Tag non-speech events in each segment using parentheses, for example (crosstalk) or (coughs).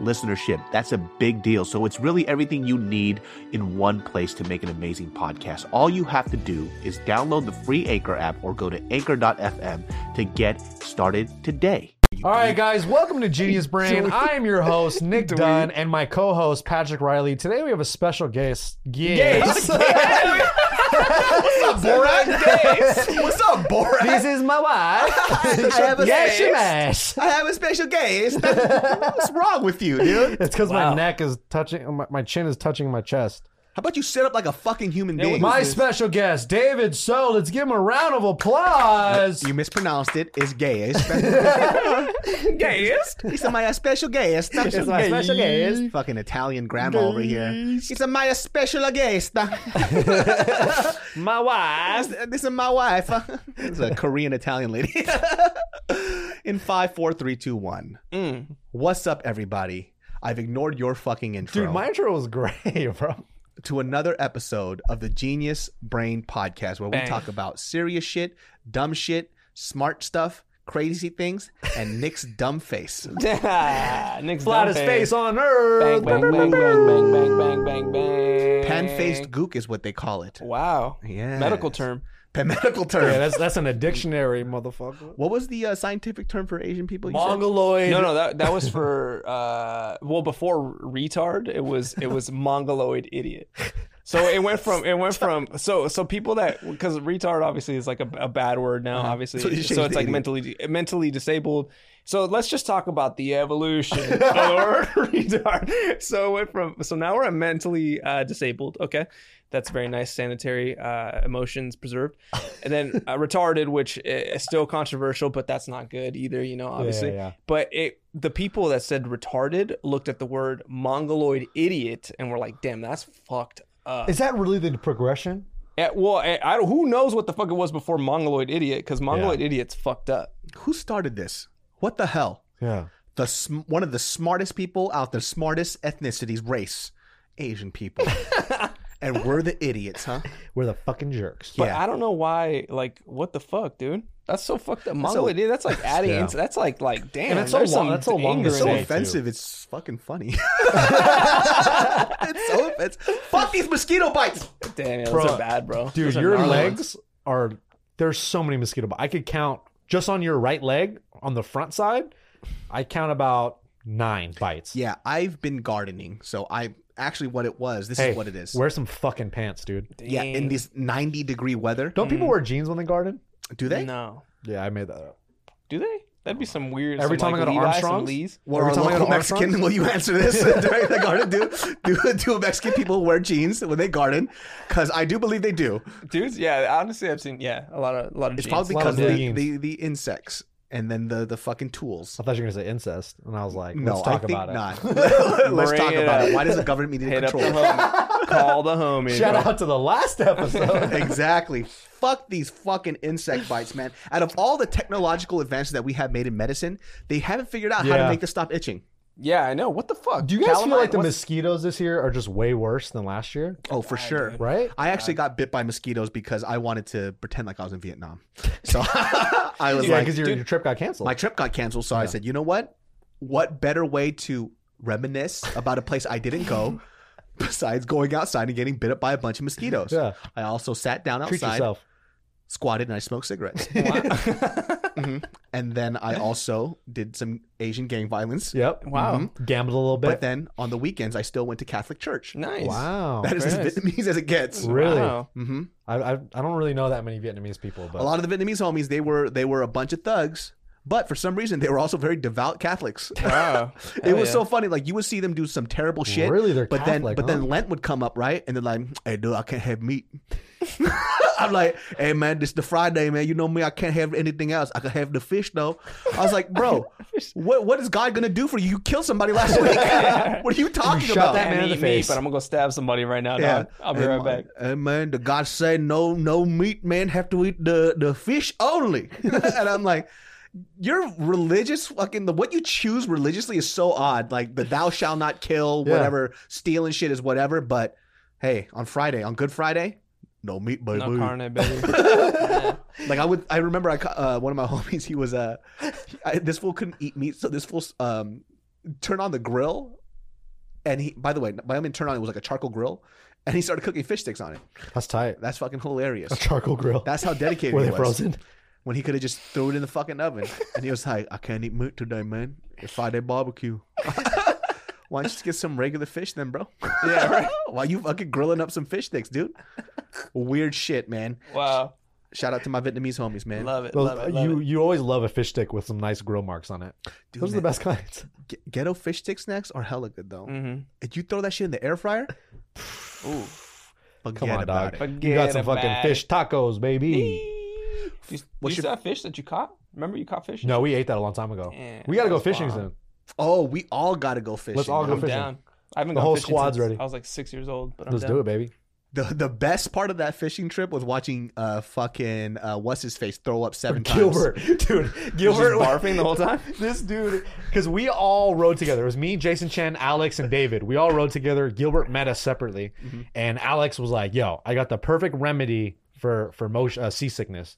listenership. That's a big deal. So it's really everything you need in one place to make an amazing podcast. All you have to do is download the free Anchor app or go to anchor.fm to get started today. All right, guys, welcome to Genius Brain. I am your host, (laughs) Nick Dunn, and my co host, Patrick Riley. Today we have a special guest. (laughs) Guest. Borat. What's up, Borat? this is my wife. (laughs) I have a yes, guest. mash. I have a special guest. What's wrong with you, dude? It's because my neck is touching, my, my chin is touching my chest. How about you sit up like a fucking human being? My special guest, David So. Let's give him a round of applause. you mispronounced it. It's gayest. Gayest? He's my special guest. It's my special guest. Fucking Italian grandma over here. It's my special guest. (laughs) My wife. This is my wife. (laughs) It's a Korean Italian lady. (laughs) In five, four, three, two, one. Mm. What's up, everybody? I've ignored your fucking intro. Dude, my intro was great, bro. To another episode of the Genius Brain Podcast, where we talk about serious shit, dumb shit, smart stuff, crazy things, and Nick's (laughs) dumb face. (laughs) Nick's Flattest dumb face on earth. bang, bang, bang, bang, bang, bang, bang, bang. Pan-faced gook is what they call it. Wow. Yes. Medical term. Pan- medical term. Yeah, that's that's in a dictionary, motherfucker. what was the uh, scientific term for Asian people? you said? Mongoloid. No, no, that that was for uh well before retard, it was it was mongoloid idiot. So it went from it went from so so people that because retard obviously is like a, a bad word now obviously So so, it's like idiot. mentally mentally disabled. So let's just talk about the evolution of the word retard. So it went from so now we're at mentally uh, disabled. Okay, that's very nice sanitary uh, emotions preserved, and then (laughs) uh, retarded, which is still controversial, but that's not good either. You know, obviously. yeah, yeah. But it the people that said retarded looked at the word mongoloid idiot and were like, "Damn, that's fucked up." Is that really the progression? Eh, well, eh, I don't. Who knows what the fuck it was before mongoloid idiot? Because mongoloid idiot's fucked up. Who started this? What the hell? Yeah. The sm- one of the smartest people out there, smartest ethnicities, race, Asian people, (laughs) and we're the idiots, huh? We're the fucking jerks. But Yeah. I don't know why. Like, what the fuck, dude? That's so fucked up. Mongoloid idiot. That's like adding. Yeah. into, that's like like damn. And it's so there's long- some that's so long anger It's so say, it. offensive. It's fucking funny. (laughs) (laughs) it's so offensive. Fuck these mosquito bites. Damn, yeah, those Bro, are bad, bro. Dude, Those your legs ones. are there's so many mosquito bites. I could count just on your right leg on the front side. I count about nine bites. Yeah, I've been gardening, so I actually what it was. This Hey, is what it is. Wear some fucking pants, dude. yeah, in this 90 degree weather. Don't people mm. wear jeans when they garden? Do they? No, Yeah, I made that up. do they? That'd be some weird. Every some, time like, I go to Levi's, some Armstrong's? Lees. Well, Every time I go local to Mexican, Armstrong's? will you answer this (laughs) during the garden? Do, do, do Mexican people wear jeans when they garden? Because I do believe they do. Dudes, yeah. Honestly, I've seen yeah a lot of a lot of. It's jeans. probably because of because the, the, the insects and then the, the fucking tools. I thought you were gonna say incest, and I was like, No, let's talk I think about it. not. (laughs) (laughs) Let's Bring talk it about up. it. Why does the government need to hit control? The. Call the homie. Shout bro. out to the last episode. (laughs) exactly. Fuck these fucking insect bites, man. Out of all the technological advances that we have made in medicine, they haven't figured out how to make this stop itching. Yeah, I know. What the fuck? Do you guys feel like the what's- mosquitoes this year are just way worse than last year? Oh, for sure. Right? I actually got bit by mosquitoes because I wanted to pretend like I was in Vietnam. (laughs) So I was Yeah, like, because your, your trip got canceled. my trip got canceled. So I said, you know what? What better way to reminisce about a place I didn't go besides going outside and getting bit up by a bunch of mosquitoes? Yeah. I also sat down Treat outside, yourself. squatted, and I smoked cigarettes. (laughs) (laughs) Mhm. And then I also did some Asian gang violence. Yep. Wow. Mhm. Gambled a little bit. But then on the weekends, I still went to Catholic church. Nice. wow. That is very as nice. Vietnamese as it gets. Really? Wow. hmm I, I I don't really know that many Vietnamese people, but A lot of the Vietnamese homies, they were they were a bunch of thugs, but for some reason they were also very devout Catholics. (laughs) Wow. (laughs) it was yeah. so funny. Like you would see them do some terrible shit. Really? They're but then Catholic, but then? Lent would come up, right? And they're like, "Hey, dude, I can't have meat." (laughs) I'm like, hey man, this is the Friday, man. You know me, I can't have anything else. I can have the fish though. I was like, bro, what what is God gonna do for you? You killed somebody last week. what are you talking shot about? that man in the eat meat, face. but I'm gonna go stab somebody right now. Yeah. dog. I'll be Hey, right man, back. Hey man, the God said no no meat, man. Have to eat the the fish only. and I'm like, your religious fucking the what you choose religiously is so odd. Like the thou shall not kill, Yeah. whatever, stealing shit is whatever. But hey, on Friday, on Good Friday, no meat, baby. No carne, baby. (laughs) Yeah. Like I would, I remember I ca- uh, one of my (laughs) homies. He was uh, I, this fool couldn't eat meat, so this fool um turned on the grill, and he. By the way, by I mean turn on, it was like a charcoal grill, and he started cooking fish sticks on it. That's tight. That's fucking hilarious. A charcoal grill. That's how dedicated Were he they was. frozen? When he could have just threw it in the fucking oven, and he was like, "I can't eat meat today, man. It's Friday barbecue." (laughs) Why don't you just get some regular fish then, bro? (laughs) Yeah, right. (laughs) Why you fucking grilling up some fish sticks, dude? Weird shit, man. Wow. Shout out to my Vietnamese homies, man. Love it. Those- love it. Love you it. you always love a fish stick with some nice grill marks on it. Dude, Those are the best kinds. G- ghetto fish stick snacks are hella good though. Mm-hmm. If you throw that shit in the air fryer, Ooh. (sighs) forget Come on, about dog. it. Forget You got some fucking about fish tacos, baby. You, you What's still your- have fish that you caught? Remember you caught fish? No, we ate that a long time ago. Damn, we got to go fishing bomb. soon. Oh, we all got to go fishing. Let's all go. I'm fishing. down. I haven't The gone whole squad's ready. I was like six years old, but I'm Let's down. do it, baby. The the best part of that fishing trip was watching uh fucking uh what's his face throw up seven times. Gilbert, (laughs) dude, Just Gilbert barfing the whole time. (laughs) this dude because we all rode together it was me jason chen alex and david we all rode together gilbert met us separately and alex was like yo i got the perfect remedy for for motion, uh, seasickness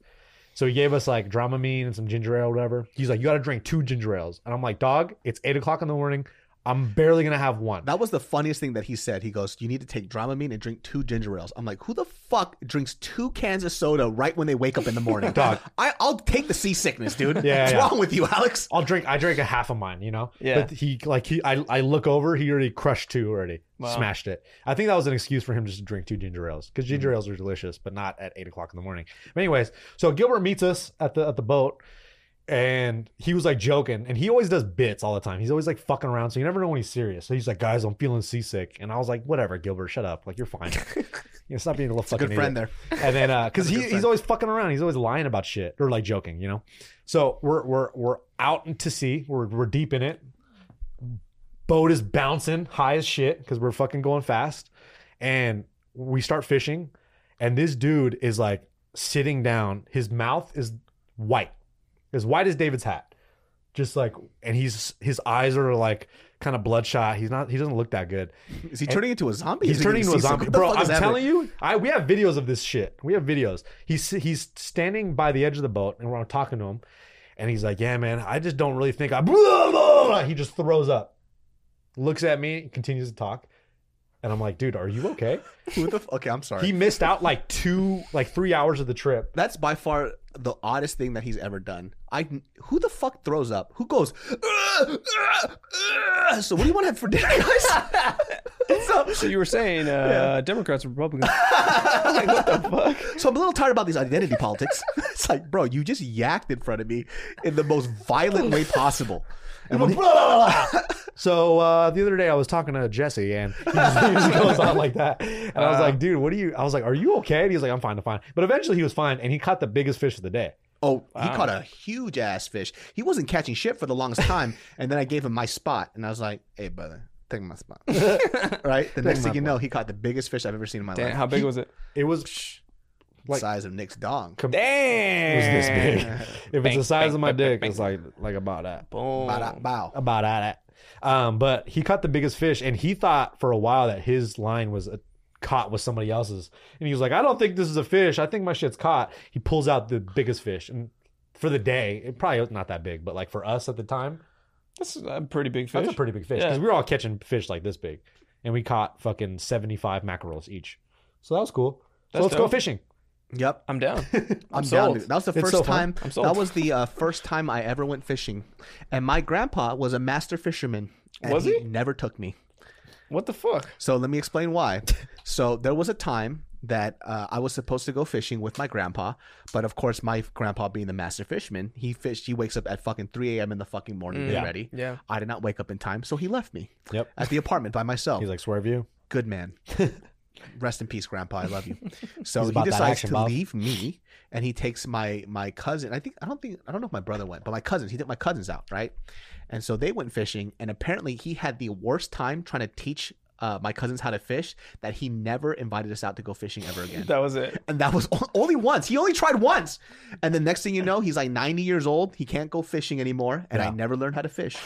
so he gave us like dramamine and some ginger ale whatever. He's like you gotta drink two ginger ales. And i'm like dog it's eight o'clock in the morning i'm barely gonna have one That was the funniest thing that he said. He goes, "You need to take Dramamine and drink two ginger ales." I'm like, "Who the fuck drinks two cans of soda right when they wake up in the morning?" (laughs) Dog. I I'll take the seasickness, dude. Yeah, What's yeah. wrong with you, Alex? I'll drink. I drank a half of mine, you know. Yeah. But he like he. I I look over. He already crushed two already. Wow. Smashed it. I think that was an excuse for him just to drink two ginger ales because ginger mm-hmm. ales are delicious, but not at eight o'clock in the morning. But anyways, so Gilbert meets us at the at the boat, and he was like joking, and he always does bits all the time. He's always like fucking around, so you never know when he's serious. So he's like, "Guys, I'm feeling seasick," and I was like, "Whatever, Gilbert, shut up. Like you're fine. (laughs) you know, stop being a little fucking Good friend idiot." there. And then uh because he, he's always fucking around. He's always lying about shit or like joking, you know. So we're we're we're out to sea. We're we're deep in it. Boat is bouncing high as shit because we're fucking going fast. And we start fishing, and this dude is like sitting down. His mouth is white, as white as David's hat. Just like, and he's his eyes are like kind of bloodshot. He's not. He doesn't look that good. Is he turning into a zombie? He's turning into a zombie, bro. I'm telling you, I we have videos of this shit. We have videos. He's he's standing by the edge of the boat, and we're talking to him, and he's like, "Yeah, man, I just don't really think I." Blah, (laughs) blah. He just throws up, looks at me, continues to talk, and I'm like, "Dude, are you okay?" Who the f- okay, I'm sorry. He missed out like two, like three hours of the trip. That's by far the oddest thing that he's ever done. I who the fuck throws up? Who goes? "Ugh, ugh, ugh." So what do you want to have for dinner, guys? (laughs) so, So you were saying uh, Democrats, or Republicans. (laughs) like, what the fuck? so I'm a little tired about these identity politics. (laughs) it's like, bro, you just yacked in front of me in the most violent way possible. And when he- So uh, the other day I was talking to Jesse and he just, he just goes on like that, and I was like, "Dude, what are you?" I was like, "Are you okay?" And he was like, "I'm fine, I'm fine." But eventually he was fine, and he caught the biggest fish of the day. oh, he Wow. caught a huge ass fish. He wasn't catching shit for the longest time, (laughs) and then I gave him my spot, and I was like, "Hey, brother, take my spot." (laughs) (laughs) right. The next my thing you know, he caught the biggest fish I've ever seen in my Damn, life. how big was it? It was like- size of Nick's dong. Damn. it was this big. If Bang, it's the size bang, of my bang, dick, bang, it's like like about that. Boom. Bada bow. About that. Um, but he caught the biggest fish, and he thought for a while that his line was uh, caught with somebody else's, and he was like, "I don't think this is a fish. I think my shit's caught." He pulls out the biggest fish, and for the day, it probably was not that big, but like for us at the time, That's a pretty big fish. That's a pretty big fish because Yeah. we were all catching fish like this big, and we caught fucking seventy five mackerels each. So that was cool. So That's let's go dope. fing. Yep. I'm down. (laughs) I'm, down. sold. dude. That was the It's first so fun. time. I'm sold. That was the uh, first time I ever went fishing, and my grandpa was a master fisherman. and Was he? Never took me. What the fuck? So let me explain why. so there was a time that uh, I was supposed to go fishing with my grandpa, but of course, my grandpa being the master fisherman, he fished. He wakes up at fucking 3 a.m. in the fucking morning to get Yeah. ready. Yeah. I did not wake up in time, so he left me Yep. at the apartment by myself. He's like, swear of you. Good man. (laughs) Rest in peace, Grandpa. I love you. (laughs) So he decides action, to Bob. leave me, and he takes my my cousin. I think I don't think I don't know if my brother went, but my cousins. He took my cousins out, right? And so they went fishing, and apparently he had the worst time trying to teach uh, my cousins how to fish that he never invited us out to go fishing ever again. That was it. And that was only once. He only tried once. And the next thing you know, he's like 90 years old. He can't go fishing anymore. And I never learned how to fish.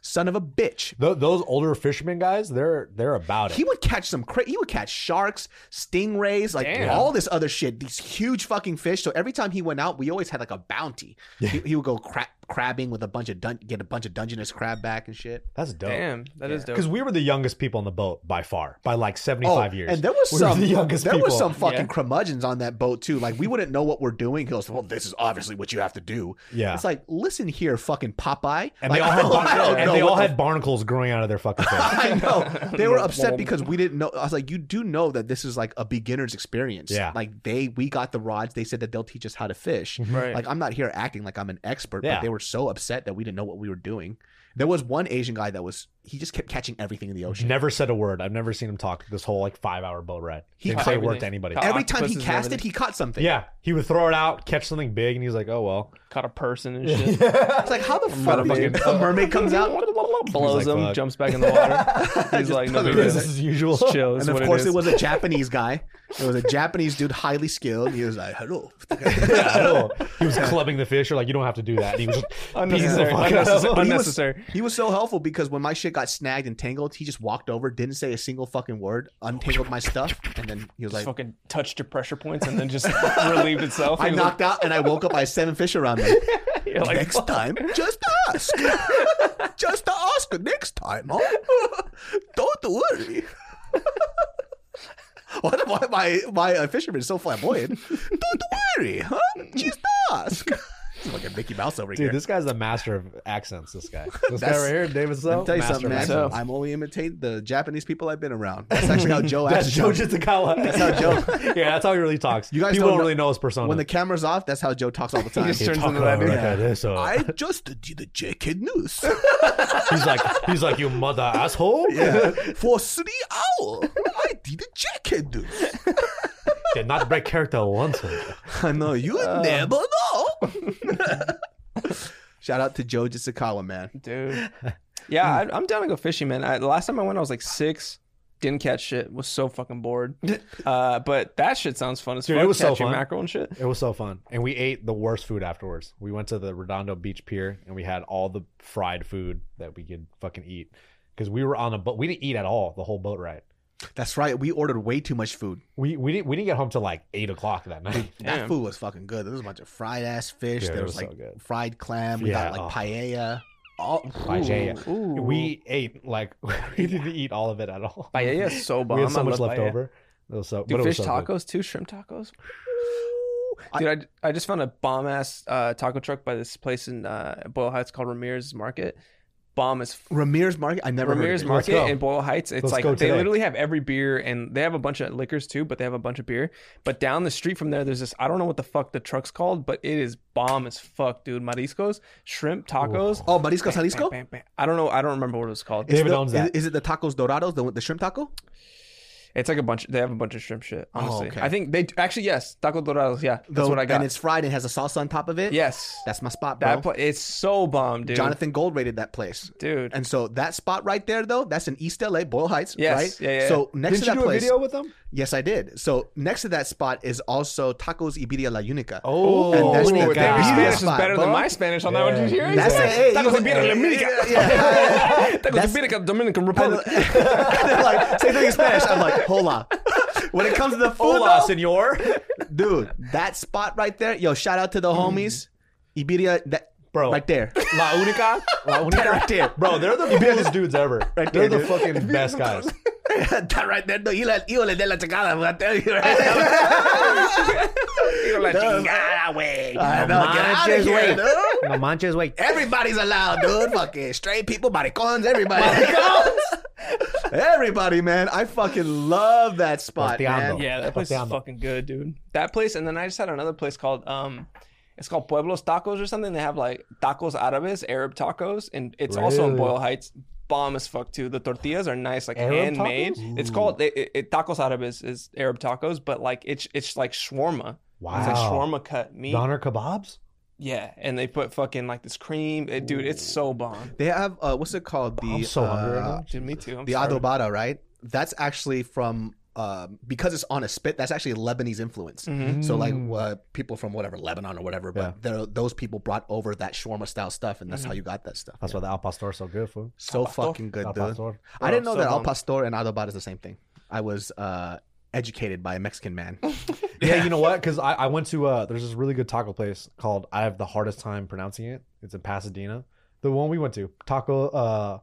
Son of a bitch. Th- those older fishermen guys, they're they're about it. He would catch some cra- he would catch sharks, stingrays, like Damn. all this other shit, these huge fucking fish. So every time he went out, we always had like a bounty. He, he would go cra- crabbing with a bunch of dun- get a bunch of Dungeness crab back and shit. That's dope. Damn, that is dope. Because we were the youngest people on the boat by far, by like seventy five oh, years. Oh, And there was (laughs) We were some the youngest there people. was some fucking Yeah. curmudgeons on that boat too. Like we wouldn't know what we're doing. He goes, "Well, this is obviously what you have to do." Yeah. It's like, listen here, fucking Popeye. and Like, they all had, (laughs) don't- bar- and they what all the barnacles growing out of their fucking face. (laughs) I know. They were upset because we didn't know. I was like, you do know that this is like a beginner's experience. Yeah. Like they, we got the rods. They said that they'll teach us how to fish. Right. Like I'm not here acting like I'm an expert, Yeah. but they were so upset that we didn't know what we were doing. There was one Asian guy that was, he just kept catching everything in the ocean. Never said a word. I've never seen him talk this whole like five hour boat ride. He Didn't say a word to anybody. Caught- Every time he octopuses and cast it, everything. he caught something. Yeah, he would throw it out, catch something big, and he was like, "Oh well." caught a person and (laughs) shit. It's like, how the fuck Motherfucking- a mermaid comes out? (laughs) blows like, him, fuck. jumps back in the water. (laughs) He's like, no big deal. Business as usual. It's chill. And of course, it, it is. was a Japanese guy. It was a Japanese dude, highly skilled. He was like, "Hello." Yeah, I know. he was clubbing the fish. Or like, you don't have to do that. And he was just unnecessary. beating the fuck out of Unnecessary. him. But he was- unnecessary. He was so helpful because when my shit got snagged and tangled, he just walked over, didn't say a single fucking word, untangled my stuff, and then he was Just like, fucking touched your pressure points and then just relieved itself. (laughs) I knocked out and I woke up. I had seven fish around me. (laughs) you're like, next fuck. time, just ask. (laughs) just ask next time, huh? Don't worry. Why why my my uh, fisherman is so flamboyant? Don't worry, huh? Just ask. It's like a Mickey Mouse over Dude, here. this guy's the master of accents. This guy. (laughs) This guy right here, David Let So. me tell you something, man. accents. I'm only imitating the Japanese people I've been around. That's actually how (laughs) Joe That's acts. Joe Jitsukawa. That's how Joe. (laughs) yeah, that's how he really talks. You guys People don't don't know- really know his persona. When the camera's off, that's how Joe talks all the time. just turns Talk into that about dude. it like this, uh, I just did the JK news. he's like, he's like, you mother asshole. Yeah. For three hours, I did the JK news. Did not break character once. I know you never know. (laughs) Shout out to Joe Jitsukawa, man. dude. Yeah, I, I'm down to go fishing, man. I, the last time I went, I was like six. Didn't catch shit. Was so fucking bored. (laughs) Uh, but that shit sounds fun as Dude, fuck. it was so catching fun. mackerel and shit. It was so fun, and we ate the worst food afterwards. We went to the Redondo Beach Pier, and we had all the fried food that we could fucking eat because we were on a boat. We didn't eat at all the whole boat ride. That's right. We ordered way too much food. We we didn't we didn't get home till like eight o'clock that night. That Damn. food was fucking good. There was a bunch of fried ass fish. Dude, it there was, was so like good. fried clam. We Yeah, got like oh. paella. All, Paella. Ooh. We ate like (laughs) we didn't eat all of it at all. Paella is so bomb. we had so I much love left paella. over. It was so, Dude, but it was fish so good. tacos too, shrimp tacos. (sighs) Dude, I, I just found a bomb ass uh, taco truck by this place in uh, Boyle Heights called Ramirez Market. Bomb as Ramirez Market. I never Ramirez heard of it. Market in Boyle Heights. It's Let's like they today. literally have every beer and they have a bunch of liquors too, but they have a bunch of beer. But down the street from there, there's this I don't know what the fuck the truck's called, but it is bomb as fuck, dude. Mariscos, shrimp tacos. Oh, Marisco Bam, Jalisco. bam, bam. I don't know. I don't remember what it was called. It's David the- owns that. Is, is it the tacos dorados, the, the shrimp taco? It's like a bunch. They have a bunch of shrimp shit. Oh, honestly, okay. I think they actually yes, taco dorados. Yeah, that's The- what I got. And it's fried and has a salsa on top of it. yes, That's my spot, bro. that pla- it's so bomb, dude. Jonathan Gold rated that place. dude. And so that spot right there, though, that's in East LA, Boyle Heights, Yes. right? Yeah, yeah, So next Didn't to you that do place, a video with them? yes, I did. So next to that spot is also Tacos Iberia La Unica. Oh, And that's the- Ooh, that your is Spanish is spot, better than my Spanish on that one. Did you hear? That's He it. said, Hey, Tacos you- Iberia Dominica. (laughs) Yeah. (laughs) Tacos That's- Iberia Dominican Republic. (laughs) like, say thing in Spanish. I'm like, hola. When it comes to the food, Hola, senor. dude, that spot right there, yo, shout out to the mm. homies. Iberia, that Bro. right there. La Única. (laughs) La Única. right there. Bro, they're the coolest dudes ever. Right they're there, the dude. fucking best guys. (laughs) that right there, no, you let you let de la chingada, I tell you right Hijo de la chingada, I güey. know, get out of here. No manches, wait. Everybody's allowed, dude. Fucking straight people, maricons, everybody. (laughs) everybody, man. I fucking love that spot, man. Yeah, that place is fucking good, dude. That place, and then I just had another place called um, it's called Pueblos Tacos or something. They have like tacos árabes, Arab tacos, and it's also in Boyle Heights. bomb as fuck too. The tortillas are nice, like Arab handmade. tacos? It's called it, it, it- tacos árabes is, is Arab tacos, but like it's it's like shawarma. It's like Wow. shawarma cut meat. Doner kebabs. Yeah, and they put fucking like this cream. It- dude, it's so bomb. They have uh, what's it called? The I'm so hungry uh, now. Dude, me too. I'm the sorry. adobada, right? That's actually from um, because it's on a spit. That's actually Lebanese influence. Mhm. So like Mm. uh, people from whatever Lebanon or whatever, but Yeah. those people brought over that shawarma style stuff, and that's how you got that stuff. That's why the al pastor is so good, food. so fucking good, Al dude. pastor. I didn't know so that al pastor and adobada is the same thing. I was uh, educated by a Mexican man. (laughs) (laughs) Yeah, you know what? Because I, I went to uh, there's this really good taco place called I have the hardest time pronouncing it. It's in Pasadena. The one we went to, Taco uh,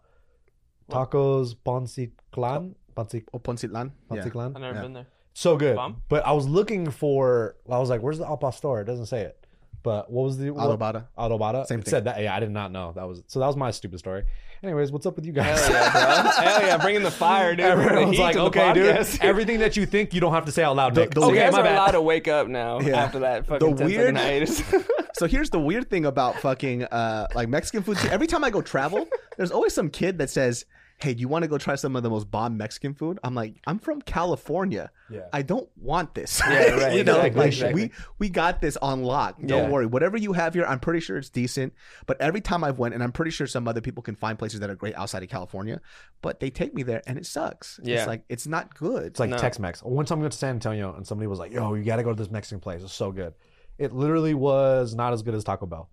Tacos Ponciclan, Poncic O Poncitlan. Yeah. Ponciclan. I've never Yeah. been there. So good. Bomb? But I was looking for. I was like, "Where's the al pastor?" It doesn't say it. But what was the what, Adobada. Adobada? Same It thing. Said that. Yeah, I did not know that was. So that was my stupid story. Anyways, what's up with you guys? Hell yeah, bro. (laughs) Hell yeah, bringing the fire, dude. Bringing the Everyone's heat like, to the okay, dude. (laughs) Everything that you think, you don't have to say out loud. The- Nick. the So okay, you guys my are bad. allowed to wake up now (laughs) Yeah. after that fucking The 10 second weird- hiatus. So here's the weird thing about fucking uh, like Mexican food. Every time I go travel, there's always some kid that says, "Hey, do you want to go try some of the most bomb Mexican food?" I'm like, "I'm from California. Yeah. I don't want this." Yeah, (laughs) right, you know, exactly, like exactly. we we got this on lock. Don't Yeah. worry. Whatever you have here, I'm pretty sure it's decent. But every time I've went, and I'm pretty sure some other people can find places that are great outside of California, but they take me there and it sucks. Yeah. It's like it's not good. It's like No. Tex-Mex. One time we went to San Antonio and somebody was like, "Yo, you got to go to this Mexican place. It's so good." It literally was not as good as Taco Bell.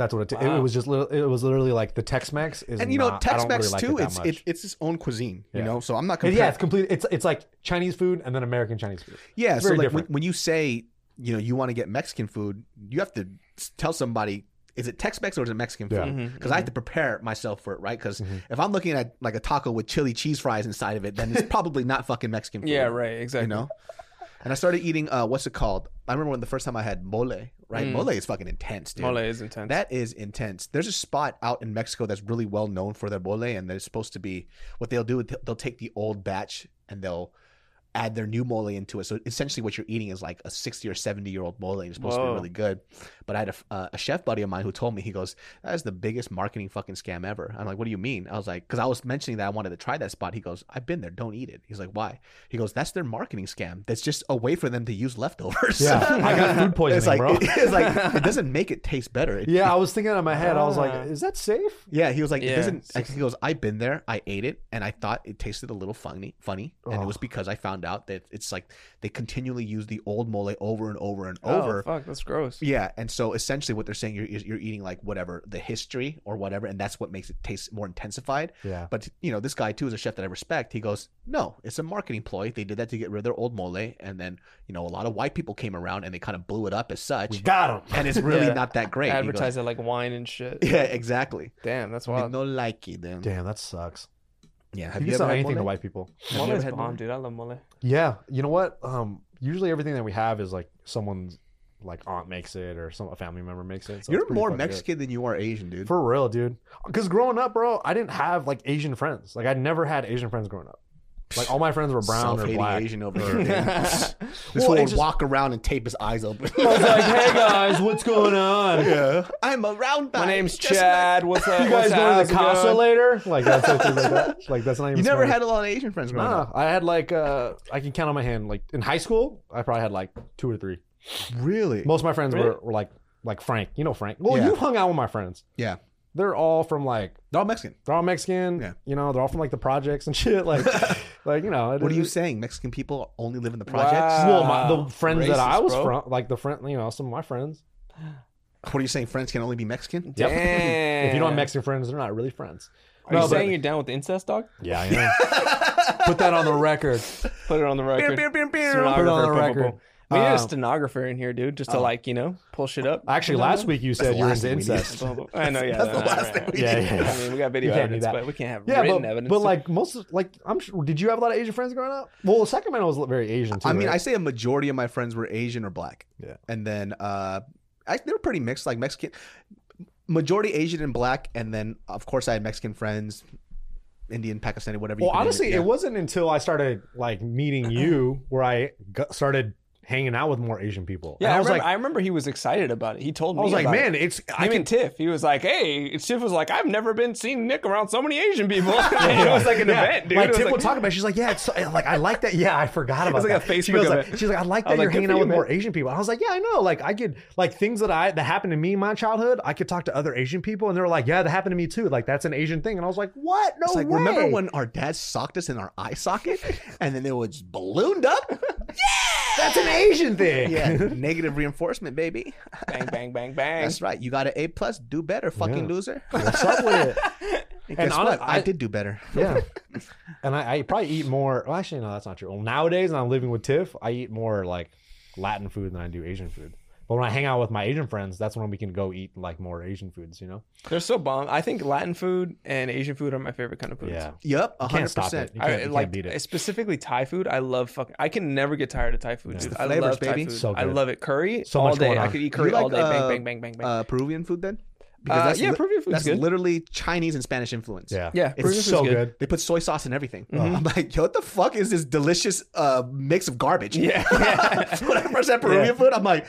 That's what it. It, Wow. it was just. It was literally like the Tex-Mex is. and you know, not- Tex-Mex really like too. it it's much. it's it's its own cuisine. You know, so I'm not And comparing. yeah, it's complete. It's it's like Chinese food and then American Chinese food. Yeah, It's so like when, when you say you know you want to get Mexican food, you have to tell somebody is it Tex-Mex or is it Mexican Yeah. food? Because I have to prepare myself for it, right? Because Mhm. if I'm looking at like a taco with chili cheese fries inside of it, then it's probably not fucking Mexican (laughs) food. yeah, right, exactly. You know. And I started eating uh, what's it called? I remember when the first time I had mole. Right, Mm. mole is fucking intense, dude. Mole is intense. That is intense. There's a spot out in Mexico that's really well known for their mole, and they're supposed to be what they'll do. They'll take the old batch and they'll add their new mole into it. So essentially, what you're eating is like a 60 or 70 year old mole, and it's supposed to be really good. But I had a, uh, a chef buddy of mine who told me he goes, "That is the biggest marketing fucking scam ever." I'm like, "What do you mean?" I was like, "Because I was mentioning that I wanted to try that spot." He goes, "I've been there. Don't eat it." He's like, "Why?" He goes, "That's their marketing scam. That's just a way for them to use leftovers." Yeah, I got (laughs) food poisoning, it's like, bro. (laughs) It's like it doesn't (laughs) make it taste better. It Yeah, I was thinking in my head. I was like, Ah. "Is that safe?" yeah, he was like, it Yeah. doesn't. He goes, I've been there, I ate it, and I thought it tasted a little funny, funny, and it Oh. was because I found out that it's like they continually use the old mole over and over and oh, over. fuck, that's gross. Yeah, and so essentially what they're saying you're you're eating like whatever the history or whatever, and that's what makes it taste more intensified. Yeah. But you know, this guy too is a chef that I respect. He goes, no, it's a marketing ploy. They did that to get rid of their old mole, and then you know a lot of white people came around and they kind of blew it up as such, We got him. and it's really (laughs) Yeah. not that great. He goes, Advertise it like wine and shit. (laughs) yeah, exactly. Damn, that's We wild. no like it, then. Damn, that sucks. Yeah, have you can sell anything to white people. Have you Mole ever is had bomb, mole? dude. I love mole. Yeah, you know what? Um, usually everything that we have is like someone's like aunt makes it or some a family member makes it. so You're more fucking good. Mexican than you are Asian, dude. For real, dude. Because growing up, bro, I didn't have like Asian friends. Like I never had Asian friends growing up. Like all my friends were brown or black. Asian over (laughs) here. (laughs) this Well, fool it would just- walk around and tape his eyes open. I was like, hey (laughs) guys, what's going on? yeah, I'm a round My name's just Chad. What's up? You guys going to the casa going? later? Like that's like that. Like that's not even. you never Spanish. had a lot of Asian friends growing Nah, up. I had like uh, I can count on my hand. Like in high school, I probably had like two or three. Really? Most of my friends Really? were, were like like Frank. You know Frank. Well, Yeah. you hung out with my friends. Yeah, They're all from like they're all Mexican. they're all Mexican. Yeah. You know, they're all from like the projects and (laughs) shit. Like, (laughs) like you know. it What are you is- saying? Mexican people only live in the projects? Well, my, the friends that I Racist, was bro. from, like the friend, you know, some of my friends. What are you saying? Friends can only be Mexican? Yep. Damn. (laughs) if you don't have Mexican friends, they're not really friends. Are you No, but- saying you're down with incest, dog? Yeah, I am. Put that on the record. Put it on the record. Beer, beer, beer, beer. Put it on the boom, boom, record. boom. We need a Um, stenographer in here, dude, just to oh. like you know pull shit up. Actually, last week you said the you were last into thing we need. incest. Boom, boom. I know, (laughs) yeah. That's the no, no, last right, thing right. we Yeah, need. yeah, yeah. I mean, we got (laughs) video You can't do evidence, that. but we can't have Yeah, written but, evidence. but like most, of- like I'm sure. Did you have a lot of Asian friends growing up? Well, Sacramento was very Asian too. I mean, I right? say a majority of my friends were Asian or black. Yeah. And then uh, I, they were pretty mixed, like Mexican, majority Asian and black. And then, of course, I had Mexican friends, Indian, Pakistani, whatever. you Well, can name honestly, yeah. it wasn't until I started like meeting (clears throat) you where I got, started hanging out with more Asian people. Yeah, And I, I was remember, like, I remember he was excited about it. He told me. I was like, man, it. it's I Him can and Tiff. He was like, hey, Tiff was like, I've never been seen Nick around so many Asian people. And (laughs) (laughs) it was like an Yeah. event, dude. Like It was Tip like- would talk about. it. She's like, yeah, it's so, like I like that. Yeah, I forgot about was like that. a she Facebook goes like, she's like, I like that was you're like, hanging out for with you, more. Asian people. I was like, yeah, I know. Like I could like things that I that happened to me in my childhood. I could talk to other Asian people, and they were like, yeah, that happened to me too. Like that's an Asian thing. And I was like, what? No It's way. remember when our dad socked us in our eye socket, and then it was ballooned up. (laughs) that's an Asian thing? Yeah, (laughs) negative reinforcement, baby. bang, bang, bang, (laughs) bang. That's right. You got an A plus. Do better, fucking Yeah. loser. (laughs) What's up with it? And guess hon- what? I, I- did do better. Yeah. And I, I probably eat more. Well, actually, no, that's not true. Well, nowadays, when I'm living with Tiff, I eat more like Latin food than I do Asian food. But when I hang out with my Asian friends, that's when we can go eat like more Asian foods, you know? They're so bomb. I think Latin food and Asian food are my favorite kind of foods. Yeah. Yep, You hundred can't stop percent. it. You can't, I you can't like beat it. specifically Thai food. I love fucking. I can never get tired of Thai food, dude. the I flavors, love Thai baby. food. So I love it. Curry So all much day. going I could eat You curry all day. uh, bang, bang, bang, bang, bang. Uh, Peruvian food then? Uh, yeah, Peruvian food's that's good. literally Chinese and Spanish influence. Yeah. yeah, It's Peruvian food's so good. They put soy sauce in everything. Mm-hmm. I'm like, yo, what the fuck is this delicious uh, mix of garbage? Yeah. (laughs) when I first had Peruvian Yeah. food, I'm like,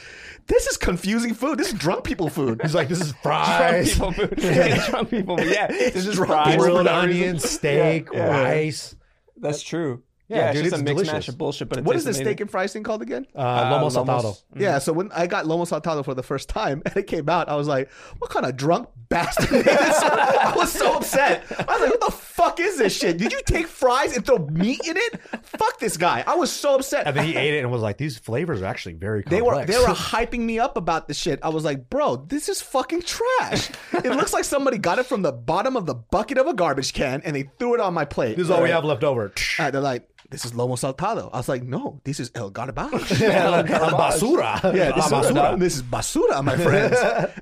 this is confusing food. This is drunk people food. He's like, this is (laughs) (laughs) Drunk people food. Yeah, drunk people. food. Yeah, this is drunk fries. people grilled no reason. onions, steak, Yeah, yeah. rice. That's true. Yeah, Yeah, it's dude, just it's a mix mash of bullshit. But it What is tastes the amazing. steak and fries thing called again? Uh, Uh, lomo lomos. saltado. Yeah, so when I got lomo saltado for the first time (laughs) and it came out, I was like, what kind of drunk bastard is this? (laughs) I was so upset. I was like, what the fuck is this shit? Did you take fries and throw meat in it? Fuck this guy. I was so upset. And then he ate it and was like, these flavors are actually very They complex. were they were (laughs) hyping me up about the shit. I was like, bro, this is fucking trash. it looks like somebody got it from the bottom of the bucket of a garbage can and they threw it on my plate. this is all we have left over. Uh, they're like, this is lomo saltado. I was like, no, this is el garbage. (laughs) Al (laughs) basura. Yeah, this, Al is, basura. this is basura, my friends.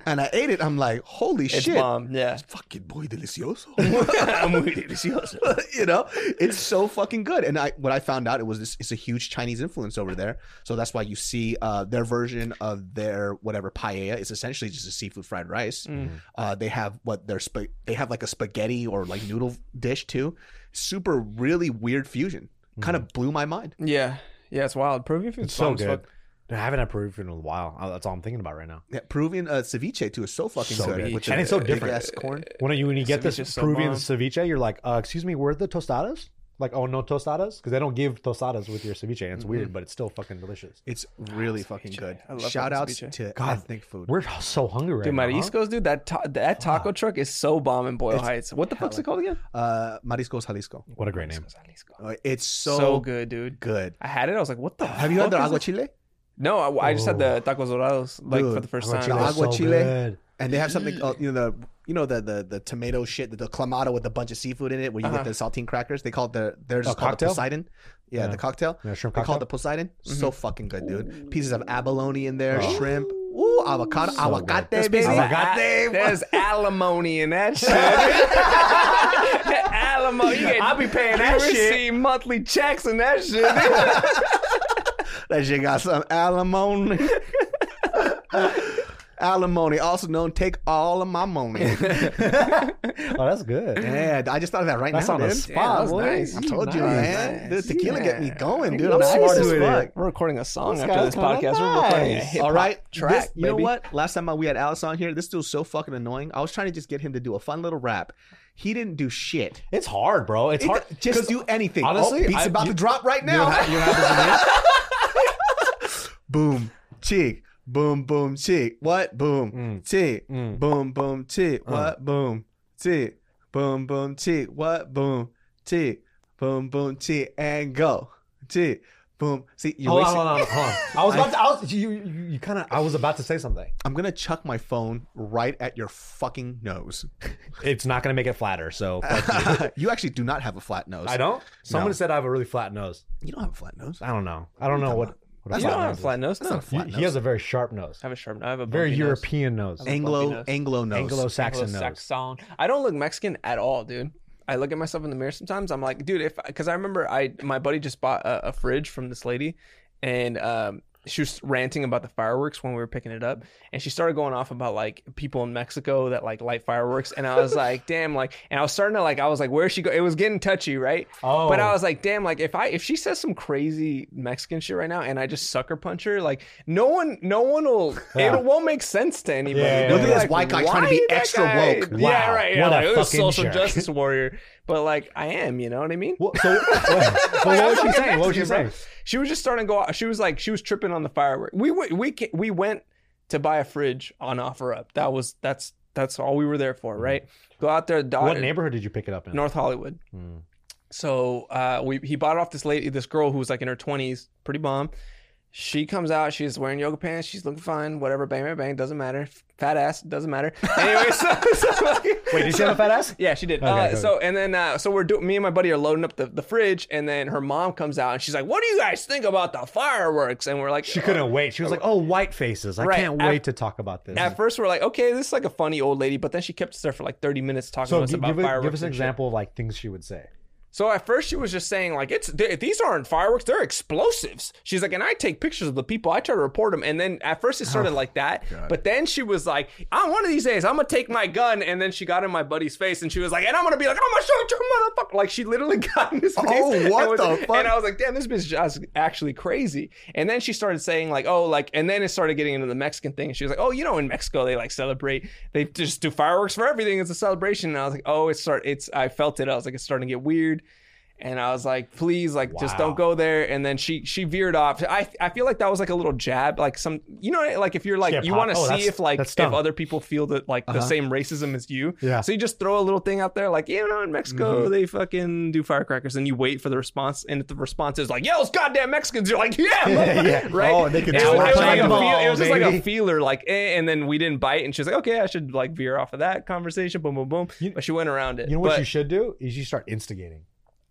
and I ate it. I'm like, holy It's shit. bomb. Yeah. Fucking boy delicioso. (laughs) Muy delicioso. you know, it's so fucking good. And I, what I found out, it was this. It's a huge Chinese influence over there. So that's why you see uh, their version of their whatever paella is essentially just a seafood fried rice. Uh, they have what their sp- they have like a spaghetti or like noodle dish too. Super really weird fusion. Kind of blew my mind. Yeah. Yeah, it's wild. Peruvian food's It's so bomb as good. fuck. I haven't had Peruvian in a while. Uh, That's all I'm thinking about right now. Yeah, Peruvian uh, ceviche too is so fucking So good. good. Which And it's so big different. ass corn. When you when you get this Ceviche's so Peruvian bomb. ceviche, you're like, uh, excuse me, where are the tostadas? Like, oh no tostadas, because they don't give tostadas with your ceviche. And it's weird, but it's still fucking delicious. It's really fucking good. I love Shout fucking outs ceviche. to God, ethnic food. We're so hungry right Dude, now. huh? Mariscos, dude, that ta- that taco truck is so bomb in Boyle Heights. What the fuck's it called again? Uh, Mariscos Jalisco. What a great name. Uh, It's so, So, good, dude. good. I had it. I was like, what the Have you had the their is agua this? chile? No, I, I just had the tacos dorados like Dude, for the first time. chile is agua so chile. good. And they have something, you know, the you know the the the tomato shit, the clamato with a bunch of seafood in it, where you Uh-huh. get the saltine crackers. They call it the theirs Oh, is called cocktail? the Poseidon. Yeah, Yeah. the cocktail. Yeah, shrimp They call it the Poseidon. Mm-hmm. So fucking good, dude. Pieces of abalone in there, shrimp. Ooh, avocado, So aguacate, good. baby. Aguacate. There's (laughs) alimony in that (laughs) shit. (laughs) alimony. Get, I'll be paying that shit. receive monthly checks and that shit. That shit got some alimony. Alimony, also known take all of my money. (laughs) Oh, that's good. yeah, I just thought of that right That's now, on the spot, was boy. nice. I told you, Nice. man. Nice. The tequila get me going, dude. I'm I'm smart as fuck. We're recording a song This after this podcast. We're recording a nice. hip All right, track, this- you know what? Last time we had Alice on here, this dude's so fucking annoying. I was trying to just get him to do a fun little rap. He didn't do shit. It's hard, bro. It's It- hard. just do anything. Oh, honestly, oh, beat's I- about you- to drop right now. you don't have (laughs) boom, cheek, boom, boom, cheek. What? Boom, Mm. cheek, Mm. boom, boom, cheek. Uh. What? Boom, cheek, boom, boom, cheek. What? Boom, cheek, boom, boom, cheek, and go, cheek, boom. See, you're Hold on, hold on, hold on. (laughs) I was about to. I was, you, you, you kind of. I was about to say something. I'm gonna chuck my phone right at your fucking nose. (laughs) It's not gonna make it flatter. So (laughs) you. you actually do not have a flat nose. I don't. Someone No. said I have a really flat nose. You don't have a flat nose. I don't know. I don't know what. what That's You don't flat have a flat nose. That's No. not a flat He, nose. he has a very sharp nose. I have a sharp. I have a Very bumpy nose. European nose. Ang- Anglo nose. Anglo nose. Anglo-Saxon nose. Anglo-Saxon. I don't look Mexican at all, dude. I look at myself in the mirror sometimes. I'm like, dude, if because I remember I my buddy just bought a, a fridge from this lady, and um, she was ranting about the fireworks when we were picking it up, and she started going off about like people in Mexico that like light fireworks, and I was (laughs) like, damn, like, and I was starting to like, I was like, where's she go? It was getting touchy, right? Oh. But I oh. was like, damn, like if I if she says some crazy Mexican shit right now, and I just sucker punch her, like no one, no one will, Yeah. (laughs) it won't make sense to anybody. Yeah, yeah, They'll yeah. be Look at this white guy trying to be extra guy-" woke. Yeah, right. Yeah, what a like, it was fucking social jerk. justice warrior, but like I am, you know what I mean? Well, so, but what (laughs) was she saying? What was she saying? She was just starting to go. Out. She was like, she was tripping on the firework. We went, we we went to buy a fridge on OfferUp. That was that's that's all we were there for, right? Go out there. What neighborhood did you pick it up in? North Hollywood. Hmm. So uh, we he bought it off this lady, this girl who was like in her twenties, pretty bomb. She comes out, she's wearing yoga pants, she's looking fine, whatever, bang, bang, bang, doesn't matter. Fat ass, doesn't matter. Anyway, so, (laughs) so like, Wait, did she have a fat ass? yeah, she did. Okay, uh, okay. so and then uh, so we're doing. Me and my buddy are loading up the, the fridge, and then her mom comes out and she's like, "What do you guys think about the fireworks?" And we're like, She couldn't wait. She was like, "Oh, white faces. I Right. can't At- wait to talk about this." At first, we're like, "Okay, this is like a funny old lady," but then she kept us there for like thirty minutes talking so to us gi- about give, fireworks. give us an and shit. example of like things she would say. So at first she was just saying like it's th- these aren't fireworks, they're explosives. She's like, and I take pictures of the people. I try to report them. And then at first it started oh, like that, but then she was like, "I'm one of these days, I'm gonna take my gun." And then she got in my buddy's face and she was like, "And I'm gonna be like, I'm gonna shoot you, motherfucker!" Like she literally (laughs) got in his oh, face. Oh, what was- the fuck? And I was like, "Damn, this bitch is just actually crazy." And then she started saying like, "Oh, like," and then it started getting into the Mexican thing. She was like, "Oh, you know, in Mexico they like celebrate. They just do fireworks for everything. It's a celebration." And I was like, "Oh, it's start. It's." I felt it. I was like, "It's starting to get weird." And I was like, please, like, just don't go there. And then she she veered off. I I feel like that was like a little jab, like some, you know, like if you're like you want to oh, see if like if other people feel that like the Uh-huh. same racism as you. Yeah. So you just throw a little thing out there, like you know, in Mexico Mm-hmm. they fucking do firecrackers, and you wait for the response. And if the response is like, "Yeah, those goddamn Mexicans," you're like, "Yeah, (laughs) Yeah, yeah. right." Oh, and they can it was, it was like feel, it was just like a feeler, like, eh, and then we didn't bite, and she's like, "Okay, I should like veer off of that conversation." Boom, boom, boom. You- but she went around it. You know what But- you should do is you start instigating.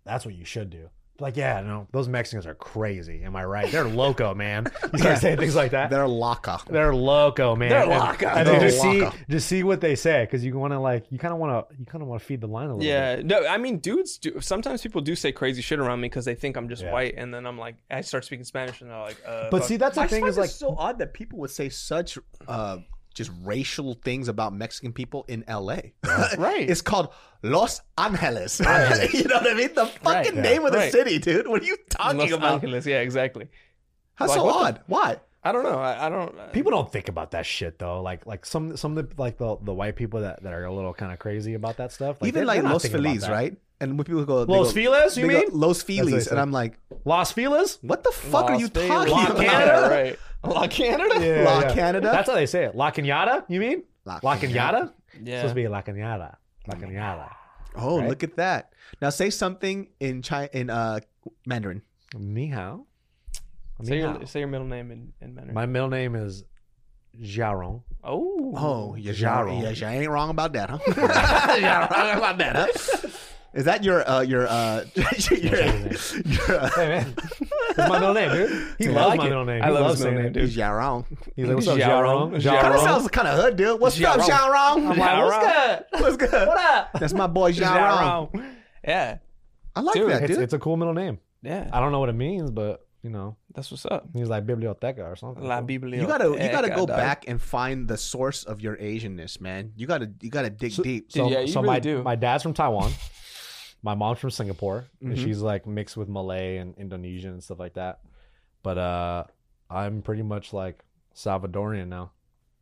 That's what you should do. Like, yeah, no, those Mexicans are crazy. Am I right? They're loco, man. You start saying things like that. They're loco. They're loco, man. They're loco. And, then They're just see, just see what they say because you want to like, you kind of want to, you kind of want to feed the line a little bit. Yeah, no, I mean, dudes do. Sometimes people do say crazy shit around me because they think I'm just Yeah. white, and then I'm like, I start speaking Spanish, and they're like, uh, But fuck. see, that's the I thing find is it like, so odd that people would say such uh, just racial things about Mexican people in L.A. (laughs) Right. It's called Los Angeles. Angeles. (laughs) you know what I mean? The fucking yeah. name of the Right. city, dude. What are you talking about? Los about? Angeles, yeah, exactly. How Like, so what the- odd? Why? I don't know. I, I don't. uh, people don't think about that shit though. Like, like some, some of the like the the white people that, that are a little kind of crazy about that stuff. Like, Even they're- like they're Los thinking Feliz, right? And when people go, Los go, Feliz, you they go, mean? Los what they Feliz, and I'm like, Los Feliz? what the fuck are you Vegas, talking La about? Canada? (laughs) right? La Canada. Yeah, La yeah. Canada? That's how they say it. La Cañada, you mean? La La Cañada? It's Yeah. supposed to be La Cañada. La Cañada. Oh, Right? look at that! Now say something in Chi in uh, Mandarin. Ni hao. Say your say your middle name in, in Mandarin. My middle name is Xiaorong. oh. Oh, yes, Jarro. yes, you ain't wrong about that, huh? (laughs) you ain't wrong about that, huh? (laughs) Is that your uh your uh (laughs) your, your, uh, Hey man, that's my middle name, dude. He I loves like my it. middle name. I He love his middle saying name, dude. He's Jarrong. He's like, what's up, Xiaorong? Xiaorong? Kind of sounds kind of hood, dude. What's up, Jarrong. Jarrong? I'm like, what's good? What's good? What up? That's my boy (laughs) Jarrong. Jarrong. Yeah, I like Dude, that, dude. it's a cool middle name. yeah. I don't know what it means, but you know, That's what's up. he's like biblioteca or something. La Biblia. you gotta you gotta go back and find the source of your Asianness, man. You gotta you gotta dig So- deep. So, Yeah, you so really my do. my dad's from Taiwan. (laughs) my mom's from Singapore, and Mhm. she's like mixed with Malay and Indonesian and stuff like that. But uh, I'm pretty much like Salvadorian now.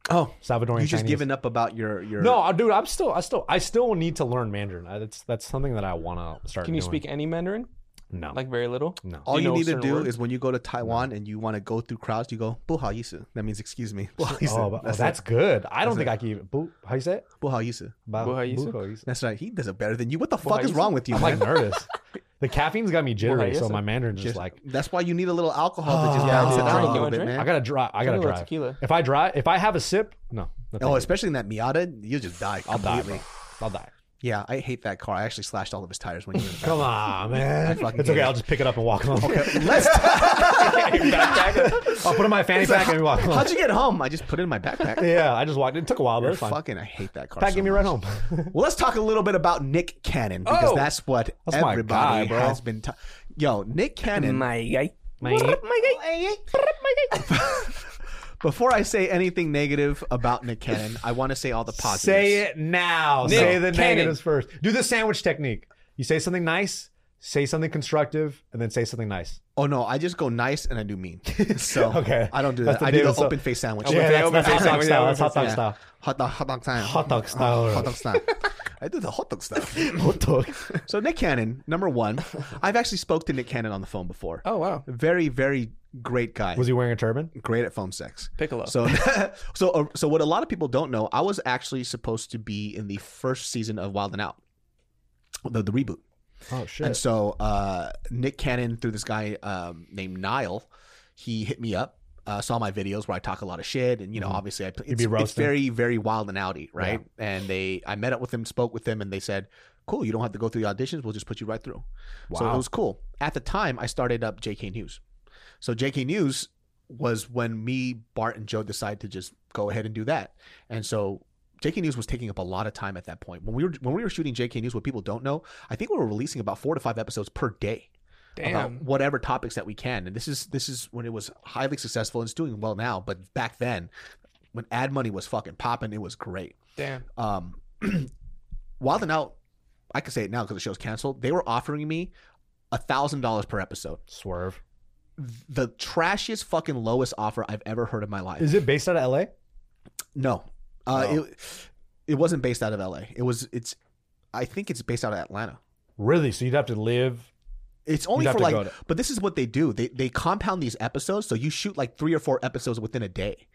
Oh, Salvadorian. you just Chinese. giving up about your your No, dude, I'm still, I still, I still need to learn Mandarin. I, that's that's something that I want to start. Can you doing. speak any Mandarin? No. Like very little? No. All you, you know need to do words? is when you go to Taiwan and you want to go through crowds, you go, bu yisu. That means excuse me. Oh, oh, that's, oh, that's, good. I don't that's think it. I can even. Bu, how you say it? Yisu. Yisu. That's right. He does it better than you. What the fuck is wrong with you, I'm like nervous. (laughs) The caffeine's got me jittery, so my Mandarin's just, just like. That's why you need a little alcohol to ah, just balance it out a little bit, man. I gotta drive. I gotta drive. Tequila. If I drive, if I have a sip, no. Oh, especially in that Miata, you just die. Completely. I'll die. I'll die. Yeah, I hate that car. I actually slashed all of his tires when you were in the (laughs) Come on, man. fucking It's okay. it. I'll just pick it up and walk home. Let's. (laughs) (laughs) I'll put it in my fanny pack and we walk home. How'd you get home? I just put it in my backpack. Yeah, I just walked. It took a while, but it's fine. fucking. I hate that car. Pat, so give me a much. ride home. Well, let's talk a little bit about Nick Cannon because Oh! that's what That's my everybody guy, bro. has been. Ta- Yo, Nick Cannon. My guy. My, my guy. My guy. Before I say anything negative about Nick Cannon, I want to say all the positives. Say it now. Nick say the Cannon. negatives first. Do the sandwich technique. You say something nice, say something constructive, and then say something nice. Oh no, I just go nice and I do mean. (laughs) So Okay. I don't do that. the I do the. So- open face sandwich. Open yeah, that's, open that's face hot dog sandwich, style. That's hot dog style. Hot dog, hot dog style. Hot dog style. (laughs) Hot dog style. I do the hot dog stuff. (laughs) Hot dog. So Nick Cannon, number one, I've actually spoke to Nick Cannon on the phone before. Oh wow, Very, very great guy. Was he wearing a turban? great at phone sex. Piccolo. So, (laughs) so, uh, so what a lot of people don't know, I was actually supposed to be in the first season of Wild and Out, the, the reboot. Oh shit. And so uh, Nick Cannon, through this guy um, named Niall, he hit me up, uh, saw my videos where I talk a lot of shit, and you know, obviously, I, it's, be it's very, very wild and outy, right? And they, I met up with them, spoke with them, and they said, "Cool, you don't have to go through the auditions. We'll just put you right through." Wow. So it was cool. At the time, I started up JK News. So JK News was when me, Bart, and Joe decided to just go ahead and do that, and so. JK News was taking up a lot of time at that point. When we were when we were shooting JK News, what people don't know, I think we were releasing about four to five episodes per day about whatever topics that we can. And this is this is when it was highly successful and it's doing well now. But back then, when ad money was fucking popping, it was great. Damn. Um, (clears throat) Wild and Out, I can say it now because the show's canceled. They were offering me a thousand dollars per episode. Swerve. The trashiest fucking lowest offer I've ever heard in my life. Is it based out of LA? no, uh, Oh. it it wasn't based out of L.A. It was it's. I think it's based out of Atlanta. Really? So you'd have to live. It's only You'd for like, but this is what they do. They they compound these episodes, so you shoot like three or four episodes within a day.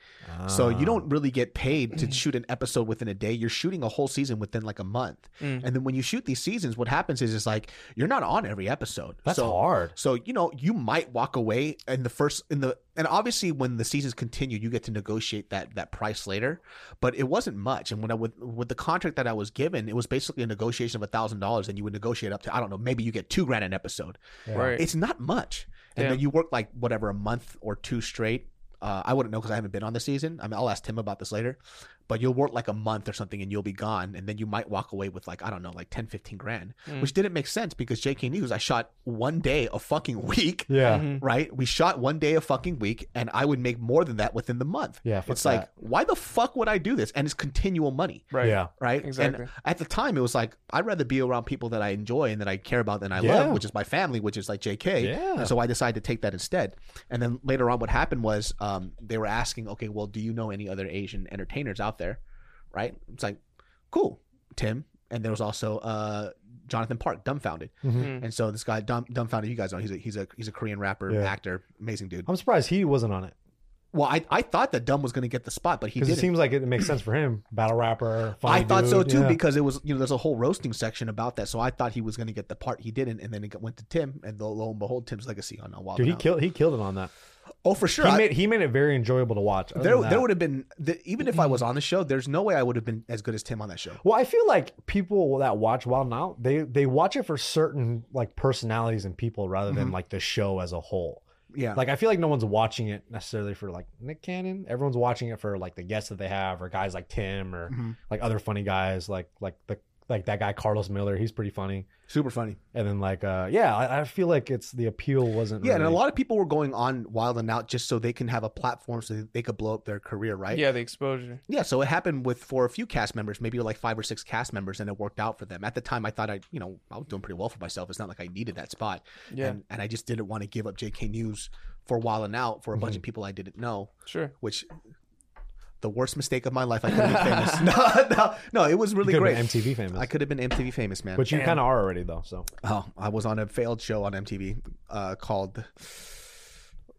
So you Ah. don't really get paid to (clears throat) shoot an episode within a day. You're shooting a whole season within like a month. Mm. And then when you shoot these seasons, what happens is it's like you're not on every episode. That's so, hard. So you know you might walk away in the first in the and obviously when the seasons continue, you get to negotiate that that price later. But it wasn't much. And when I with with the contract that I was given, it was basically a negotiation of a thousand dollars, and you would negotiate up to I don't know maybe you get two grand an episode. Yeah. Right. It's not much. And Damn. then you work like whatever a month or two straight. Uh, I wouldn't know because I haven't been on this season. I mean, I'll ask Tim about this later. But you'll work like a month or something and you'll be gone. And then you might walk away with like, I don't know, like 10, 15 grand, Mm. which didn't make sense because JK News, I shot one day a fucking (laughs) week, Yeah. Mhm. right? We shot one day a fucking week and I would make more than that within the month. Yeah. Fuck It's like, why the fuck would I do this? And it's continual money Right. Yeah. right? Exactly. And at the time, it was like I'd rather be around people that I enjoy and that I care about and I Yeah. love, which is my family, which is like JK. Yeah. And so I decided to take that instead. And then later on, what happened was um, they were asking, okay, well, do you know any other Asian entertainers out there? There, right? It's like, cool, Tim. And there was also uh, Jonathan Park, Dumbfoundead. Mhm. And so this guy, dumb, Dumbfoundead, you guys know he's a he's a he's a Korean rapper, Yeah. actor, amazing dude. I'm surprised he wasn't on it Well, I, I thought that Dumb was going to get the spot, but he because it didn't. seems like it makes sense for him. Battle rapper. Funny I thought so too Yeah. because it was you know there's a whole roasting section about that, so I thought he was going to get the part. He didn't, and then it went to Tim, and lo and behold, Tim's legacy on a Wild Dude, he Out. killed. He killed it on that. Oh, for sure. He I- made he made it very enjoyable to watch. There, there would have been the, even if I was on the show. There's no way I would have been as good as Tim on that show. Well, I feel like people that watch Wild Now, they they watch it for certain like personalities and people rather than Mhm. like the show as a whole. Yeah, Like I feel like no one's watching it necessarily for like Nick Cannon. Everyone's watching it for like the guests that they have or guys like Tim or Mhm. like other funny guys like like the like that guy Karlous Miller. He's pretty funny. super funny. And then like uh yeah, I, I feel like it's the appeal wasn't Yeah, and a lot of people were going on Wild and Out just so they can have a platform so they could blow up their career, right? Yeah, the exposure. Yeah, so it happened with for a few cast members, maybe like five or six cast members, and it worked out for them. At the time, I thought I, you know, I was doing pretty well for myself. It's not like I needed that spot, Yeah, and and I just didn't want to give up JK News for Wild and Out for a bunch Mhm. of people I didn't know, sure. which the worst mistake of my life. I could have been (laughs) famous. (laughs) no, no, no, it was really could've great. been MTV famous. I could have been MTV famous, man. but you kind of are already though. So oh, I was on a failed show on MTV uh, called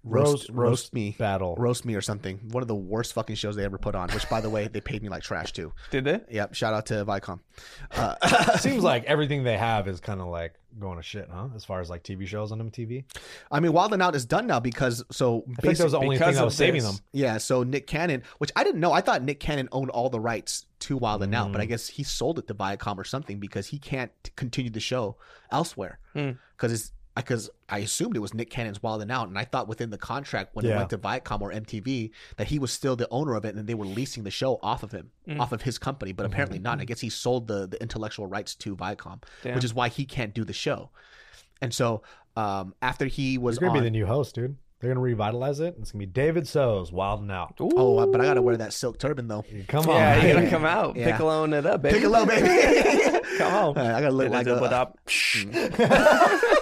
Roast- Roast Roast, Roast Me. battle. Roast Me or something. One of the worst fucking shows they ever put on. Which, by the way, they paid me like trash too. Did they? Yep. Shout out to Viacom. (laughs) Uh, Seems like (laughs) everything they have is kind of like going to shit, huh? As far as like TV shows on MTV. I mean, Wild and Out is done now because so I think that was the only thing that was saving this. them. yeah. So Nick Cannon, which I didn't know, I thought Nick Cannon owned all the rights to Wild and Out, but I Mm. guess he sold it to Viacom or something because he can't continue the show elsewhere Hmm. because it's because I assumed it was Nick Cannon's Wild and Out, and I thought within the contract when it went to Viacom or MTV that he was still the owner of it, and they were leasing the show off of him, Mm. off of his company. But apparently not. I guess he sold the the intellectual rights to Viacom, Damn. which is why he can't do the show. and so um, after he was He's gonna on, be the new host, dude. They're gonna revitalize it. It's gonna be David So's and Out. oh, but I gotta wear that silk turban though. Come on, Yeah, you man. gotta come out, Yeah. piccoloing it up, baby. Piccolo, baby. (laughs) Come on. I gotta look like a, Ba-da-ba-da. (laughs) (laughs)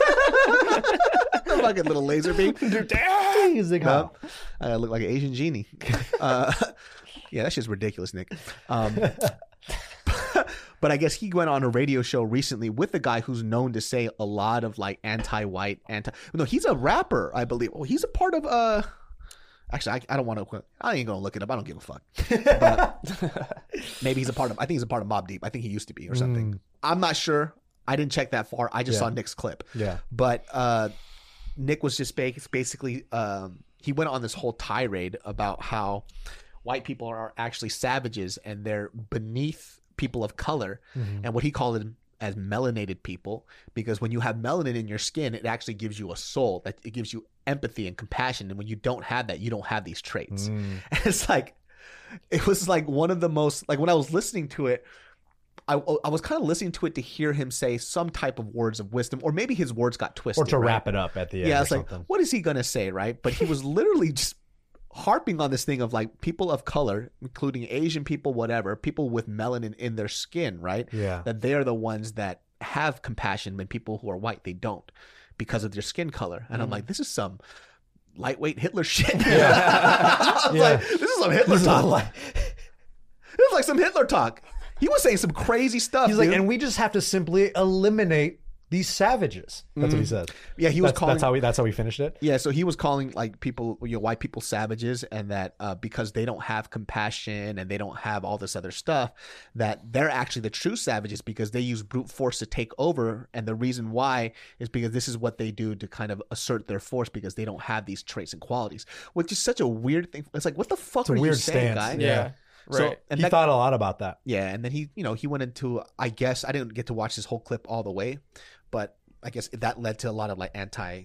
like a little laser beam. (laughs) Amazing, huh? No, I look like an Asian genie. (laughs) Uh, (laughs) yeah, that's just ridiculous, Nick. Um, but I guess he went on a radio show recently with a guy who's known to say a lot of like anti-white, anti. No, he's a rapper, I believe. Well, he's a part of. uh Actually, I, I don't want to. I ain't gonna look it up. I don't give a fuck. But maybe he's a part of. I think he's a part of Mobb Deep. I think he used to be or something. I'm not sure. I didn't check that far. I just Yeah. saw Nick's clip. Yeah. But uh, Nick was just basically um, he went on this whole tirade about how white people are actually savages and they're beneath people of color, Mhm. and what he called them as melanated people because when you have melanin in your skin, it actually gives you a soul that it gives you empathy and compassion, and when you don't have that, you don't have these traits. Mm. And (laughs) it's like it was like one of the most like when I was listening to it. I, I was kind of listening to it to hear him say some type of words of wisdom, or maybe his words got twisted. Or to right? wrap it up at the end. yeah, it's like, something. what is he gonna say, right? But he was literally just harping on this thing of like people of color, including Asian people, whatever, people with melanin in their skin, right? yeah. That they're the ones that have compassion when people who are white they don't because of their skin color. And I'm Mm. like, this is some lightweight Hitler shit. Yeah. (laughs) I was Yeah. like, this is some Hitler This is talk. like- This is like some Hitler talk. He was saying some crazy stuff. He's like, dude. and we just have to simply eliminate these savages. That's what he said. yeah, he was that's, calling. that's how we. That's how we finished it. Yeah, so he was calling like people, you know, white people savages, and that uh, because they don't have compassion and they don't have all this other stuff, that they're actually the true savages because they use brute force to take over, and the reason why is because this is what they do to kind of assert their force because they don't have these traits and qualities, which is such a weird thing. It's like, what the fuck a are you weird saying, stance. guy? Yeah. Yeah. So, Right. and he that, thought a lot about that. yeah, and then he, you know, he went into, I guess, I didn't get to watch this whole clip all the way, but I guess that led to a lot of like anti.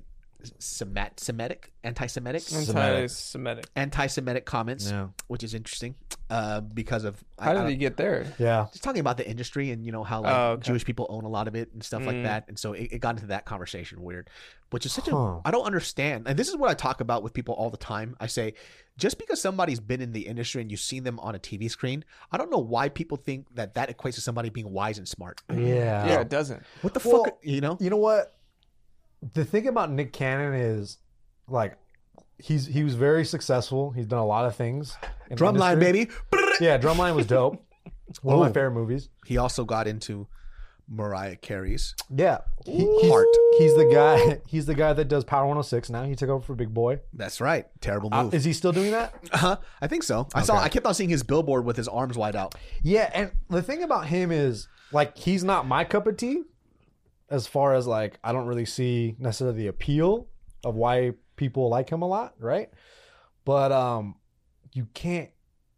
Semitic, anti-Semitic, Anti-Semitic. anti-Semitic comments, Yeah. which is interesting uh, because of I- How I did don't- he get there? Yeah. just talking about the industry and you know how like Oh, okay. Jewish people own a lot of it and stuff like Mm. that, and so it, it got into that conversation weird, which is such Huh. a I don't understand, and this is what I talk about with people all the time. I say just because somebody's been in the industry and you've seen them on a TV screen, I don't know why people think that that equates to somebody being wise and smart. Yeah. Yeah, it doesn't. What the Well, fuck, you know? You know what? The thing about Nick Cannon is like he's he was very successful. He's done a lot of things. Drumline, baby. (laughs) Yeah, Drumline was dope. One of my Oh. favorite movies. He also got into Mariah Carey's Yeah. He, he's, Heart. he's the guy (laughs) he's the guy that does Power 106 now. He took over for Big Boy. That's right. Terrible Uh, move. is he still doing that? (laughs) Uh-huh. I think so. I saw. I kept on seeing his billboard with his arms wide out. Yeah, and the thing about him is like he's not my cup of tea as far as like I don't really see necessarily the appeal of why people like him a lot, right? But um you can't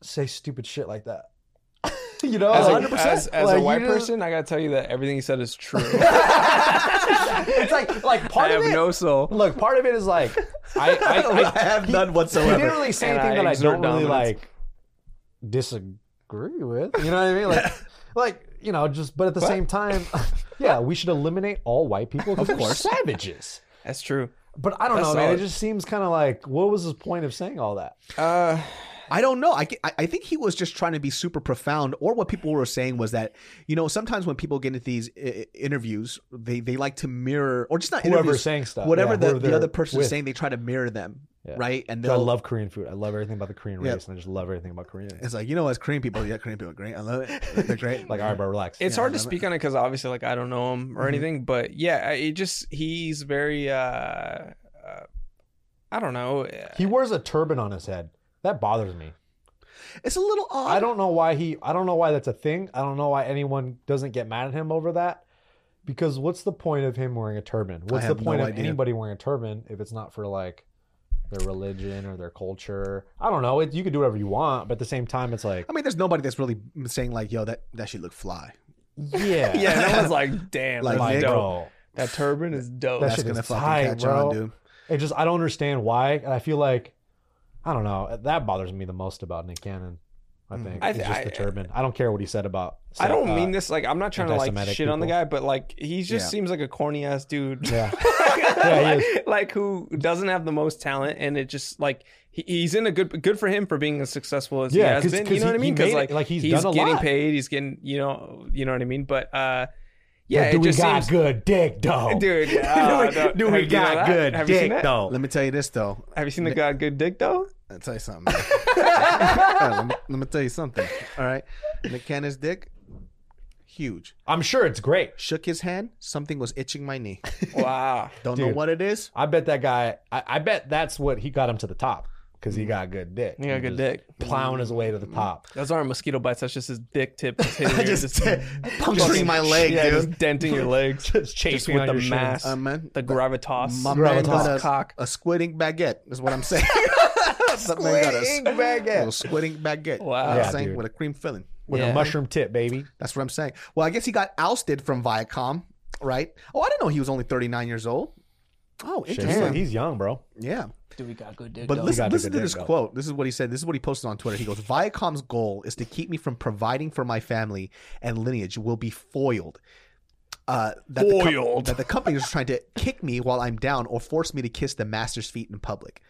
say stupid shit like that. (laughs) you know, As, a, 100%. as, as Like, a you white just- person, I gotta tell you that everything he said is true. (laughs) it's like like I part have of it no soul. Look, part of it is like (laughs) I I, I, I have he- none He whatsoever. didn't really say anything I that I don't really like disagree with. You know what I mean? Like, like you know, just but at the same time, yeah, we should eliminate all white people because Of they're course. savages. That's true. But I don't That's know, man. It solid. just seems kind of like, what was his point of saying all that? Uh, I don't know. I, I I think he was just trying to be super profound. Or what people were saying was that you know sometimes when people get into these I- interviews, they they like to mirror or just not Whoever's interviews, saying stuff, whatever yeah, the, whoever the they're other person is with. saying, they try to mirror them, Yeah. right? And I love Korean food. I love everything about the Korean Yeah. race, and I just love everything about Korean. It's like you know, as Korean people, yeah, Korean people are great. I love it. They're (laughs) great. Like, all right, bro, relax. it's Yeah, hard to love speak on it because obviously, like, I don't know him or Mm-hmm. anything. But yeah, I- it just he's very. uh, uh I don't know. he wears a turban on his head. That bothers me. it's a little odd. I don't know why he. I don't know why that's a thing. I don't know why anyone doesn't get mad at him over that. Because what's the point of him wearing a turban? What's the point no of idea. anybody wearing a turban if it's not for like their religion or their culture? I don't know. It, you can do whatever you want, but at the same time, it's like, I mean, there's nobody that's really saying like, "Yo, that that should look fly." yeah, (laughs) Yeah, no was like, damn, Like, that's like, Nick- dope. bro. That turban is dope. That That's shit gonna is fucking tight, catch bro. on, dude. It just I don't understand why, and I feel like I don't know. That bothers me the most about Nick Cannon. I think. I it's th- just I- the turban. I don't care what he said about. I don't uh, mean this like I'm not trying to like anti-Semitic shit on the guy, but like he just Yeah. seems like a corny ass dude. Yeah. (laughs) Yeah, he is. like who doesn't have the most talent, and it just like he, he's in a good good for him for being as successful as Yeah, he has 'cause- been. 'cause You know what I mean? Because like like, he's done a getting lot. paid, he's getting you know you know what I mean. But uh, yeah, But do it we just got seems, good dick though? (laughs) dude. (laughs) do we, don't- do we got good Have you seen dick though? Let me tell you this though. Have you seen the got good dick though? I'll tell you something. Yeah, (laughs) let, me, let me tell you something. All right. Nick Cannon's dick, huge. I'm sure it's great. Shook his hand, something was itching my knee. (laughs) Wow. Don't know what it is. I bet that guy. I, I bet that's what he got him to the top because he got a good dick. He got good dick. Plowing his way to the top. Those aren't mosquito bites. That's just his dick tip. (laughs) Just hitting your, just puncturing my leg, yeah, dude. just denting your legs. Just just chasing with on the your shins. mass, Uh, man, the gravitas. my man Gravitas. got a, Cock. a squinting baguette. Is what I'm saying. That man got a, s- little squinting baguette. Wow. You know what Yeah, I'm saying dude. with a cream filling. with Yeah. a mushroom tip, baby. That's what I'm saying. Well, I guess he got ousted from Viacom, right? Oh, I didn't know he was only 39 years old. Oh, Shit, interesting. he's, he's young, bro. yeah. Dude, we got good dick. But though. listen, got a listen good to this dick, though. quote. This is what he said. This is what he posted on Twitter. He goes, Viacom's goal is to keep me from providing for my family and lineage will be foiled. Uh, that, The com- Foiled. that the company is trying to kick me while I'm down or force me to kiss the master's feet in public.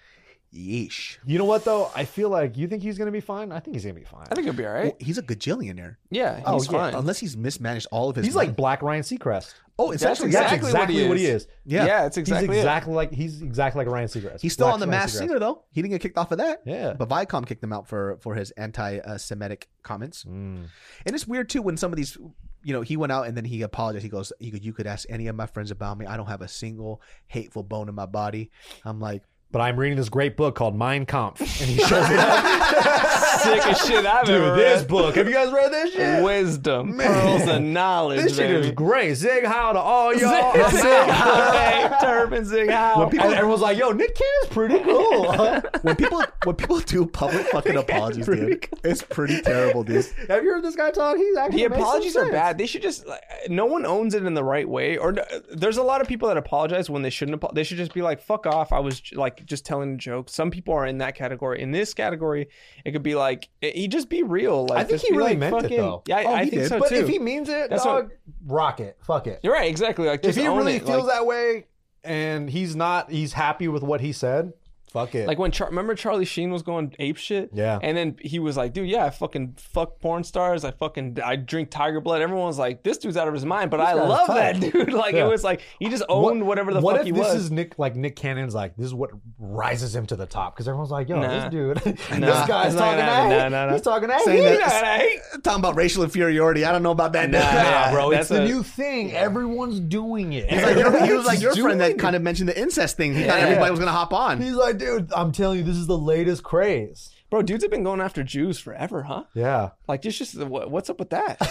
Yeesh. You know what though? I feel like you think he's gonna be fine. I think he's gonna be fine. I think he'll be all right. Well, he's a gajillionaire. yeah, he's Oh, yeah. fine. Unless he's mismanaged all of his he's money. like Black Ryan Seacrest. oh, it's That's actually That's Exactly exactly, what he what, he is. is. Yeah. yeah, it's exactly. he's it. exactly like he's exactly like Ryan Seacrest. He's still Black on the mass Seacrest. singer though. He didn't get kicked off of that. Yeah. But Viacom kicked him out for for his anti-Semitic comments. Mm. And it's weird too when some of these, you know, he went out and then he apologized. He goes, he goes, "You could ask any of my friends about me. I don't have a single hateful bone in my body." I'm like, But I'm reading this great book called Mein Kampf, and he shows (laughs) it up. Sickest shit I've Dude, ever this read. book. Have you guys read this shit? Wisdom, pearls of knowledge. This shit is great. Zig How to all y'all. Zig I'm out. How, Turpin Zig How. And everyone's like, "Yo, Nick Cannon is pretty cool." (laughs) when people when people do public fucking apologies, dude, it's pretty terrible, dude. Have you heard this guy talk? He's actually The makes some apologies are bad. They should just. Like, no one owns it in the right way. Or there's a lot of people that apologize when they shouldn't. apo- They should just be like, "Fuck off." I was like just telling a joke. Some people are in that category. In this category, it could be like he just be real. Like I think he really like, meant fucking, it though. Yeah, I, Oh, I think did. so But too. if he means it, That's dog, rock it. Fuck it. You're right. Exactly. Like If he really it. feels like, that way and he's not, he's happy with what he said. Fuck it. Like when Char- remember Charlie Sheen was going ape shit, Yeah. and then he was like, "Dude, yeah, I fucking fuck porn stars. I fucking I drink tiger blood." Everyone was like, "This dude's out of his mind," but I love that dude. (laughs) Like Yeah. it was like he just owned whatever the what fuck if he this is Nick like Nick Cannon's like this is what rises him to the top because everyone's like yo Nah. (laughs) this dude this guy's it's not talking gonna Nah, nah, nah. he's talking that Saying hate. that- (laughs) Talking about racial inferiority. I don't know about that. Nah, yeah bro That's it's the a- new thing everyone's doing it He's like your- he was like your friend that kind of mentioned the incest thing. He thought everybody was gonna hop on. he's like dude I'm telling you this is the latest craze Bro, dudes have been going after Jews forever, huh? yeah Like, it's just what's up with that? (laughs)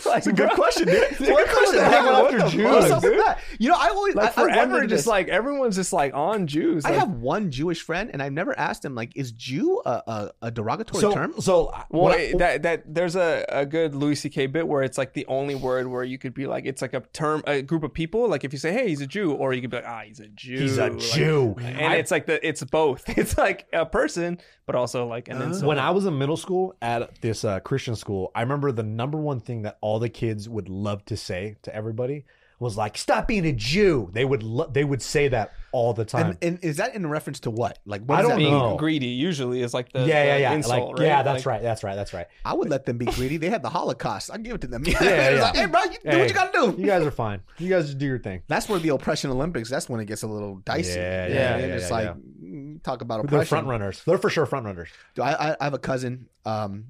(laughs) That's a good question, dude. What question. the heck? What What the the fuck? fuck, What's up with that? You know, I always Like I, I forever, wondered just this. like everyone's just like on Jews. I have one Jewish friend, and I've never asked him like, is Jew a, a, a derogatory so term? so Well, what I- that that there's a, a good Louis C.K. bit where it's like the only word where you could be like it's like a term a group of people like if you say hey he's a Jew or you could be like ah he's a Jew he's a Like, Jew and I- it's like the it's both (laughs) it's like a person but also like an insult. when I was in middle school at this uh, Christian school, I remember the number one thing that all the kids would love to say to everybody was like, "Stop being a Jew." They would lo- they would say that all the time. And, and is that in reference to what? Like, what I don't that being mean? know. greedy usually is like the yeah, yeah, the yeah. insult, like, right? yeah, that's Like, right. That's right. That's right. I would let them be greedy. They had the Holocaust. I'd give it to them. (laughs) Yeah, yeah. like, hey, bro, you do what you gotta do. You guys are fine. You guys just do your thing. That's where the oppression Olympics. That's when it gets a little dicey. Yeah, You know yeah, what I yeah, It's yeah, like yeah. talk about They're front runners. They're for sure front runners. I, I, I have a cousin. Um,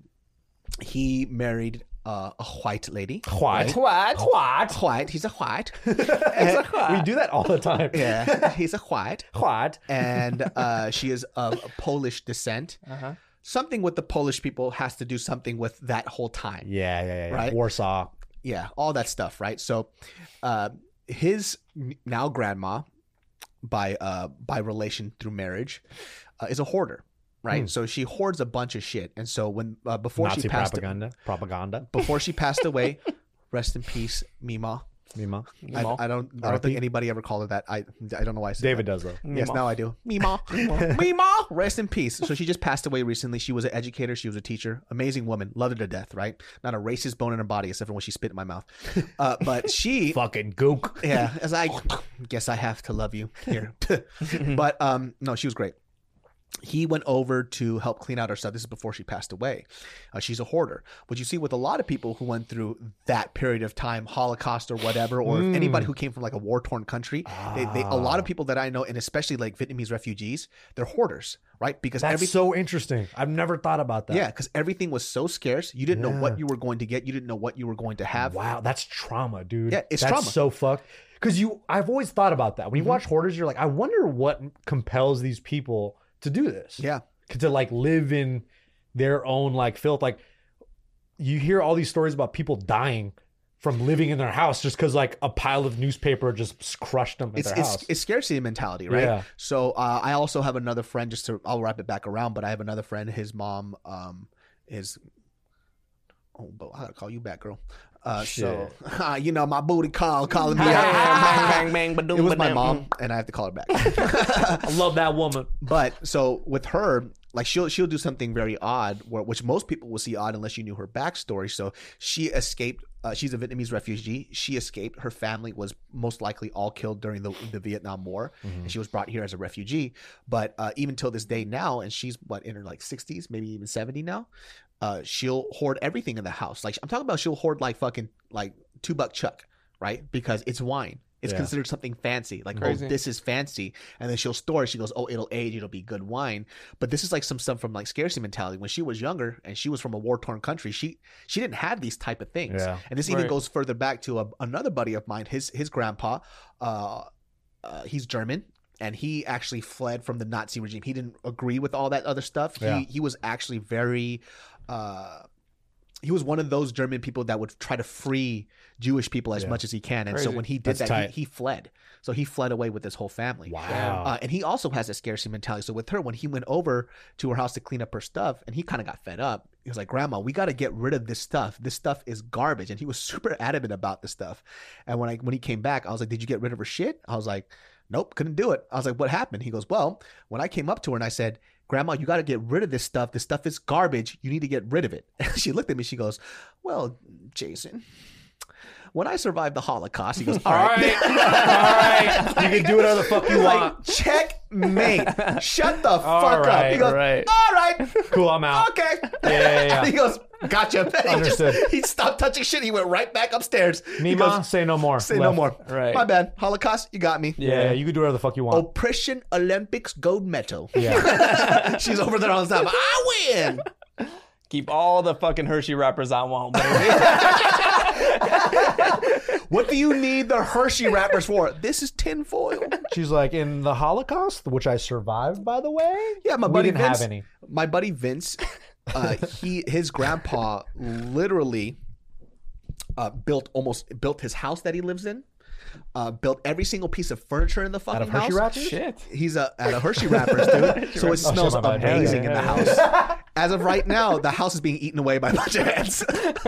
he married uh, a white lady. White. What? What? White. He's a white. (laughs) he's a white. We do that all the time. yeah, (laughs) he's a white, What? and (laughs) uh, she is of Polish descent. Uh-huh. Something with the Polish people has to do something with that whole time. Yeah, yeah, yeah. yeah. Right? Warsaw. yeah, all that stuff, right? So, uh, his now grandma, by uh, by relation through marriage, uh, is a hoarder, right? Hmm. So she hoards a bunch of shit, and so when uh, before Nazi she passed propaganda. Propaganda. before she passed (laughs) away, rest in peace, Mima. Mima. I, I don't. I don't think anybody ever called her that. I. I don't know why I said David that. does though. Yes, Meemaw. now I do. (laughs) Mima. Mima. Rest in peace. So she just passed away recently. She was an educator. She was a teacher. Amazing woman. Loved her to death. Right. Not a racist bone in her body except for when she spit in my mouth. Uh, but (laughs) she. Fucking gook. yeah. As I guess I have to love you here. (laughs) but um, no, she was great. He went over to help clean out her stuff. This is before she passed away. Uh, she's a hoarder. What you see with a lot of people who went through that period of time, Holocaust or whatever, or if anybody who came from like a war torn country, they, they, a lot of people that I know, and especially like Vietnamese refugees, they're hoarders, right? Because That's every so interesting. I've never thought about that. yeah, because everything was so scarce, you didn't know what you were going to get, you didn't know what you were going to have. Wow, that's trauma, dude. Yeah, it's that's trauma. so fucked. Because you, I've always thought about that. When you Mhm. watch hoarders, you're like, I wonder what compels these people to do this. Yeah, to like live in their own like filth. Like you hear all these stories about people dying from living in their house just because like a pile of newspaper just crushed them at it's their it's, house. it's scarcity mentality, right? Yeah. So uh, I also have another friend. Just to I'll wrap it back around, but I have another friend. His mom um is oh, but I gotta call you back, girl. Uh, so (laughs) you know my booty call calling me (laughs) bang, out. bang, bang, ba-doom, It was my ba-dum. mom, and I have to call her back. (laughs) I love that woman. but so with her, like she'll she'll do something very odd, where, which most people will see odd unless you knew her backstory. So she escaped. Uh, she's a Vietnamese refugee. She escaped. Her family was most likely all killed during the the Vietnam War, and she was brought here as a refugee. But uh, even till this day now, and she's what in her like sixties, maybe even seventy now. Uh, she'll hoard everything in the house. Like I'm talking about, she'll hoard like fucking like two buck chuck, right? Because it's wine. It's Yeah. considered something fancy. Like, Crazy. oh, this is fancy. And then she'll store it. She goes, oh, it'll age. It'll be good wine. But this is like some stuff from like scarcity mentality. When she was younger and she was from a war torn country, she she didn't have these type of things. Yeah. And this even goes further back to a, another buddy of mine. His his grandpa, uh, uh, he's German. And he actually fled from the Nazi regime. He didn't agree with all that other stuff. Yeah. He he was actually very uh, he was one of those German people that would try to free Jewish people as Yeah. much as he can. And so when he did That's that, he, he fled. So he fled away with his whole family. Wow. Uh, and he also has a scarcity mentality. So with her, when he went over to her house to clean up her stuff, and he kind of got fed up, he was like, "Grandma, we got to get rid of this stuff. This stuff is garbage." And he was (laughs) super adamant about this stuff. And when I when he came back, I was like, "Did you get rid of her shit?" I was like, "Nope, couldn't do it." I was like, "What happened?" He goes, "Well, when I came up to her and I said." Grandma, you got to get rid of this stuff. This stuff is garbage. You need to get rid of it. (laughs) She looked at me. She goes, "Well, Jason, when I survived the Holocaust," he goes, "All (laughs) All right, right. (laughs) All right. You can do whatever the fuck you like, want. checkmate. Shut the All fuck up. right, He goes, right. all right, Cool, I'm out. okay. Yeah, yeah, yeah. he goes, gotcha. And (laughs) he, just- Understood. he stopped touching shit. He went right back upstairs. He Mima, goes, say no more. say no more. Right. My bad. Holocaust, you got me. Yeah, Yeah. you can do whatever the fuck you want. Oppression Olympics gold medal. Yeah. (laughs) She's over there all the time. I win. Keep all the fucking Hershey wrappers I want, baby. (laughs) What do you need the Hershey wrappers for? This is tinfoil. She's like, in the Holocaust, which I survived, by the way. Yeah, my we buddy didn't Vince. have any. My buddy Vince, uh, he his grandpa literally uh, built almost built his house that he lives in. Uh, built every single piece of furniture in the fucking Out of Hershey house. wrappers? Shit. He's a, at a Hershey wrappers, dude. (laughs) so it Oh, shit, smells my bad. Hell amazing yeah, in the house. (laughs) As of right now, the house is being eaten away by a bunch of ants. (laughs)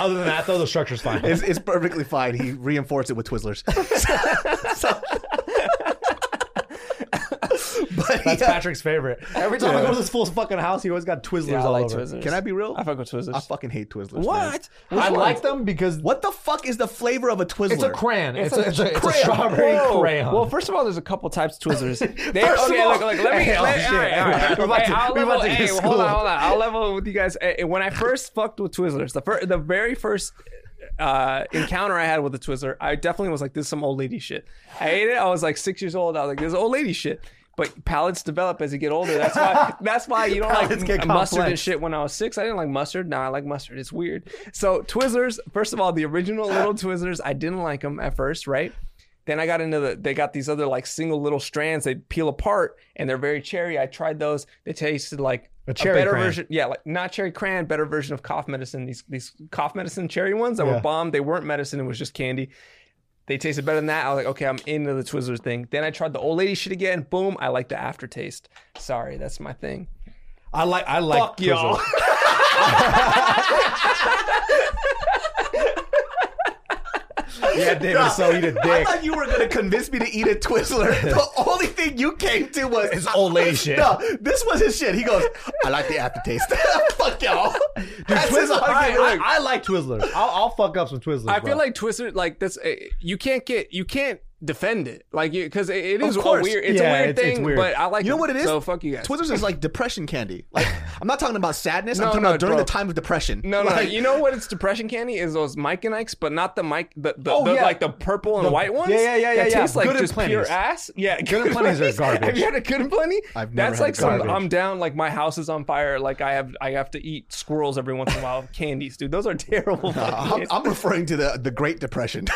Other than that, though, the structure's fine. it's, it's perfectly fine. He reinforced it with Twizzlers. So- (laughs) but That's yeah, Patrick's favorite. Every time I go to this fool's fucking house, he always got Twizzlers Yeah, I all like over. Twizzlers. can I be real? I fuck with Twizzlers. I fucking hate Twizzlers. man. what? I like them because What the fuck is the flavor of a Twizzler? it's a crayon. It's, a, it's, a, it's a crayon. strawberry Whoa. crayon. Well, first of all, there's a couple types of Twizzlers. (laughs) They, First of okay, all- look, look, let me. Hey, oh, let, shit. all right, all right. (laughs) We're about Okay, to- I'll we're about level- to get hey, hold schooled. on, hold on. I'll level with you guys. Eh, When I first fucked with Twizzlers, the first, the very first uh, encounter I had with a Twizzler, I definitely was like, "This is some old lady shit." I ate it. I was like six years old. I was like, "This is old lady shit." But palates develop as you get older. That's why. (laughs) That's why you don't Palates like get mustard and shit. When I was six, I didn't like mustard. Now I like mustard. It's weird. So Twizzlers. First of all, the original little (laughs) Twizzlers, I didn't like them at first, right? Then I got into the. They got these other like single little strands. They peel apart and they're very cherry. I tried those. They tasted like A cherry better crayon. version. Yeah, like not cherry crayon, better version of cough medicine. These these cough medicine cherry ones that Yeah. were bomb. They weren't medicine. It was just candy. They tasted better than that. I was like, okay, I'm into the Twizzlers thing. Then I tried the old lady shit again. Boom, I like the aftertaste. Sorry, that's my thing. I like I like Fuck y'all. (laughs) (laughs) Twizzlers. Yeah, (laughs) David, so eat a I dick. I thought you were gonna convince me to eat a Twizzler. (laughs) The only thing you came to was It's old lady (laughs) shit. No, this was his shit. He goes, "I like the aftertaste." Fuck y'all. That's his Twizzlers, I. I, I like Twizzlers. I'll, I'll fuck up some Twizzlers. I bro. feel like Twizzler, like that's uh, you can't get you can't defend it, like you because it, it is a weird. It's Yeah, a weird it's- it's thing, weird. but I like. You know what it is? So fuck you guys. Twizzlers is like depression candy. Like (laughs) I'm not talking about sadness. I'm No, talking no, about during bro. the time of depression. No, no, Like, you know what? It's depression candy is those Mike and Ike's, but not the Mike, the, the, Oh, the- yeah. like the purple and The- white ones. yeah, yeah, yeah, that yeah, yeah. Taste like Good and just pure ass. Yeah, Good and (laughs) Plenty's are garbage. Have you had a good and plenty? I've never That's had like some. I'm down. Like my house is on fire. Like I have, I have to eat squirrels every once in a while. (laughs) Candies, dude. Those are terrible. I'm, referring to the the Great Depression.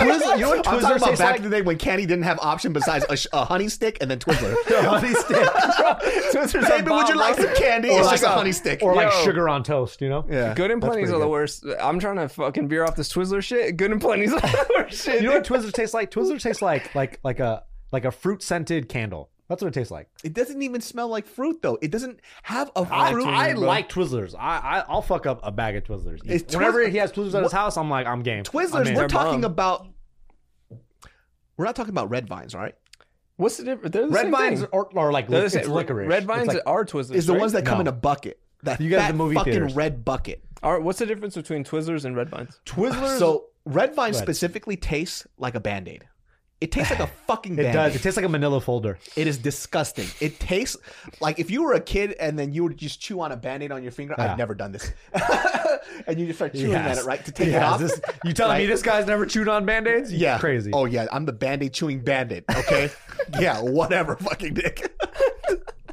You know what I'm Twizzlers back like? In the day when candy didn't have option besides a, sh- a honey stick and then Twizzler. (laughs) honey stick. (laughs) Twizzlers are Baby, would you like some candy? Or It's like just a a- honey stick. Or like Yo. sugar on toast, you know? yeah, Good and That's plenties pretty are the worst. I'm trying to fucking veer off this Twizzler shit. Good and plenty's are the worst shit. You know what dude. Twizzlers taste like? Twizzlers tastes like like like a like a fruit scented candle. That's what it tastes like. It doesn't even smell like fruit though. It doesn't have a I, fruit. I bro. like Twizzlers. I, I I'll fuck up a bag of Twizzlers. Is Twiz- Whenever he has Twizzlers at his house, I'm like, I'm game. I'm Twizzlers. We're talking about. We're not talking about red vines, all right? What's the difference? They're the Red same vines thing. are, are like They're the it's same- licorice. Red It's vines like- are Twizzlers. Is the right? ones that come No. in a bucket. That You got fat the movie fucking theaters. red bucket. Are, what's the difference between Twizzlers and red vines? Twizzlers. So red vine Go specifically tastes like a band aid. It tastes like a (laughs) fucking it does. It tastes like a Manila folder. It is disgusting. It tastes like if you were a kid and then you would just chew on a band-aid on your finger. Yeah. I've never done this. (laughs) and you just start chewing at it, right? To take it Yes. off. This- you telling me this guy's never chewed on band-aids? You Yeah. Crazy. Oh yeah, I'm the band-aid chewing bandit. Okay. (laughs) yeah, whatever, fucking dick.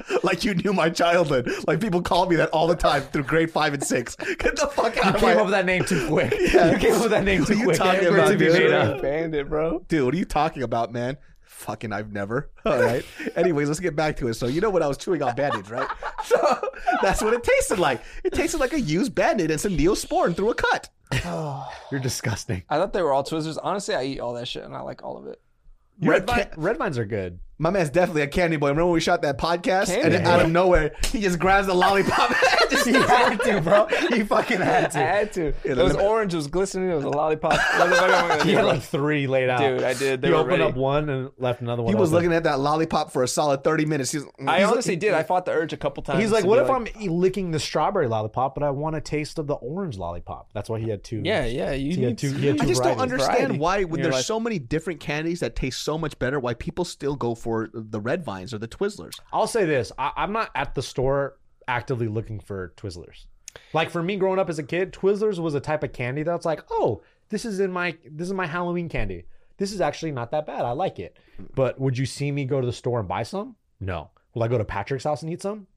(laughs) like you knew my childhood. Like people call me that all the time through grade five and six. Get the fuck out You of came my up with that name too quick. Yeah. (laughs) You came up with that name too What are you quick. talking For about, to be dude? made. Bandit, bro. Dude, what are you talking about, man? Fucking I've never. All right. Anyways, let's get back to it. So you know what I was chewing on band-aids, right? (laughs) So that's what it tasted like. It tasted like a used band-aid and some Neosporin through a cut. (sighs) You're disgusting. I thought they were all Twizzlers. Honestly, I eat all that shit and I like all of it. Red, ca- red vines are good. My man's definitely a candy boy. Remember when we shot that podcast and Candy then out of nowhere he just grabs the lollipop and (laughs) just (laughs) He had to, bro. He fucking had I to. had to. Yeah, it was orange. It was glistening. It was a lollipop. What am I gonna He do, had bro? like three laid out. Dude, I did. They he were opened ready. up one and left another one. He was open. looking at that lollipop for a solid 30 minutes. He's, I he's- honestly did. I fought the urge a couple times. He's like, what be if I'm e-, licking the strawberry lollipop, but I want a taste of the orange lollipop? That's why he had two. Yeah, yeah. You He had two- he had I two just don't understand Variety why when there's life. so many different candies that taste so much better, why people still go for the red vines or the Twizzlers. I'll say this: I, I'm not at the store actively looking for Twizzlers. Like for me, growing up as a kid, Twizzlers was a type of candy that's like, oh, this is in my this is my Halloween candy. This is actually not that bad. I like it. But would you see me go to the store and buy some? No. Will I go to Patrick's house and eat some?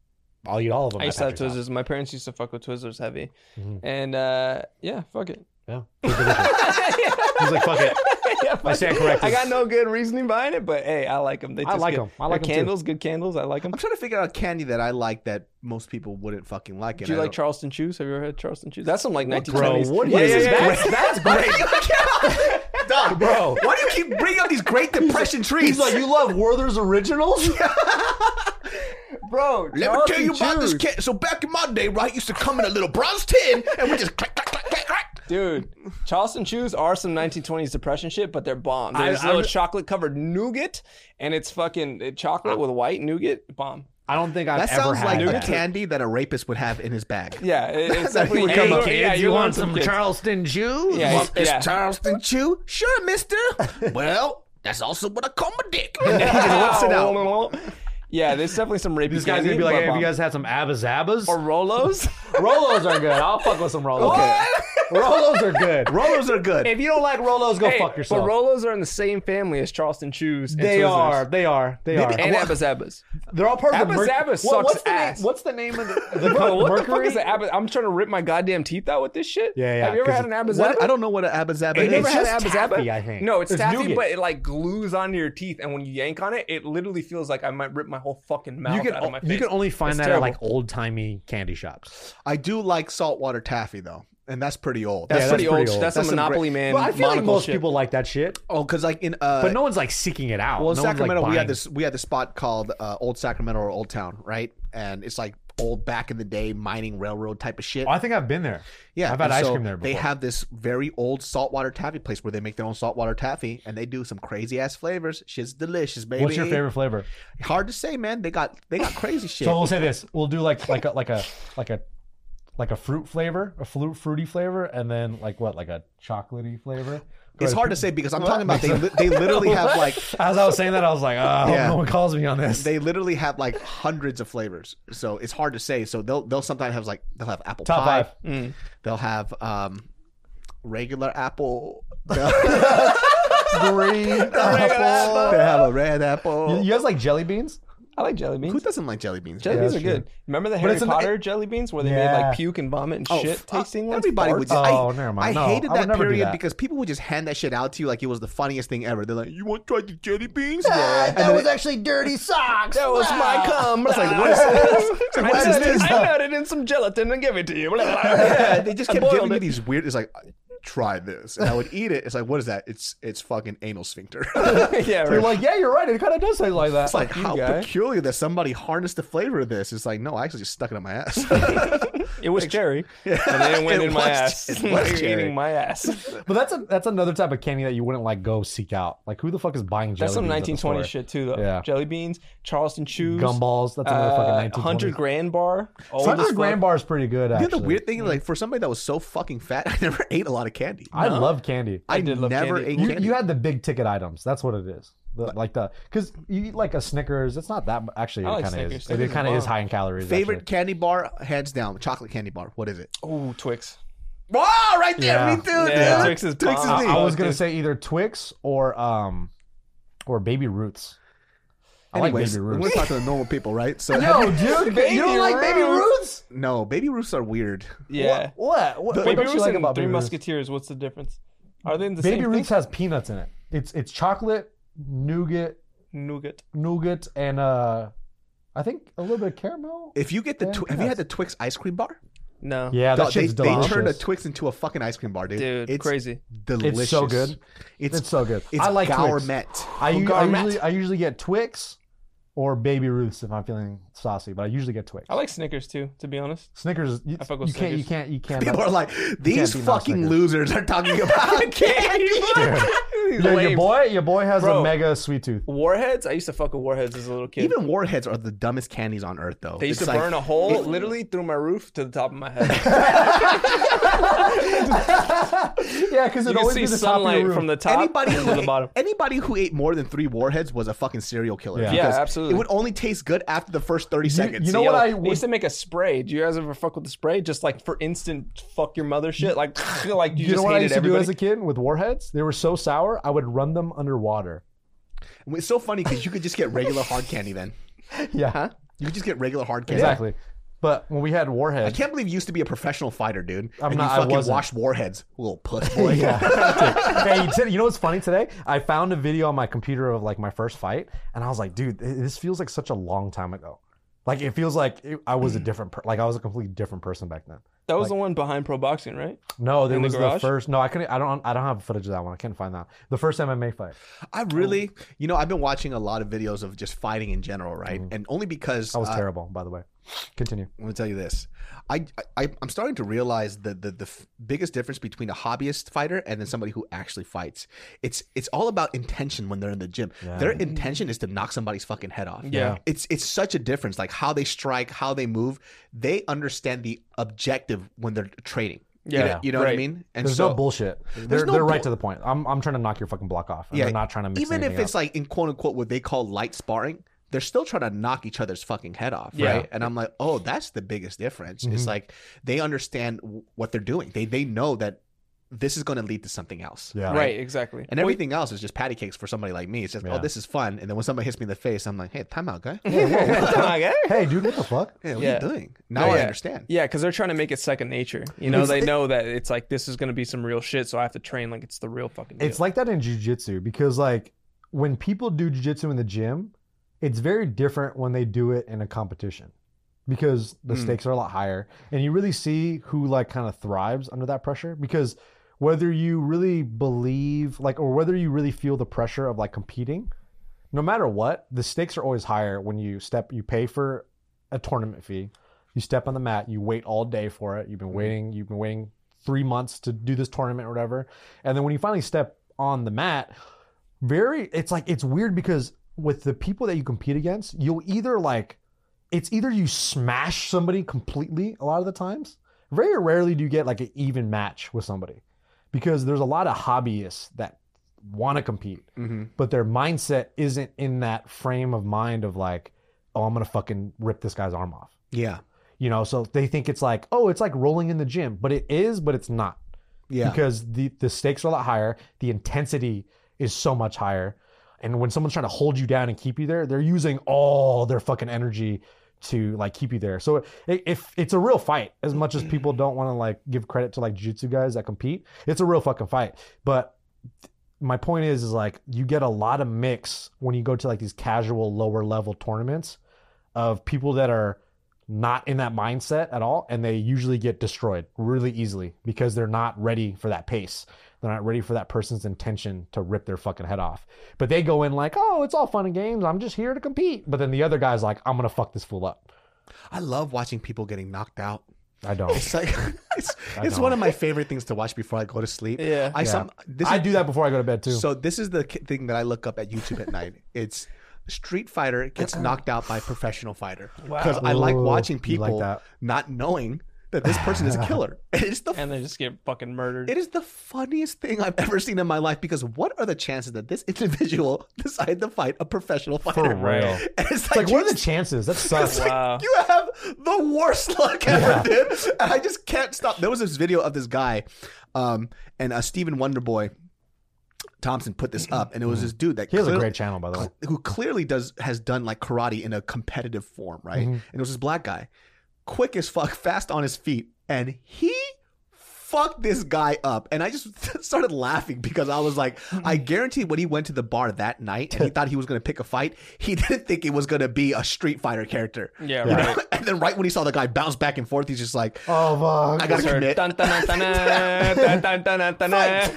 I'll eat all of them. I used to have Patrick's house. Twizzlers. My parents used to fuck with Twizzlers heavy, Mhm. and uh, yeah, fuck it. Yeah. (laughs) He's like, fuck it. Yeah, (laughs) I stand corrected. I got no good reasoning behind it, but hey, I like them. They I taste like good. 'em. I like They're 'em too. candles. Good candles. I like them. I'm trying to figure out a candy that I like that most people wouldn't fucking like. It. Do you I like don't- Charleston chews? Have you ever had Charleston chews? That's some like 1920s. Bro, what yeah, is yeah, yeah, That's, that's great. (laughs) Dog, Bro. Why do you keep bringing up these Great Depression trees? He's like, you love Werther's Originals? (laughs) bro. Let me tell you about this can. So back in my day, right, used to come in a little bronze tin, and we just clack, clack, clack, clack, clack. Dude, Charleston chews are some 1920s depression shit, but they're bomb. There's I little chocolate covered nougat, and it's fucking chocolate with white nougat. Bomb. I don't think I've That ever sounds had like that. a candy that a rapist would have in his bag. Yeah, it, (laughs) it's That definitely. would come you up- learn- yeah, you learn some kids. Charleston Jew? Yeah, Want this yeah. Charleston Chew? Sure, mister. (laughs) well, that's also what I call my dick. And (laughs) then he just whips it out. Yeah, there's definitely some rapey This guy's candy, gonna be like, but hey, have you guys had some Abba Zabas? or Rolos. (laughs) Rolos are good. I'll fuck with some Rolos. Okay. (laughs) Rolos are good. Rolos are good. If you don't like Rolos, go Hey, fuck yourself. But Rolos are in the same family as Charleston chews. And they Twizzlers. are. They are. They are. And Abba Zabas. They're all part of the Abba Merc- Zabba What- sucks what's the ass. Name, what's the name of the, (laughs) the Bro, what the fuck Mercury? is the Abba? I'm trying to rip my goddamn teeth out with this shit. Yeah, yeah, Have you ever 'cause had an Abba What? Zabba? I don't know what an Abba Zaba It- is. never it's had just an Abba Zaba? taffy, I think. No, it's, It's taffy, nougat. but it like glues onto your teeth, and when you yank on it, it literally feels like I might rip my whole fucking mouth you can out of my face. you can only find It's that terrible. at like old timey candy shops. I do like saltwater taffy though, and that's pretty old. That's Yeah, pretty that's pretty old. old. That's, That's a some Monopoly man. But I feel like most shit. people like that shit. oh, because like in uh, But no one's like seeking it out. Well, in no one's, like, Sacramento, we had this we had this spot called uh, Old Sacramento or Old Town, right? And it's like old back in the day mining railroad type of shit. Oh, I think I've been there. Yeah, I've had ice so cream there They have this very old saltwater taffy place where they make their own saltwater taffy, and they do some crazy ass flavors. Shit's delicious, baby. What's your favorite flavor? Hard to say, man. They got they got crazy shit. So we'll say this: we'll do like like a like a like a like a fruit flavor, a fruit fruity flavor, and then like what, like a chocolatey flavor. Go it's ahead. hard to say because I'm talking about they li- they (laughs) literally have like As I was saying that, I was like, oh, I hope Yeah. no one calls me on this. they literally have like hundreds of flavors. So it's hard to say. So they'll they'll sometimes have like they'll have apple Top pie. five. Mm. They'll have um regular apple. (laughs) Green (laughs) apple. They have a red apple. You, you guys like jelly beans? I like jelly beans. Who doesn't like jelly beans? Jelly Yeah, beans are that's true. good. Remember the Harry it's an- Potter jelly beans where they made Yeah. like puke and vomit and Oh, shit fuck. tasting ones? Everybody would just. Oh, I, never mind. I No, hated I would that never do period that. because people would just hand that shit out to you like it was the funniest thing ever. They're like, "You want to try the jelly beans?" Ah, and then it- actually dirty socks. That was my cum. It's like, what is (laughs) this? I, what is said this? it- I got in some gelatin and give it to you. (laughs) yeah, they just (laughs) I kept boiled giving me it. these weird. It's like, try this, and I would eat it. It's like, what is that? It's it's fucking anal sphincter. (laughs) yeah, You're like, yeah, you're right. It kind of does taste like that. It's like you, how guy. peculiar that somebody harnessed the flavor of this. It's like, no, I actually just stuck it in my ass. (laughs) it was cherry, and then it went It in my ass. (laughs) it was cherry. eating my ass. but that's a that's another type of candy that you wouldn't like go seek out. Like, who the fuck is buying jelly That's some beans at the 1920s shit too, though. Yeah. Jelly beans, Charleston chews, Gumballs. That's another fucking uh, 1920s. hundred grand bar. Hundred grand bar is pretty good. You Actually, know the weird thing, like for somebody that was so fucking fat, I never ate a lot of candy. I No? love candy. I, did love never candy. ate You, candy. you had the big ticket items. That's what it is. The, like the because you eat like a Snickers. It's not that mu- actually. I It like kind of Snickers. is. It, Snickers kind of is is bomb. high in calories. Favorite actually. candy bar, hands down, chocolate candy bar. What is it? Oh, Twix. Wow, right there, Yeah. me too. Yeah, dude. Twix is Twix is bomb. me. I was gonna say either Twix or um or Baby Ruths. I like Anyways, Baby we're Roots. gonna talk to the normal people, right? So (laughs) No, dude, you don't like Baby Ruths? no, baby Ruths are weird. Yeah. What? What, what Baby don't you Ruths like and about Three Baby Ruths? Musketeers. What's the difference? Are they in the Baby same Roots thing? has peanuts in it. It's it's chocolate, nougat, Nougat. nougat, and uh, I think a little bit of caramel. If you get the, Yeah, twi- have you had the Twix ice cream bar? No. Yeah, that Dog, they, shit's they delicious. turned a Twix into a fucking ice cream bar, dude. Dude, it's crazy. delicious. It's so good. It's, It's so good. It's I like Twix. gourmet. I, u- I gourmet. usually I usually get Twix or Baby Ruths if I'm feeling saucy, but I usually get Twix. I like Snickers too, to be honest. Snickers. You, I fuck with you can't. You can't. You can't. People are like, these fucking losers are talking about (laughs) candy. These Yo, your boy, your boy has a mega sweet tooth. Warheads. I used to fuck with warheads as a little kid. Even warheads are the dumbest candies on earth, though. they used It's to like- burn a hole literally through my roof to the top of my head. (laughs) Yeah, because you it can always see be the top of your sunlight roof. from the top Anybody to who, the bottom. anybody who ate more than three warheads was a fucking serial killer. Yeah. because Yeah, absolutely. It would only taste good after the first thirty seconds. you know Yo, what I they would- used to make a spray. Do you guys ever fuck with the spray? Just like for instant fuck your mother shit. Like, like you, You, just know what I hated used to do everybody. as a kid with warheads? They were so sour, I would run them underwater. It's so funny because you could just get regular hard candy then. (laughs) Yeah, You could just get regular hard candy. exactly. But when we had warheads I can't believe you used to be a professional fighter, dude. I'm and not- you fucking wasn't. washed warheads, little puss (laughs) boy. yeah. (laughs) hey, t- you know what's funny today? I found a video on my computer of like my first fight, and I was like, dude, this feels like such a long time ago. Like it feels like it, I was a mm. different, per- like I was a completely different person back then. That was the one behind pro boxing, right? No, there In the was the, garage? first. No, I couldn't. I don't. I don't have footage of that one. I can't find that. The first MMA fight. I really, you know, I've been watching a lot of videos of just fighting in general, right? And only because That was uh, terrible, by the way. Continue. Let me tell you this. I, I I'm starting to realize the, the the f- biggest difference between a hobbyist fighter and then somebody who actually fights. It's it's all about intention when they're in the gym. Their intention is to knock somebody's fucking head off. Yeah. It's it's such a difference. Like how they strike, how they move. They understand the objective when they're training. You know- Yeah, you know, what I mean. And There's so no bullshit. They're, no they're right bull- to the point. I'm, I'm trying to knock your fucking block off. And Yeah, they're not trying to mix even if it's up. like in quote unquote what they call light sparring, they're still trying to knock each other's fucking head off, Yeah. right? And I'm like, oh, that's the biggest difference. Mm-hmm. It's like they understand w- what they're doing. They they know that this is going to lead to something else, Yeah. Right, exactly. And everything else is just patty cakes for somebody like me. It's just, Yeah. oh, this is fun. And then when somebody hits me in the face, I'm like, hey, time out, guy. (laughs) Okay. (laughs) hey, dude, what the fuck? Hey, what Yeah. are you doing? Now I yeah. understand. Yeah, because they're trying to make it second nature. You know, they know that it's like this is going to be some real shit, so I have to train like it's the real fucking deal. It's like that in jujitsu because like when people do jujitsu in the gym, it's very different when they do it in a competition because the Mm. stakes are a lot higher and you really see who like kind of thrives under that pressure because whether you really believe like or whether you really feel the pressure of like competing no matter what the stakes are always higher when you step you pay for a tournament fee You step on the mat, you wait all day for it. You've been mm-hmm. waiting, you've been waiting three months to do this tournament or whatever. And then when you finally step on the mat, very it's like it's weird because with the people that you compete against, you'll either like it's either you smash somebody completely a lot of the times. Very rarely do you get like an even match with somebody because there's a lot of hobbyists that want to compete, mm-hmm. but their mindset isn't in that frame of mind of like, oh, I'm gonna fucking rip this guy's arm off. Yeah. You know, so they think it's like, oh, it's like rolling in the gym, but it is, but it's not Yeah. because the the stakes are a lot higher, the intensity is so much higher, and when someone's trying to hold you down and keep you there, they're using all their fucking energy to like keep you there. So it, if it's a real fight, as much as people mm. don't want to like give credit to like jiu-jitsu guys that compete, it's a real fucking fight. But my point is, is like you get a lot of mix when you go to like these casual lower level tournaments of people that are not in that mindset at all and they usually get destroyed really easily because they're not ready for that pace they're not ready for that person's intention to rip their fucking head off but they go in like oh it's all fun and games i'm just here to compete but then the other guy's like i'm gonna fuck this fool up I love watching people getting knocked out. i don't It's like (laughs) (laughs) it's, it's don't. one of my favorite things to watch before I go to sleep. Yeah. I some this i is- do that before i go to bed too So this is the thing that I look up at YouTube at night. It's Street Fighter gets knocked out by professional fighter (laughs) because I like watching you like people that. not knowing that this person is a (laughs) killer. It's the and they just get fucking murdered. it is the funniest thing I've ever seen in my life because what are the chances that this individual (laughs) decided to fight a professional fighter? for real And it's it's like what are the chances that sucks it's like, you have the worst luck ever, dude. And I just can't stop. There was this video of this guy, um, and uh, Stephen Wonderboy Thompson put this up, and it was this dude that he has a great channel by the way who clearly does has done like karate in a competitive form, right? Mm-hmm. And it was this black guy, quick as fuck, fast on his feet, and he fuck this guy up. And I just (laughs) started laughing because I was like, I hmm. guarantee when he went to the bar that night and he (laughs) thought he was going to pick a fight, he (laughs) didn't think it was going to be a Street Fighter character. Yeah, right. Know? And then right when he saw the guy bounce back and forth, he's just like, oh, fuck. I got to commit.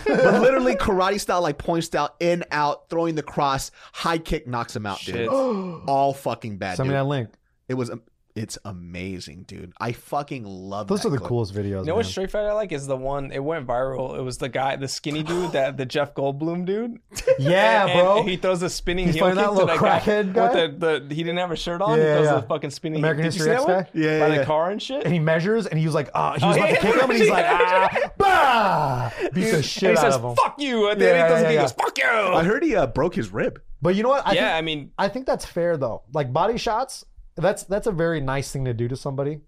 But literally karate style, like point style, in, out, throwing the cross, high kick knocks him out, Shit. dude. All fucking bad, Send dude. me that link. It was it's amazing, dude. I fucking love those that are the clip. coolest videos You know man. what Street Fighter I like is the one it went viral. It was the guy, the skinny dude, (laughs) that the Jeff Goldblum dude. (laughs) yeah And bro he throws a spinning He's heel kick that to little that crackhead guy. guy? With the, the he didn't have a shirt on. Yeah, he throws yeah. the fucking spinning. American Did you History see X that one? guy? Yeah, By yeah, the car and shit. and he measures and he was like, ah, he was Oh, (laughs) about yeah. to kick him and he's like, Yeah. ah, bah, beats the shit he out says, of him. "Fuck you!" At the end, he, does yeah, he goes, "Fuck you!" I heard he uh, broke his rib. But you know what? I yeah, think, I mean, I think that's fair though. Like body shots, that's that's a very nice thing to do to somebody.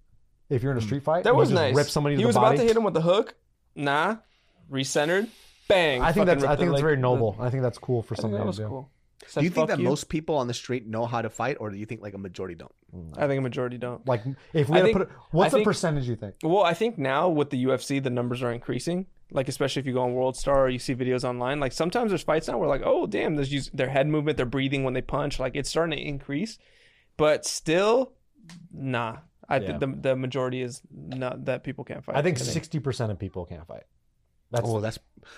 If you're in a mm. street fight, that you was just nice. Rip somebody to he the was body. about to hit him with the hook. Nah, recentered. Bang. I think fucking that's I think the that's leg- very the- noble. I think that's cool for I somebody that to was do. cool. Do you think that you." most people on the street know how to fight, or do you think like a majority don't? Mm. I think a majority don't. Like if we I had think- to put, it, what's I the think- percentage you think? Well, I think now with the UFC, the numbers are increasing. Like especially if you go on World Star or you see videos online. Like sometimes there's fights now where like, oh damn, there's use their head movement, their breathing when they punch. Like it's starting to increase, but still, nah. I Yeah. think the the majority is not that people can't fight. I think sixty percent of people can't fight. That's oh, that's.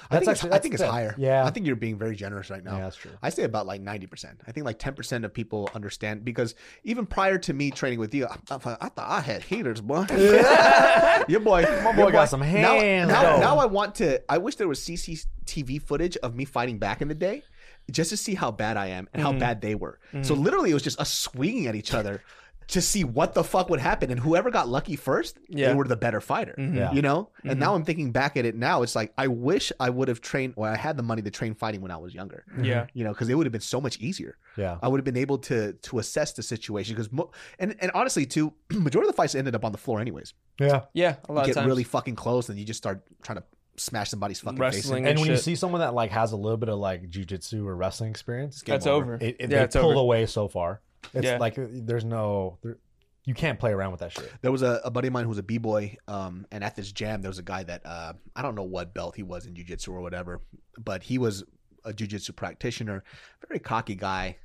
I that's think, actually- it's, I think it's fair. higher. Yeah. I think you're being very generous right now. yeah, that's true. I say about like ninety percent. I think like ten percent of people understand because even prior to me training with you, I, I, thought- I thought I had heaters, boy. (laughs) (laughs) your boy, my boy got some hands, Now, though. now, I want to. I wish there was CCTV footage of me fighting back in the day, just to see how bad I am and how mm-hmm. bad they were. So mm-hmm. literally, it was just us swinging at each other. (laughs) To see what the fuck would happen, and whoever got lucky first, Yeah. they were the better fighter. Mm-hmm. Yeah. You know, and now I'm thinking back at it now. It's like I wish I would have trained, or I had the money to train fighting when I was younger yeah. you know, because it would have been so much easier. Yeah. I would have been able to to assess the situation because, mo- and and honestly, too, (clears throat) majority of the fights ended up on the floor anyways. Yeah. Yeah, a lot You of get times. really fucking close, and you just start trying to smash somebody's fucking face. Wrestling. In. And when you shit. see someone that like has a little bit of like jujitsu or wrestling experience, game That's over. over. it, it, yeah, they it's pull over. away so far. It's Yeah. like there's no, there, you can't play around with that shit. There was a, a buddy of mine who was a b boy, um, and at this jam, there was a guy that uh, I don't know what belt he was in jujitsu or whatever, but he was a jujitsu practitioner, very cocky guy,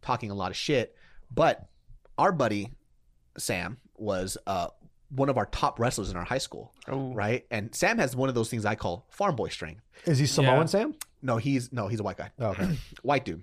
talking a lot of shit. But our buddy Sam was uh, one of our top wrestlers in our high school. Ooh. right? And Sam has one of those things I call farm boy strength. Is he Samoan Yeah. Sam? No, he's no, he's a white guy, Oh, okay. (clears throat) white dude.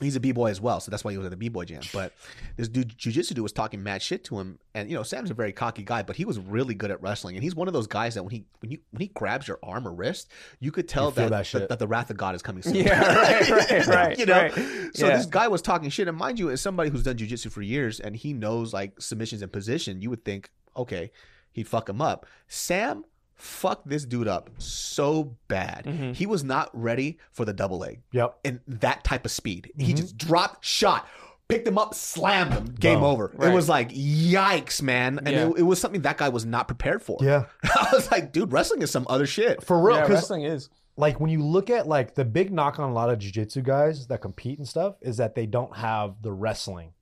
He's a b-boy as well so that's why he was at the b-boy jam. But this dude jiu-jitsu dude was talking mad shit to him and you know sam's a very cocky guy but he was really good at wrestling and he's one of those guys that when he when you when he grabs your arm or wrist you could tell You that that that, that the wrath of god is coming soon. Yeah, (laughs) right, right, (laughs) right, you know? right. so Yeah. this guy was talking shit and mind you as somebody who's done jiu-jitsu for years and he knows like submissions and position you would think okay he'd fuck him up. Sam fucked this dude up so bad Mhm. he was not ready for the double leg Yep. in that type of speed. He Mhm. just dropped, shot, picked him up, slammed him, game Boom. over. Right. It was like, yikes, man. And Yeah. it, it was something that guy was not prepared for. Yeah. (laughs) I was like, dude, wrestling is some other shit. For real. yeah, Because wrestling is. like when you look at like the big knock on a lot of jiu-jitsu guys that compete and stuff is that they don't have the wrestling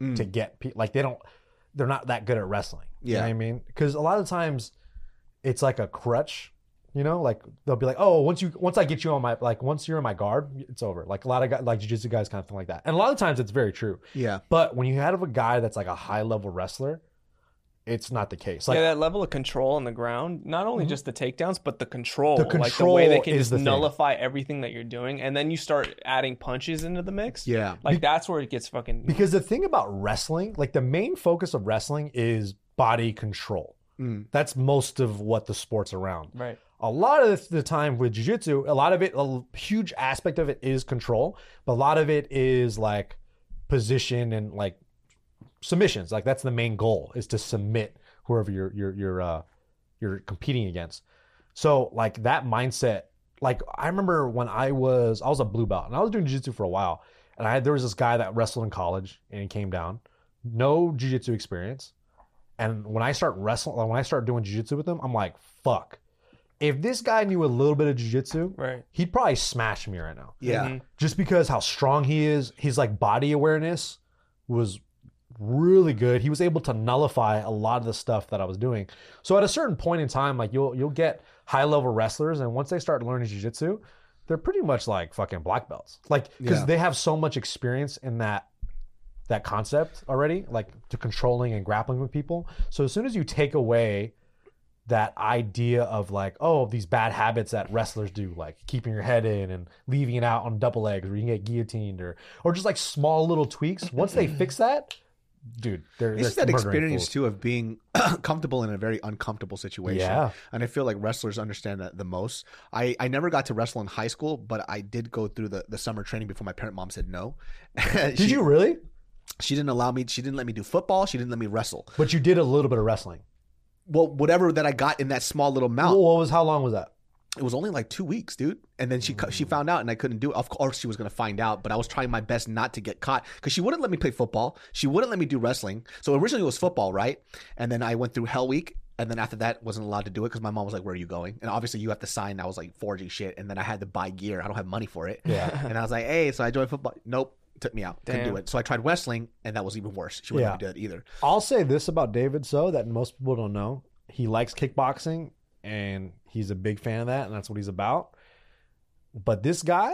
Mm. to get people like they don't they're not that good at wrestling. You know Yeah. what I mean? Because a lot of times it's like a crutch, you know, like they'll be like, Oh, once you once I get you on my like once you're in my guard, it's over. Like a lot of guys like jiu-jitsu guys kind of think like that. And a lot of times it's very true. Yeah. But when you have a guy that's like a high level wrestler, it's not the case. Like yeah, that level of control on the ground, not only Mhm. just the takedowns, but the control. The like the way they can just the thing. nullify everything that you're doing. And then you start adding punches into the mix. Yeah. Like that's where it gets fucking. Because the thing about wrestling, like the main focus of wrestling is body control. Mm. That's most of what the sport's around. right. A lot of the time with jiu-jitsu, a lot of it, a huge aspect of it is control, but a lot of it is like position and like submissions. Like that's the main goal is to submit whoever you're you're you're uh you're competing against. So like that mindset, like I remember when I was I was a blue belt and I was doing jiu-jitsu for a while. And I had there was this guy that wrestled in college and he came down, no jiu-jitsu experience. And when I start wrestling, when I start doing jiu-jitsu with him, I'm like, fuck. If this guy knew a little bit of jiu-jitsu, Right. he'd probably smash me right now. Yeah. Mhm. Just because how strong he is, his like body awareness was really good. He was able to nullify a lot of the stuff that I was doing. So at a certain point in time, like you'll you'll get high level wrestlers, and once they start learning jiu-jitsu, they're pretty much like fucking black belts. Like because Yeah. they have so much experience in that that concept already, like to controlling and grappling with people. So as soon as you take away that idea of like, oh, these bad habits that wrestlers do, like keeping your head in and leaving it out on double legs where you can get guillotined or or just like small little tweaks. Once they fix that, dude, they're, It's they're that experience too of being (coughs) comfortable in a very uncomfortable situation. Yeah. And I feel like wrestlers understand that the most. I, I never got to wrestle in high school, but I did go through the, the summer training before my parent mom said no. (laughs) Did she, you really? She didn't allow me. She didn't let me do football. She didn't let me wrestle. But you did a little bit of wrestling. Well, whatever that I got in that small little amount, What was how long was that? it was only like two weeks, dude. And then she cu- she found out, and I couldn't do it. Of course, she was gonna find out, but I was trying my best not to get caught because she wouldn't let me play football. She wouldn't let me do wrestling. So originally it was football, right? And then I went through Hell Week, and then after that wasn't allowed to do it because my mom was like, "Where are you going?" And obviously you have to sign. I was like forging shit, and then I had to buy gear. I don't have money for it. Yeah. (laughs) And I was like, "Hey," so I joined football. Nope, took me out. Couldn't do it. So I tried wrestling, and that was even worse. She wouldn't Yeah. do it either. I'll say this about David so that most people don't know. He likes kickboxing and he's a big fan of that and that's what he's about. But this guy,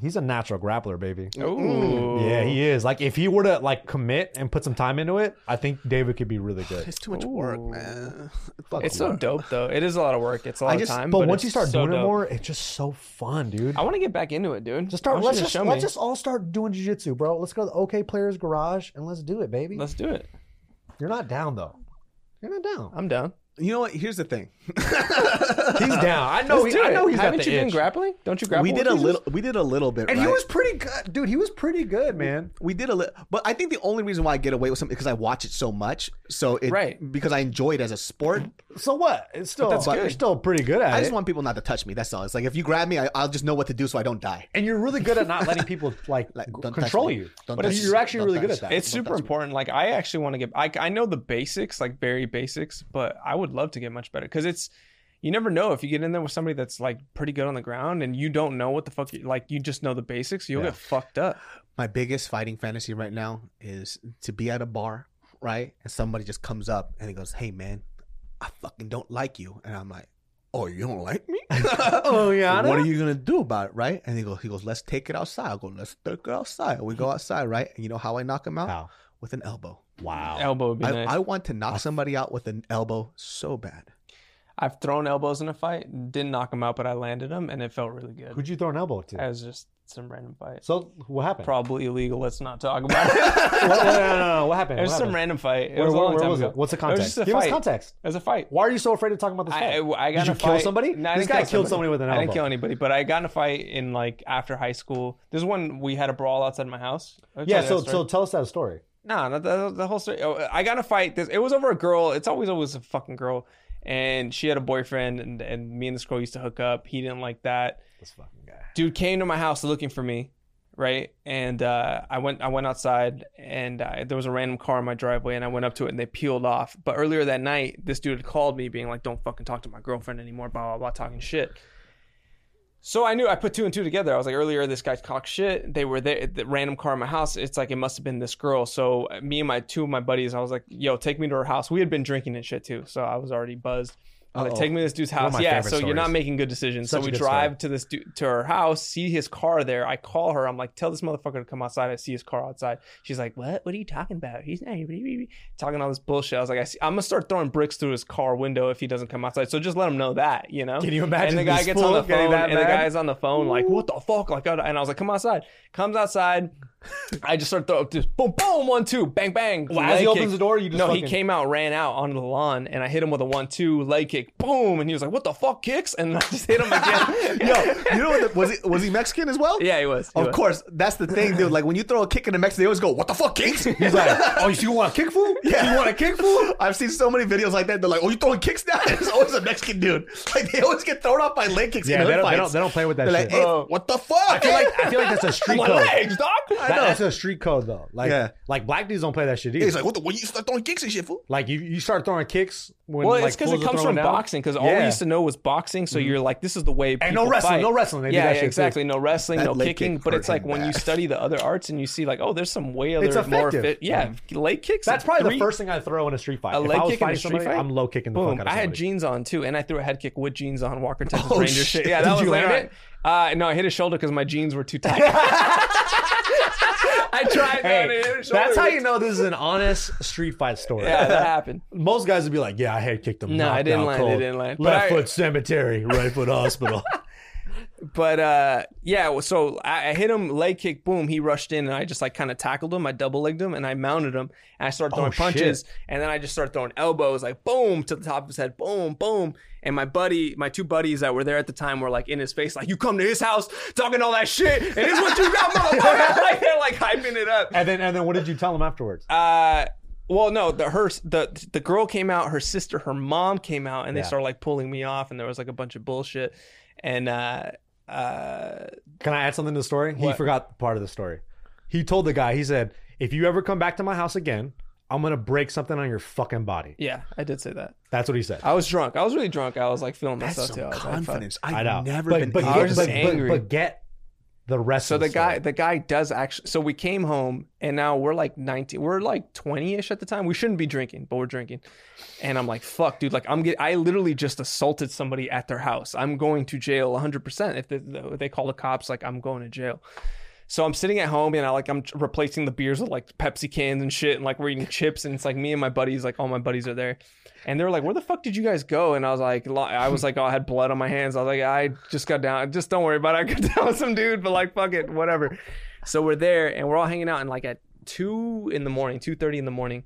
he's a natural grappler, baby. Ooh. Yeah, he is. Like if he were to like commit and put some time into it, I think David could be really good. It's too much work, Ooh. man. (laughs) It's so dope though. It is a lot of work. It's a lot I of time. But, But, once you start so doing it more, it's just so fun, dude. I want to get back into it, dude. Just start. I Let's just show let's me. just all start doing jujitsu, bro. Let's go to the OK Players Garage and let's do it, baby. Let's do it. You're not down though. You're not down. I'm down. You know what? Here's the thing. (laughs) He's down. I know. He, I know he's Haven't got the you been grappling? Don't you grapple? we did a Jesus? little. We did a little bit, and right? he was pretty good, dude. He was pretty good, man. We did a little, but I think the only reason why I get away with something because I watch it so much. So it, Right. because I enjoy it as a sport. So what? It's still. that's You're good. still pretty good at it. I it. just want people not to touch me. That's all. It's like if you grab me, I, I'll just know what to do so I don't die. and you're really good at not letting (laughs) people like, Like, don't touch control me. you. Don't but touch you're actually Don't really good touch at that. It's Don't super touch me. important. Like I actually want to get. I I know the basics, like very basics, but I would love to get much better because it's. You never know if you get in there with somebody that's like pretty good on the ground and you don't know what the fuck. You, like you just know the basics, you'll Yeah. get fucked up. My biggest fighting fantasy right now is to be at a bar, right, and somebody just comes up and he goes, "Hey, man, I fucking don't like you," and I'm like, "Oh, you don't like me? (laughs) Oh, (laughs) yeah, What are you gonna do about it, right?" And he goes, "He goes, let's take it outside." I go, "Let's take it outside." We go outside, right, and you know how I knock him out How? with an elbow. Wow. Elbow would be I, nice. I want to knock somebody out with an elbow so bad. I've thrown elbows in a fight, didn't knock him out, but I landed him, and it felt really good. Who'd you throw an elbow to? I was just some random fight. So what happened? Probably illegal. Let's not talk about (laughs) it. What, no, no, no, no, What happened? It was What some happened? random fight. It Where, was a long where time was ago. it? What's the It was context? just a Give us context. It was a fight. Why are you so afraid to talk about this I, fight? I got Did in you a kill fight- somebody? No, I This guy kill killed somebody with an elbow. I didn't kill anybody, but I got in a fight in like after high school. This is when we had a brawl outside my house. Yeah. So so tell us that story. No, the, the whole story. Oh, I got a fight. This it was over a girl. It's always always a fucking girl, and she had a boyfriend, and and me and this girl used to hook up. He didn't like that. This fucking guy. Dude came to my house looking for me, right? And uh, I went I went outside, and uh, there was a random car in my driveway, and I went up to it, and they peeled off. But earlier that night, this dude had called me, being like, "Don't fucking talk to my girlfriend anymore," blah blah blah, talking shit. So I knew I put two and two together. I was like, earlier this guy talked shit. They were there, the random car in my house. It's like it must have been this girl. So me and my two of my buddies, I was like, yo, take me to her house. We had been drinking and shit too, so I was already buzzed. I was like, Uh-oh. take me to this dude's house. Yeah, so you're not making good decisions. Such so we good drive story. to this dude, to her house, see his car there. I call her. I'm like, tell this motherfucker to come outside. I see his car outside. She's like, what? What are you talking about? He's not talking all this bullshit. I was like, I see, I'm gonna start throwing bricks through his car window if he doesn't come outside. So just let him know that, you know. Can you imagine And the guy gets on the phone, and the guy's on the phone like, what the fuck? Like, oh, and I was like, come outside. Comes outside. I just start throwing just boom, boom, one, two, bang, bang. Well, as he leg opens kick. the door, you just no, fucking... he came out, ran out onto the lawn, and I hit him with a one-two leg kick, boom, and he was like, "What the fuck, kicks?" And I just hit him again. (laughs) Yo, you know what? The, was he was he Mexican as well? yeah, he was. he Of was. course, that's the thing, dude. Like when you throw a kick in the Mexican, they always go, "What the fuck, kicks?" (laughs) He's like, oh, you want a kick fool? Yeah. You want a kick fool? (laughs) I've seen so many videos like that. They're like, "Oh, you throwing kicks now?" It's always a Mexican dude. Like they always get thrown off by leg kicks. Yeah, in they don't, they don't. They don't play with that They're shit. like, "Hey, Bro. what the fuck?" I feel like I feel like that's a street My code. legs, dog. That- that's a street code though. Like, Yeah. like black dudes don't play that shit either. He's like, "What the? When you start throwing kicks and shit, fool?" like you, you start throwing kicks when Well, like it's because fools it are comes throwing from down. boxing. Because all we Yeah. used to know was boxing. So you're like, this is the way. And no people wrestling, fight. no wrestling. They do yeah, that yeah, shit, too. exactly. No wrestling, That no leg kicking. kick But hurt it's like him when you bad. (laughs) study the other arts and you see like, oh, there's some way It's other more effective. fit. Yeah, leg kicks. That's probably three- the first thing I throw in a street fight. A if leg I was kick in a fighting street somebody, fight? I'm low kicking the Boom! fuck out of I had jeans on too, and I threw a head kick with jeans on. Walker (laughs) Texas Oh, Ranger shit. shit. Yeah, that Did was you land later. Uh, no, I hit his shoulder because my jeans were too tight. (laughs) I tried that. and it hit Hey, that's how you know this is an honest street fight story. Yeah, that happened. (laughs) Most guys would be like, "Yeah, I head kicked him. No, I didn't land, cold. it didn't land. Left I- foot cemetery, right foot hospital." (laughs) But uh, yeah, so I, I hit him leg kick, boom. He rushed in, and I just like kind of tackled him. I double legged him, and I mounted him. And I started throwing Oh, punches, shit. and then I just started throwing elbows, like boom to the top of his head, boom, boom. And my buddy, my two buddies that were there at the time, were like in his face, like you come to his house talking all that shit, and this is what you got, motherfucker. (laughs) like they're like hyping it up. and then, and then, what did you tell him afterwards? Uh, well, no, the her the the girl came out, her sister, her mom came out, and they Yeah. started like pulling me off, and there was like a bunch of bullshit, and uh, uh, Can I add something to the story? He What? forgot part of the story. He told the guy, he said, "If you ever come back to my house again, I'm gonna break something on your fucking body." yeah, I did say that. That's what he said. I was drunk. I was really drunk. I was like feeling That's myself too. some I was like, fuck. confidence. I I've know, never but, been. but, I get, was but, just but- angry. but get the rest. So of the the guy, the guy does actually. So we came home, and now we're like nineteen. We're like twenty ish at the time. We shouldn't be drinking, but we're drinking. And I'm like, fuck, dude. Like I'm get. I literally just assaulted somebody at their house. I'm going to jail 100. percent If they, if they call the cops, like I'm going to jail. So I'm sitting at home and I like I'm replacing the beers with like Pepsi cans and shit, and like we're eating chips, and it's like me and my buddies, like all my buddies are there, and they're like, "Where the fuck did you guys go?" And I was like, I was like, oh, I had blood on my hands. I was like, I just got down. Just don't worry about it. I got (laughs) down with some dude, but like, fuck it, whatever. So we're there and we're all hanging out, and like at two in the morning, two thirty in the morning,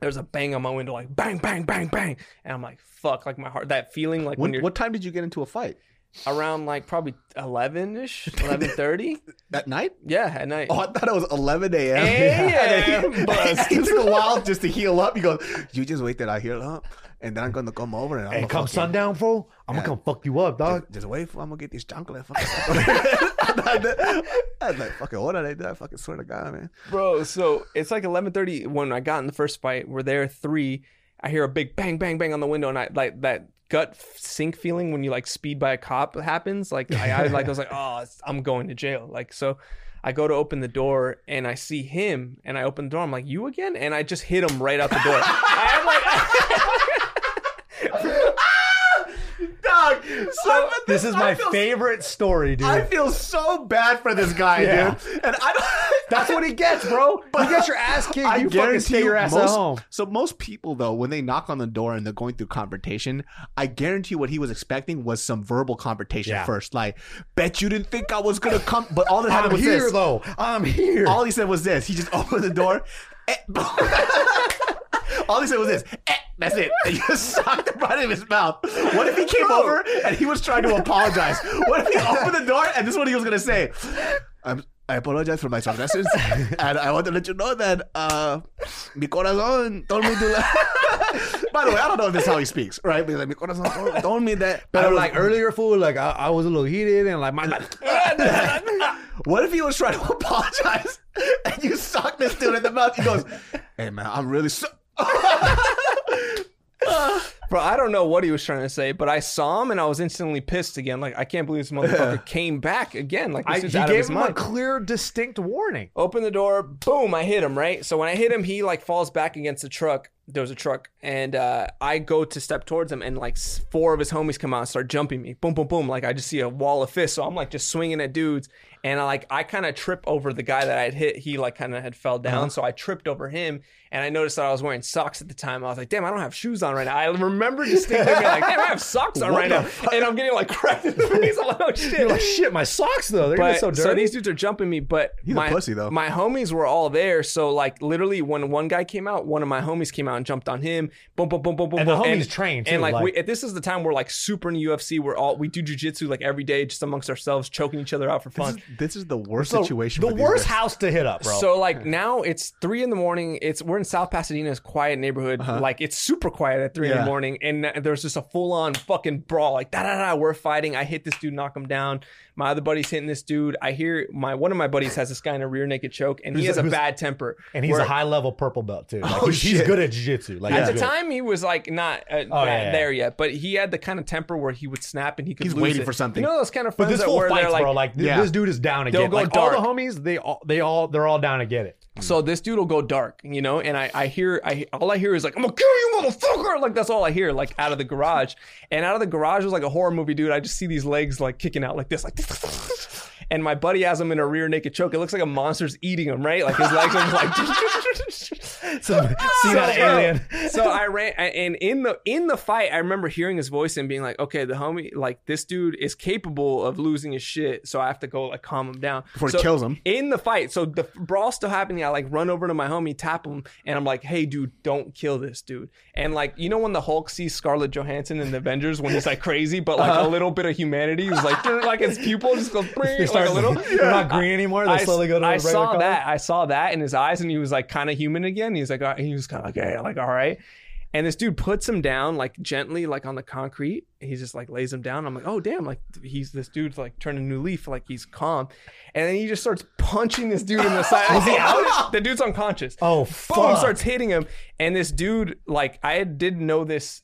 there's a bang on my window, like bang, bang, bang, bang, and I'm like, fuck, like my heart, that feeling, like when, When, you're what time did you get into a fight? Around like probably eleven ish, (laughs) eleven thirty, That night? yeah, at night. Oh, I thought it was 11 a.m. AM, (laughs) And (laughs) it took a while just to heal up. You go, you just wait till I heal up, and then I'm gonna come over and I'm Hey, gonna come sundown, fool. I'm Yeah. gonna come fuck you up, dog. Just, just wait for I'm gonna get these chocolate. I was like, fucking, what are they do? I fucking swear to God, man. bro so it's like 11.30 when i got in the first fight we're there three i hear a big bang bang bang on the window and i like that gut sink feeling when you like speed by a cop happens like i, I like i was like (laughs) oh i'm going to jail. Like so i go to open the door and i see him and i open the door i'm like you again? And i just hit him right out the door. (laughs) I am like (laughs) Dog, so This is my feel- favorite story, dude. I feel so bad for this guy, Yeah. dude. And I don't. (laughs) That's what he gets, bro. But you get your ass kicked. I you fucking guarantee stay you, your ass most, at home. So most people though, when they knock on the door and they're going through confrontation, I guarantee what he was expecting was some verbal confrontation Yeah. first. Like, bet you didn't think I was gonna come, but all that happened I'm was here this. though. I'm here. All he said was this. He just (laughs) opened the door. eh, (laughs) All he said was this. eh, That's it. And he just (laughs) socked it right in his mouth. What if he came over and he was trying to apologize? What if he (laughs) opened the door and this is what he was gonna say? I'm, I apologize for my sarcasm, (laughs) and I want to let you know that uh, mi corazón told me to. la- By the way, I don't know if this is how he speaks, right? But he's like, mi corazón told, told me that. But was- like earlier, fool, like I, I was a little heated and like my. What if he was trying to apologize and you socked this dude in the mouth? He goes, "Hey man, I'm really so." (laughs) Bro, I don't know what he was trying to say, but I saw him and I was instantly pissed again. Like, I can't believe this motherfucker (laughs) came back again. Like, this I, is he out of gave his him a mind. clear, distinct warning. Open the door, boom, I hit him, right? So when I hit him, he like falls back against the truck. There was a truck, and uh, I go to step towards him, and like s- four of his homies come out and start jumping me. Boom, boom, boom. Like I just see a wall of fists. So I'm like just swinging at dudes, and I like I kind of trip over the guy that I had hit. He like kind of had fell down, uh-huh. so I tripped over him, and I noticed that I was wearing socks at the time. I was like, damn, I don't have shoes on right now. I remember distinctly being like, damn, I have socks on What right the now, and I'm getting like cracked in the face. I'm like, oh shit. You're like, shit, my socks though. They're But so so, these dudes are jumping me, but He's my, pussy, though. My homies were all there, so like literally when one guy came out, one of my homies came out and jumped on him. Boom, boom, boom, boom, boom. And the boom. homie's trained, too, And like, like- we, this is the time we're like super in the UFC. We're all we do jujitsu like every day, just amongst ourselves, choking each other out for fun. Is, this is the worst So, situation. The worst house to hit up, bro. So like now it's three in the morning. It's we're in South Pasadena's it's a quiet neighborhood. Like it's super quiet at three in Uh-huh. The morning, and there's just a full on fucking brawl. Like da da da, we're fighting. I hit this dude, knock him down. My other buddy's hitting this dude. I hear my one of my buddies has this guy in a rear naked choke, and he has a who's- bad temper. and he's Where- a high level purple belt too. Like, Oh, he's, he's good at jiu-jitsu. Like At the good. time, he was like not uh, Oh, that- yeah, yeah. there yet, but he had the kind of temper where he would snap and he could. He's lose waiting it. for something. You know those kind of But friends this that full were fights, they're like, bro. Like Yeah. this dude is down to They'll get. go Like all the homies, they all they all they're all down to get it. So this dude will go dark, you know, and I, I hear, I all I hear is like, I'm gonna kill you, motherfucker! Like that's all I hear, like out of the garage, and out of the garage was like a horror movie, dude. I just see these legs like kicking out like this, like, (laughs) and my buddy has him in a rear naked choke. It looks like a monster's eating him, right? Like his legs are like. (laughs) (laughs) so, of Alien. so I ran, and in the in the fight, I remember hearing his voice and being like, "Okay, the homie, like this dude is capable of losing his shit, so I have to go like calm him down Before he kills him. in the fight. So the brawl still happening. I like run over to my homie, tap him, and I'm like, "Hey, dude, don't kill this dude." And like, you know, when the Hulk sees Scarlett Johansson in the Avengers when he's like crazy, but like a uh-huh. little bit of humanity, he's like, (laughs) like his pupil just goes Like start a little. (laughs) They're not green anymore. They I, slowly go to I saw color. that. I saw that in his eyes, and he was like kind of human again. He's like, uh, he was kind of like, hey, like, all right. And this dude puts him down like gently, like on the concrete. He just like lays him down. I'm like, oh damn, like he's this dude's like turned a new leaf, like he's calm. And then he just starts punching this dude in the side. Was he (laughs) out? The dude's unconscious. Oh Boom! Starts hitting him, and this dude, like, I didn't know this.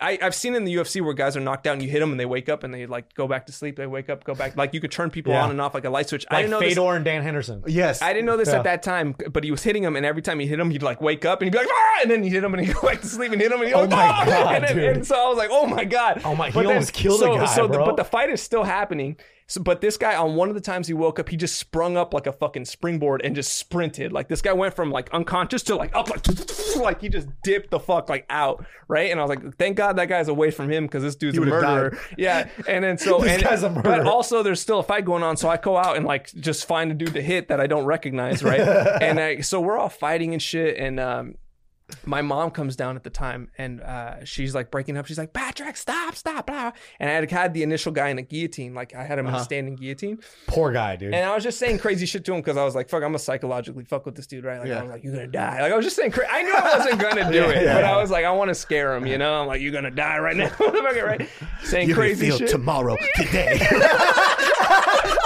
I, I've seen in the UFC where guys are knocked out and you hit them and they wake up and they like go back to sleep. They wake up, go back. Like you could turn people Yeah. on and off like a light switch. I like didn't know this. Fedor and Dan Henderson. Yes. I didn't know this Yeah. at that time, but he was hitting him, and every time he hit him, he'd like wake up and he'd be like, ah! and then he'd hit him and he'd go back to sleep and hit him and he'd go, Oh my "Ah!" God, (laughs) and, then- dude. and so I was like, oh my god, Oh my- he But almost killed a guy, So, the, bro. but the fight is still happening. So, but this guy on one of the times he woke up, he just sprung up like a fucking springboard and just sprinted. Like this guy went from like unconscious to like up, like (laughs) like he just dipped the fuck like out, right? And I was like, thank God that guy's away from him because this dude's a murderer. died. Yeah, and then so (laughs) and but also there's still a fight going on, so I go out and like just find a dude to hit that I don't recognize, right? (laughs) and I, so we're all fighting and shit, and um, my mom comes down at the time, and uh, she's like breaking up. She's like, Patrick, stop, stop, blah. And I had had the initial guy in a guillotine, like I had him in a standing guillotine, Poor guy, dude. and I was just saying crazy shit to him because I was like, fuck, I'm gonna psychologically fuck with this dude, right? Like Yeah. I was like, you're gonna die. Like I was just saying, cra- I knew I wasn't gonna (laughs) do it, Yeah. but I was like, I want to scare him, you know? I'm like, you're gonna die right now, (laughs) right? Saying You crazy feel shit. tomorrow, (laughs) today.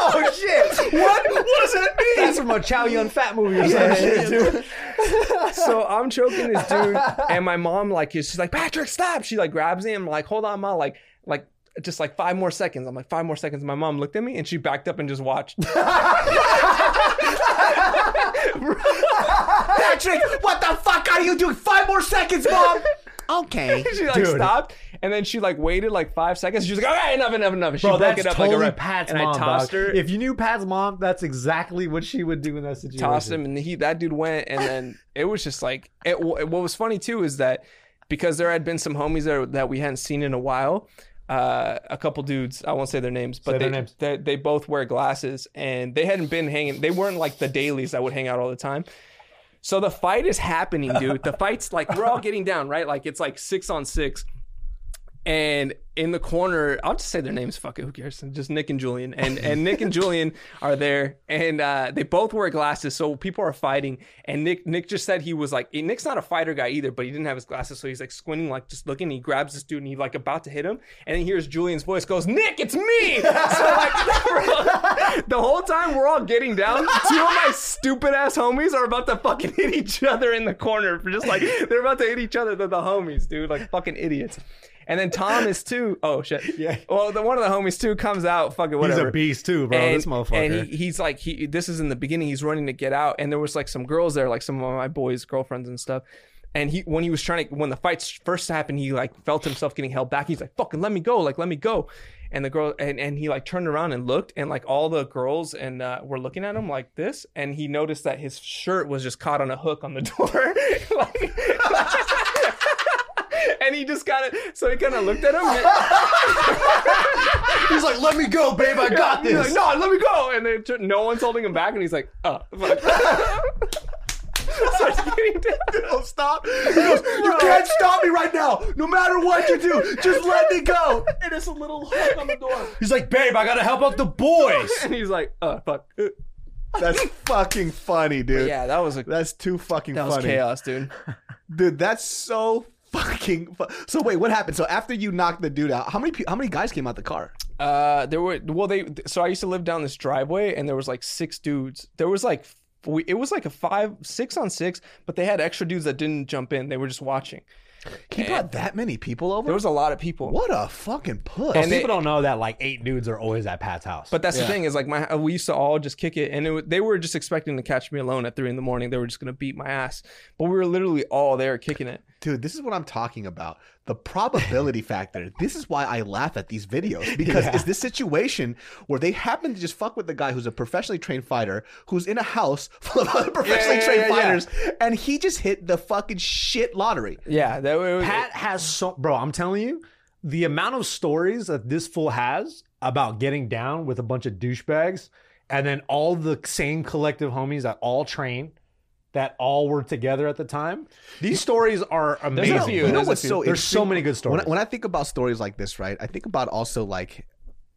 Oh shit! What? What does that mean? That's from a Chow Yun Fat movie or some shit, dude. (laughs) so I'm choking this dude, and my mom like is she's like Patrick, stop! She like grabs him, like hold on, mom, like like just like five more seconds. I'm like five more seconds. My mom looked at me and she backed up and just watched. (laughs) (laughs) Patrick, what the fuck are you doing? Five more seconds, mom. Okay. (laughs) she like Dude. stopped and then she like waited like five seconds. She was like, "All right, enough, enough, enough." She Bro, broke that's it up totally like a rep. Pat's and mom, I tossed dog. her. If you knew Pat's mom, that's exactly what she would do in that situation. tossed him, and he that dude went, and then it was just like it. What was funny too is that because there had been some homies there that we hadn't seen in a while. Uh, a couple dudes, I won't say their names, but they, their names. they they both wear glasses, and they hadn't been hanging. They weren't like the dailies that would hang out all the time. So the fight is happening, dude. The fight's like we're all getting down, right? Like it's like six on six. And in the corner, I'll just say their names. Fuck it, who cares? Just Nick and Julian. And and Nick and (laughs) Julian are there, and uh, they both wear glasses, so people are fighting. And Nick Nick just said he was like Nick's not a fighter guy either, but he didn't have his glasses, so he's like squinting, like just looking. He grabs this dude, and he's like about to hit him, and he hears Julian's voice goes, "Nick, it's me!" (laughs) So like (laughs) the whole time we're all getting down, two of my stupid ass homies are about to fucking hit each other in the corner for just like they're about to hit each other. They're the homies, dude, like fucking idiots. And then Thomas (laughs) too. Oh shit. Yeah. Well, the one of the homies too comes out. Fucking whatever. He's a beast too, bro. And, this motherfucker. and he, he's like he. This is in the beginning. He's running to get out, and there was like some girls there, like some of my boys' girlfriends and stuff. And he, when he was trying to, when the fights first happened, he like felt himself getting held back. He's like, "Fucking let me go! Like let me go!" And the girl, and, and he like turned around and looked, and like all the girls and uh, were looking at him like this, and he noticed that his shirt was just caught on a hook on the door. (laughs) like, (laughs) (laughs) and he just kind of, so he kind of looked at him. (laughs) He's like, "Let me go, babe. I got He's this." like, no, let me go. And then t- no one's holding him back, and he's like, oh. fuck. Starts getting down. Don't stop. He goes, you can't stop me right now. No matter what you do, just let me go. (laughs) And it's a little hook on the door. He's like, "Babe, I gotta help out the boys." And he's like, oh, fuck. That's fucking funny, dude. Yeah, that was a That's too fucking that was funny. chaos, dude. Dude, that's so fucking fu- So wait, what happened? So after you knocked the dude out, how many pe- how many guys came out the car? Uh, there were well, they. So I used to live down this driveway, and there was like six dudes. There was like we, it was like a five, six on six, but they had extra dudes that didn't jump in. They were just watching. He brought that many people over? There was a lot of people. what a fucking puss. And they- People don't know that like eight dudes are always at Pat's house. But that's Yeah. the thing is like my we used to all just kick it, and it, they were just expecting to catch me alone at three in the morning. They were just gonna beat my ass, but we were literally all there kicking it. Dude, this is what I'm talking about. The probability (laughs) factor. This is why I laugh at these videos (laughs) because it's this situation where they happen to just fuck with the guy who's a professionally trained fighter who's in a house (laughs) full of other professionally yeah, trained yeah, yeah. fighters, and he just hit the fucking shit lottery. Yeah, that was, Pat has so, bro. I'm telling you, the amount of stories that this fool has about getting down with a bunch of douchebags, and then all the same collective homies that all train, that all were together at the time. These stories are amazing. a few. You know There's what's so There's so many good When stories. I, when I think about stories like this, right, I think about also like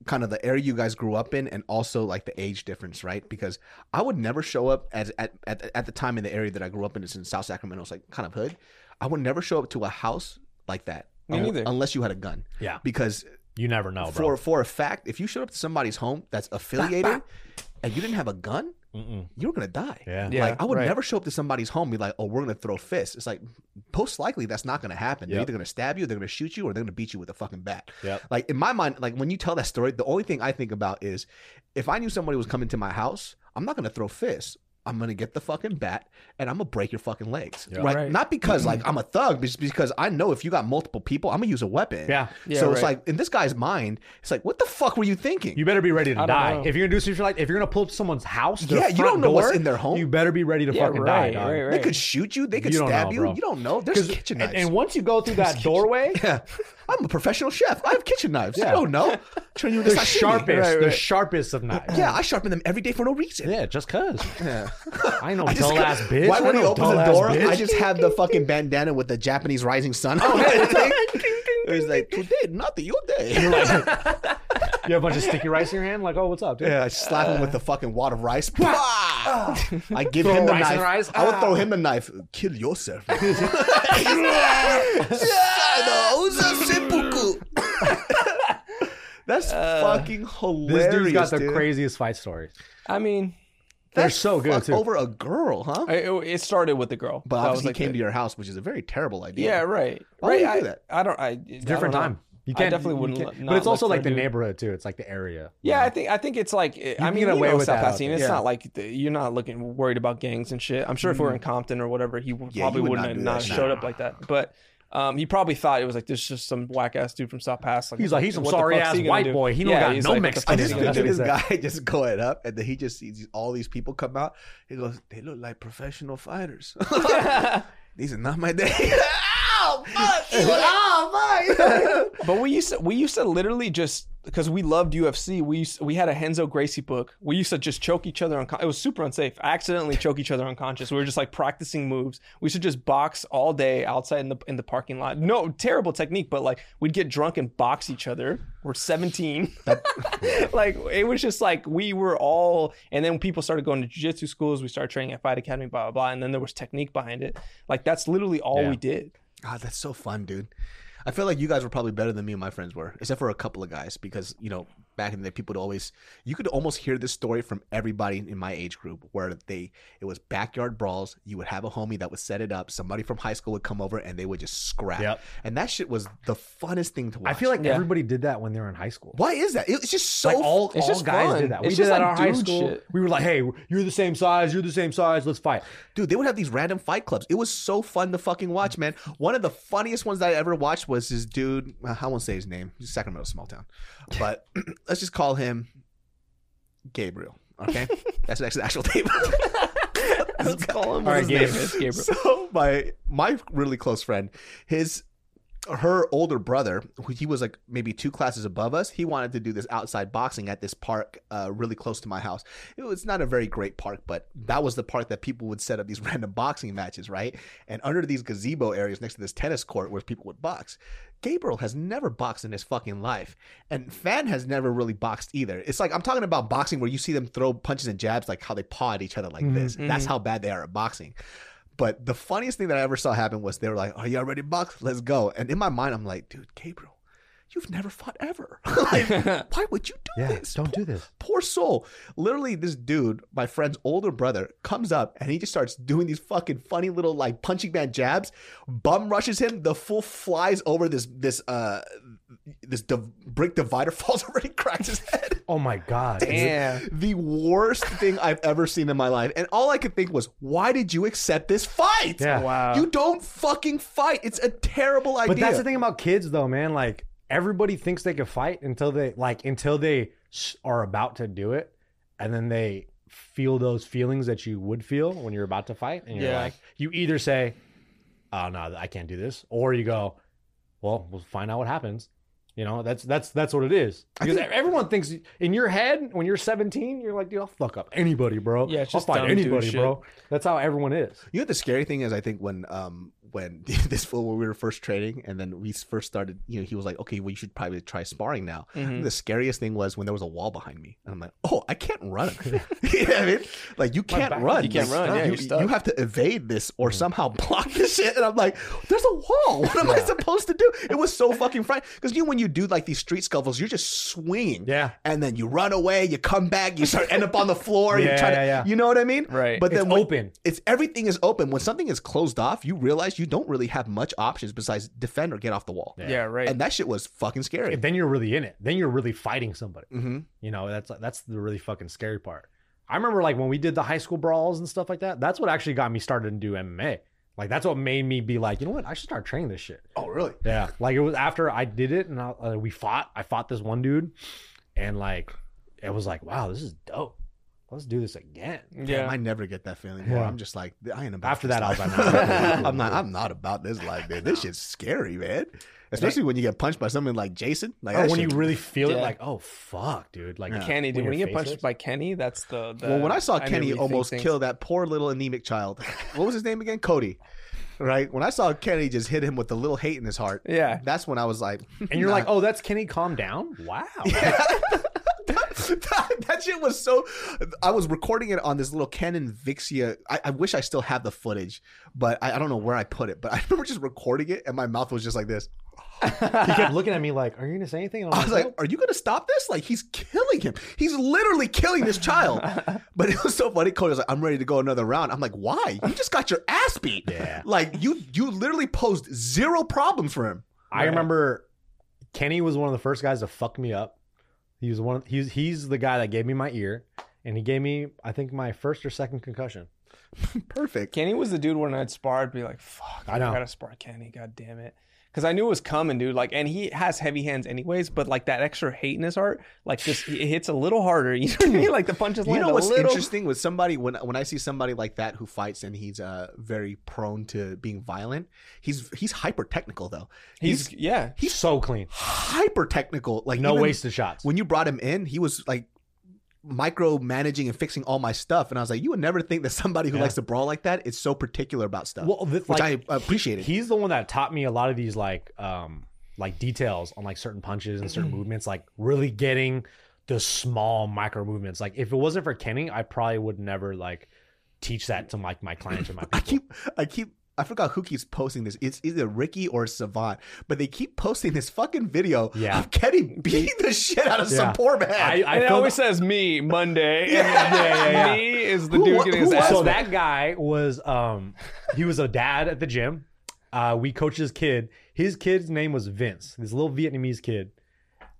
kind of the area you guys grew up in and also like the age difference, right? Because I would never show up as at, at, at the time in the area that I grew up in, it's in South Sacramento, it's like kind of hood. I would never show up to a house like that. Me un- neither. Unless you had a gun. Yeah. Because you never know, for bro. for a fact, if you showed up to somebody's home that's affiliated and you didn't have a gun, Mm-mm. you were gonna die. Yeah. Yeah, like I would right. never show up to somebody's home and be like, "Oh, we're gonna throw fists." It's like most likely that's not gonna happen. They're Yep. either gonna stab you, they're gonna shoot you, or they're gonna beat you with a fucking bat. Yep. Like in my mind, like when you tell that story, the only thing I think about is if I knew somebody was coming to my house, I'm not gonna throw fists. I'm gonna get the fucking bat and I'm gonna break your fucking legs. Yeah. Right? Right. Not because like mm-hmm. I'm a thug, but just because I know if you got multiple people, I'm gonna use a weapon. Yeah. Yeah, so it's like in this guy's mind, it's like, what the fuck were you thinking? You better be ready to I die. know. If you're gonna do something like, if you're gonna pull up to someone's house, their Yeah, you don't know what's in their home. You better be ready to Yeah, fucking right, die, right, right. They could shoot you. They could You stab know, you. bro. You don't know. There's 'Cause- kitchen and, knives. and once you go through (laughs) that doorway, (laughs) yeah, I'm a professional chef. I have kitchen knives. Yeah. You don't know. Train you in the sashimi. sharpest, the sharpest of knives. Yeah, I sharpen them every day for no reason. Yeah, just cause. Yeah. I know (laughs) I just- dull ass bitch. Right I when he know opens the door, bitch. I just have the fucking bandana with the Japanese rising sun. Oh, (laughs) It's like today, not the your day. You're like, (laughs) you have a bunch of sticky rice in your hand. Like, oh, what's up, dude? Yeah, I slap him with the fucking wad of rice. I give him the rice knife. and rice? I would throw him the knife. Kill yourself. That's uh, fucking hilarious. This dude's got the dude. craziest fight stories. I mean, They're That's so good fuck too. over a girl, huh? I, it it started with the girl, But That was obviously, like came the- to your house, which is a very terrible idea. Yeah, right. Why would right. you I, do that? I don't. I Different time. You I can't definitely you wouldn't can't- not but it's look also for like the dude. neighborhood too. It's like the area. Yeah, I think I think it's like I can mean, get you away know, with South that out Pasadena. there. It's Yeah. not like the, you're not looking worried about gangs and shit. I'm sure if we were mm-hmm. in Compton or whatever, he would- Yeah, probably you would wouldn't not have do not shit. showed up like that. But Um, he probably thought it was like this is just some whack ass dude from South Pass. Like, He's like, he's some what the sorry ass he white do? boy. He don't got no like, what Mexican I just he Yeah, picture this (laughs) guy (laughs) just going up, and then he just sees all these people come out. He goes, "They look like professional fighters. (laughs) These are not my day." Ow, fuck! He's like, "Ow, fuck!" (laughs) But we used to, we used to literally just because we loved UFC. We used, we had a Renzo Gracie book. We used to just choke each other. Uncon- it was super unsafe. I accidentally choke each other unconscious. We were just like practicing moves. We used to just box all day outside in the in the parking lot. No terrible technique, but like we'd get drunk and box each other. We're seventeen. (laughs) like it was just like we were all. And then people started going to jiu-jitsu schools. We started training at Fight Academy. Blah blah blah. And then there was technique behind it. Like that's literally all Yeah. we did. God, that's so fun, dude. I feel like you guys were probably better than me and my friends were, except for a couple of guys, because you know back in the day, people would always you could almost hear this story from everybody in my age group, where they it was backyard brawls. You would have a homie that would set it up. Somebody from high school would come over and they would just scrap. Yep. And that shit was the funnest thing to watch. I feel like Yeah. everybody did that when they were in high school. why is that? It's just so like all, It's all just guys fun. did that. We It's did that in like our high school. shit. We were like, "Hey, you're the same size. You're the same size. Let's fight." Dude, they would have these random fight clubs. It was so fun to fucking watch, man. One of the funniest ones that I ever watched was this dude. I won't say his name. He's Sacramento, small town, but (clears throat) let's just call him Gabriel. Okay, (laughs) that's that's an actual name. Let's call him. All what right, his Gabe. name is, Gabriel. So my my really close friend, his her older brother, who he was like maybe two classes above us, he wanted to do this outside boxing at this park uh, really close to my house. It was not a very great park, but that was the park that people would set up these (laughs) random boxing matches, right? And under these gazebo areas next to this tennis court where people would box. Gabriel has never boxed in his fucking life. And Fan has never really boxed either. It's like I'm talking about boxing where you see them throw punches and jabs like how they paw at each other like this. That's how bad they are at boxing. But the funniest thing that I ever saw happen was they were like, "Are y'all ready to box? Let's go!" And in my mind, I'm like, "Dude, Gabriel, you've never fought ever. (laughs) like, (laughs) why would you do Yeah, this? don't do this. Poor soul. Literally, this dude, my friend's older brother, comes up and he just starts doing these fucking funny little like punching man jabs. Bum rushes him. The fool flies over this this uh this div- brick divider, (laughs) falls over and cracks his head (laughs) Oh my god. Damn. the worst thing I've ever seen in my life. And all I could think was, why did you accept this fight? Yeah. Wow. You don't fucking fight. It's a terrible idea. But that's the thing about kids, though, man. Like everybody thinks they can fight until they like until they are about to do it, and then they feel those feelings that you would feel when you're about to fight, and you're Yeah. like, you either say, "Oh no, I can't do this," or you go, "Well, we'll find out what happens." You know, that's that's that's what it is. Because think- everyone thinks in your head when you're 17, you're like, "Dude, I'll fuck up anybody, bro. Yeah, it's I'll just fight anybody, bro." That's how everyone is. You know the scary thing is, I think when um when (laughs) this fool when we were first training and then we first started, you know, he was like, okay, well you should probably try sparring now. Mhm. The scariest thing was when there was a wall behind me, and I'm like, oh, I can't run. (laughs) you know what I mean? Like you can't back- run. you can't Like, run, yeah, you, you have to evade this or somehow block this shit. And I'm like, there's a wall. (laughs) What am I supposed to do? It was so fucking frightening because you when you do like these street scuffles, you're just swinging. Yeah. And then you run away, you come back, you start end up on the floor. you're Yeah, to, yeah, yeah. you know what I mean? Right. But It's then when- open. it's everything is open. When something is closed off, you realize you don't really have much options besides defend or get off the wall. Yeah. Yeah, right. And that shit was fucking scary. Then you're really in it. Then you're really fighting somebody. hmm You know, that's that's the really fucking scary part. I remember like when we did the high school brawls and stuff like that. That's what actually got me started to do MMA. Like that's what made me be like, you know what? I should start training this shit. Oh, really? Yeah, like it was after I did it and I, uh, we fought. I fought this one dude, and like it was like, wow, this is dope. Let's do this again. Yeah. yeah. I never get that feeling. Anymore. Yeah. I'm just like, I ain't about After this that, I was like, I'm not. (laughs) I'm not about this life, man. This shit's scary, man. Especially when you get punched by someone like Jason. Like Or that when you really (laughs) feel it, like, oh fuck, dude. Like Kenny, dude. When, you get punched hurts. by Kenny, that's the. the well, when I saw need to Kenny almost things. kill that poor little anemic child, what was his name again? Cody. Right. When I saw Kenny just hit him with the little hate in his heart, Yeah. that's when I was like, and you're nah. like, oh, that's Kenny. Calm down. Wow. (laughs) that, (laughs) that shit was so. I was recording it on this little Canon Vixia. I, I wish I still had the footage, but I, I don't know where I put it. But (laughs) I remember just recording it, and my mouth was just like this. he kept looking at me like, are you gonna say anything? And I'm was like, "Nope." "Are you gonna stop this? Like, he's killing him. He's literally killing this child." (laughs) but it was so funny. Cody was like, "I'm ready to go another round." I'm like, "Why? You just got your ass beat. Yeah. Like you, you literally posed zero problems for him." I remember Kenny was one of the first guys to fuck me up. He was one. Of, he's he's the guy that gave me my ear, and he gave me I think my first or second concussion. (laughs) Perfect. Kenny was the dude when I'd spar, I'd be like, fuck, I know. gotta spar Kenny, god damn it. Because I knew it was coming, dude. Like, and he has heavy hands anyways, but like that extra hate in his heart, like just it hits a little harder. (laughs) You know what I mean? Like the punches You land know a what's little. interesting with somebody when when I see somebody like that who fights and he's uh very prone to being violent. He's he's hyper technical though. He's, He's yeah. He's so clean. hyper technical. Like No even wasted shots. When you brought him in, he was like micromanaging and fixing all my stuff, and I was like, you would never think that somebody who Yeah. likes to brawl like that is so particular about stuff. Well, the- which like, I appreciated. He's the one that taught me a lot of these like um like details on like certain punches and certain movements, like really getting the small micro movements. Like if it wasn't for Kenny, I probably would never like teach that to like my clients or my (laughs) people. I keep, I keep, I forgot who keeps posting this. It's either Ricky or Savant, but they keep posting this fucking video Yeah. of Kenny beating the shit out of some poor man. I, I and it always says me Monday. Yeah. (laughs) and Yeah, yeah, yeah. Me is the Who dude getting his was- ass. so that guy was um he was a dad at the gym. Uh, we coached his kid. His kid's name was Vince. This little Vietnamese kid.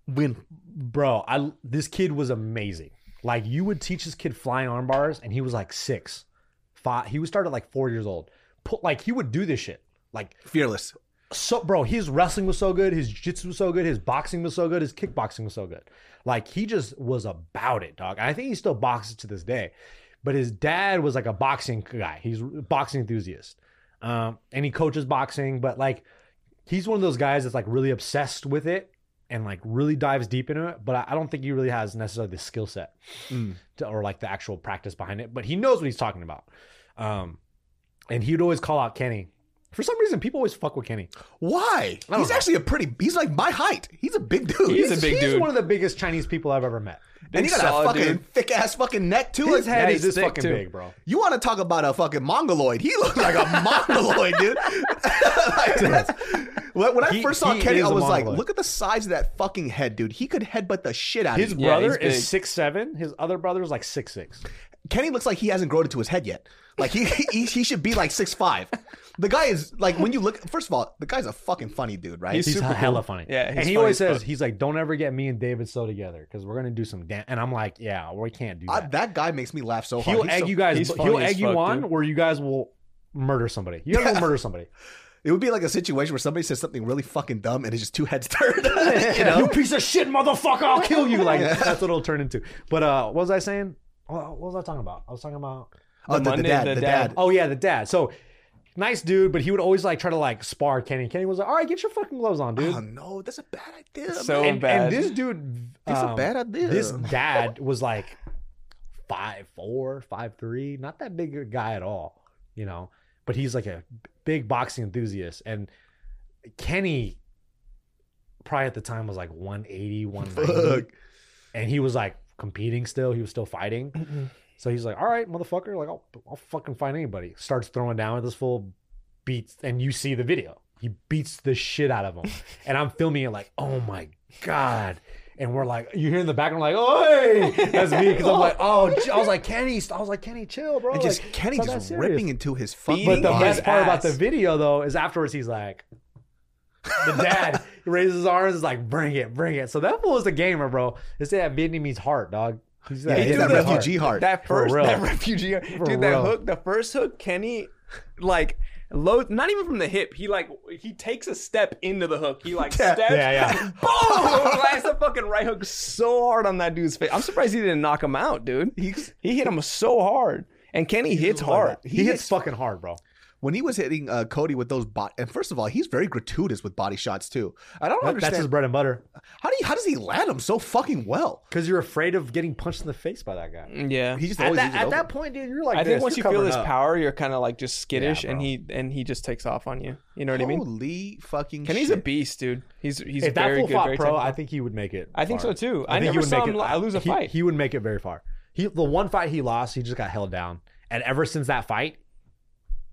Win. Bro, I this kid was amazing. Like you would teach this kid flying arm bars, and he was like six, five. He was started like four years old. Put like he would do this shit. Like Fearless. so, bro. His wrestling was so good. His jiu-jitsu was so good. His boxing was so good. His kickboxing was so good. Like he just was about it, dog. And I think he still boxes to this day. But his dad was like a boxing guy. He's a boxing enthusiast, um, and he coaches boxing. But like, he's one of those guys that's like really obsessed with it and like really dives deep into it. But I, I don't think he really has necessarily the skill set Mm. or like the actual practice behind it. But he knows what he's talking about. Um, and he would always call out Kenny. For some reason, people always fuck with Kenny. Why? He's know. actually a pretty. He's like my height. He's a big dude. He's a big he's dude. one of the biggest Chinese people I've ever met. and he got a fucking dude. thick ass fucking neck too. His Like, head is he's this fucking too. big, bro. you want to talk about a fucking mongoloid? He looks like a (laughs) mongoloid, dude. (laughs) Like, that's- when when I He- first saw Kenny, I I a was like, look at the size of that fucking head, dude. He could headbutt the shit out His of you. Yeah, brother he's big. is six seven. His other brother is like six six. Kenny looks like he hasn't grown into his head yet. Like he (laughs) he, he should be like six five. The guy is like when you look. First of all, the guy's a fucking funny dude, right? He's He's super hella cool. funny. Yeah, he's and he funny always as says fuck. he's like, "Don't ever get me and David so together because we're gonna do some damn." And I'm like, "Yeah, we can't do I- that." that guy makes me laugh so hard. he'll He's egg so- you guys. He'll funny as egg you fuck, on dude. where you guys will murder somebody. You gotta (laughs) go murder somebody. It would be like a situation where somebody says something really fucking dumb and it's just two heads turned. (laughs) you know? you piece of shit, motherfucker! I'll kill you. Like that's what it'll turn into. But uh, what was I saying? What what was I talking about? I was talking about. oh, the, the Monday, dad, the the, dad. dad. Oh yeah, the dad. So nice dude, but he would always like try to like spar Kenny. Kenny was like, "All right, get your fucking gloves on, dude." Oh, no, that's a bad idea. So man. and, bad. and this dude, It's a um, bad idea. This dad was like five four, five three, not that big a guy at all, you know. But he's like a big boxing enthusiast, and Kenny probably at the time was like 180, 190, Fuck. and he was like competing still. He was still fighting. So he's like, "All right, motherfucker, like I'll, I'll fucking fight anybody." Starts throwing down with this full beats, and you see the video. He beats the shit out of him, (laughs) and I'm filming it like, "Oh my god!" And we're like, you hear in the background like, "Oh, hey!" That's me because I'm like, "Oh," I was like, "Kenny," I was like, "Kenny, chill, bro." And just Like, Kenny just ripping into his fucking But the best part about the video though is afterwards he's like, the dad raises his arms, is like, "Bring it, bring it." So that fool is a gamer, bro. It's that Vietnamese heart, dog. He's Yeah, he's he's that heart. refugee heart. That For first, real. that (laughs) refugee, For dude, that hook, the first hook, Kenny, like, low, not even from the hip. He like, he takes a step into the hook. He like (laughs) Yeah. steps, Yeah, yeah. (laughs) boom, lands the fucking right hook so hard on that dude's face. I'm surprised he didn't knock him out, dude. He's- He hit him so hard, and Kenny hits hard. He, hits fucking hard, bro. When he was hitting uh, Cody with those bot, and first of all, he's very gratuitous with body shots too. I don't That- that's his bread and butter. how do you, how does he land them so fucking well? Because you're afraid of getting punched in the face by that guy. Yeah, He just At, always that, at that point, dude, you're like, I think once you You're feel covering his up. power, you're kind of like just skittish, Yeah, and he and he just takes off on you. You know what I mean? Holy fucking Kenny's a shit. beast, dude. He's he's if that very fool good. very pro, technical. I think he would make it. I think far. so too. I, think never he would saw make him it. li- lose a he, fight. He would make it very far. He the one fight he lost, he just got held down, and ever since that fight,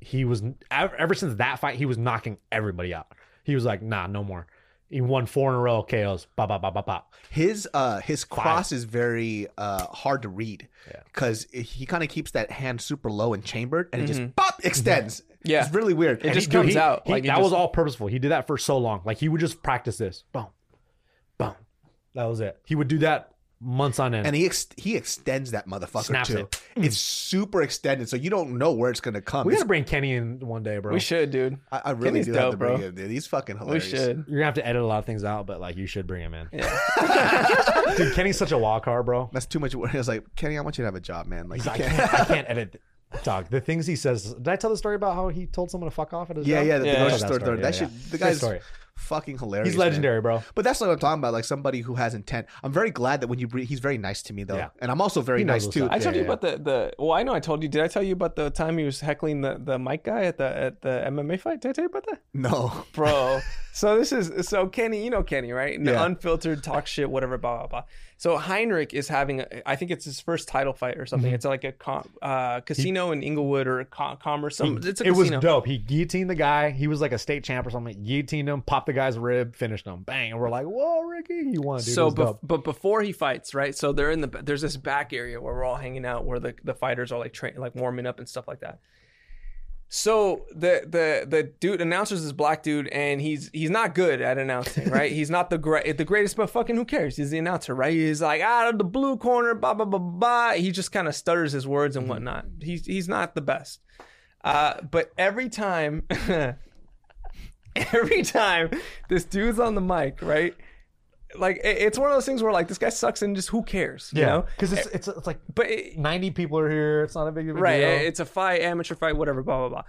he was ever, ever since that fight, he was knocking everybody out. He was like, nah, no more. He won four in a row KOs. Ba ba ba ba ba. His uh his cross is very uh hard to read Yeah. because he kind of keeps that hand super low and chambered, and it just pop extends. Mm-hmm. Yeah. it's really weird. It And just he- Dude, comes he- out, he- like, it that was all purposeful. He did that for so long. Like he would just practice this. Boom, boom. That was it. He would do that months on end. and he ex- he extends that motherfucker Snaps too. it. It's super extended, so you don't know where it's gonna come. we It's- gotta bring Kenny in one day, bro. We should, dude. I, I really Kenny's do have dope, to bring bro. him. Dude. He's fucking hilarious. We hilarious. should. You're gonna have to edit a lot of things out, but like you should bring him in. Yeah. (laughs) Dude, Kenny's such a wild card, bro. That's too much. work. I was like, Kenny, I want you to have a job, man. Like, He's you I can't- can't, I can't (laughs) edit. Dog, the things he says. Did I tell the story about how he told someone to fuck off at his yeah, job? yeah, the Yeah. grocery oh, That store. story, that yeah, shit. The guy's story. Fucking hilarious. He's man. legendary, bro. But that's what I'm talking about. Like somebody who has intent. I'm very glad that when you bring, he's very nice to me though, Yeah. and I'm also very nice what's too. up. I told Yeah, you yeah. about the the. Well, I know I told you. Did I tell you about the time he was heckling the the mic guy at the at the MMA fight? Did I tell you about that? No, (laughs) bro. so this is so Kenny, you know Kenny, right? And Yeah. Unfiltered, talk shit, whatever, blah blah blah. So Heinrich is having, a, I think it's his first title fight or something. Mhm. It's like a com, uh, casino in Inglewood or com- Commerce. Some, it's a it was dope. He guillotined the guy. He was like a state champ or something. Guillotined him, popped the guy's rib, finished him. Bang. And we're like, whoa, Ricky, you won, dude. So, bef- but before he fights, right? So they're in the there's this back area where we're all hanging out, where the, the fighters are like train like warming up and stuff like that. So the the the dude announces this black dude, and he's he's not good at announcing, right? (laughs) he's not the great the greatest, but fucking who cares? He's the announcer, right? He's like out of the blue corner, blah blah blah blah. He just kind of stutters his words and whatnot. He's he's not the best. Uh, but every time, (laughs) (laughs) every time this dude's on the mic, right? Like it- it's one of those things where like this guy sucks and just who cares, you yeah, know? because it's, eh, it's it's like But it, 90 people are here. It's not a big of a right, deal. Eh, it's a fight, amateur fight, whatever, blah blah blah.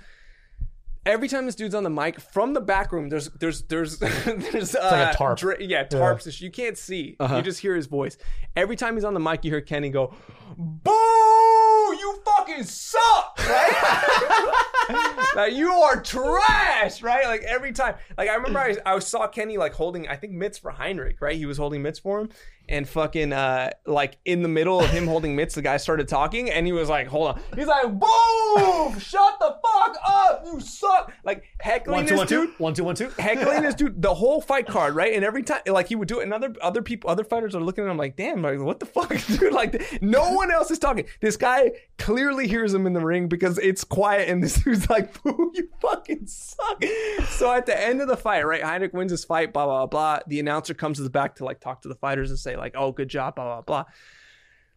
Every time this dude's on the mic from the back room, there's there's there's (laughs) there's uh, like a uh, tarp. dra- yeah, tarps. and shit. You can't see. You uh-huh. just hear his voice. Every time he's on the mic, you hear Kenny go, "Boo! You fucking suck!" Right? (laughs) now you are trash, right? Like every time. Like I remember I, I saw Kenny like holding, I think mitts for Heinrich, right? He was holding mitts for him, and fucking uh like in the middle of him holding mitts, the guy started talking, and he was like, "Hold on," he's like, "Boom! Shut the fuck up! You suck!" Like heckling one, two, this one, dude two. One, two, one, two. heckling (laughs) this dude the whole fight card, right? And every time, like he would do it, and other other people, other fighters are looking at him like, "Damn, like what the fuck, (laughs) dude?" Like no one else is talking. This guy clearly hears him in the ring because it's quiet, and this dude's like, (laughs) "Boo, you fucking suck." So at the end of the fight, right, Heinrich wins his fight, blah blah blah. The announcer comes to the back to like talk to the fighters and say like, "Oh, good job," blah blah blah.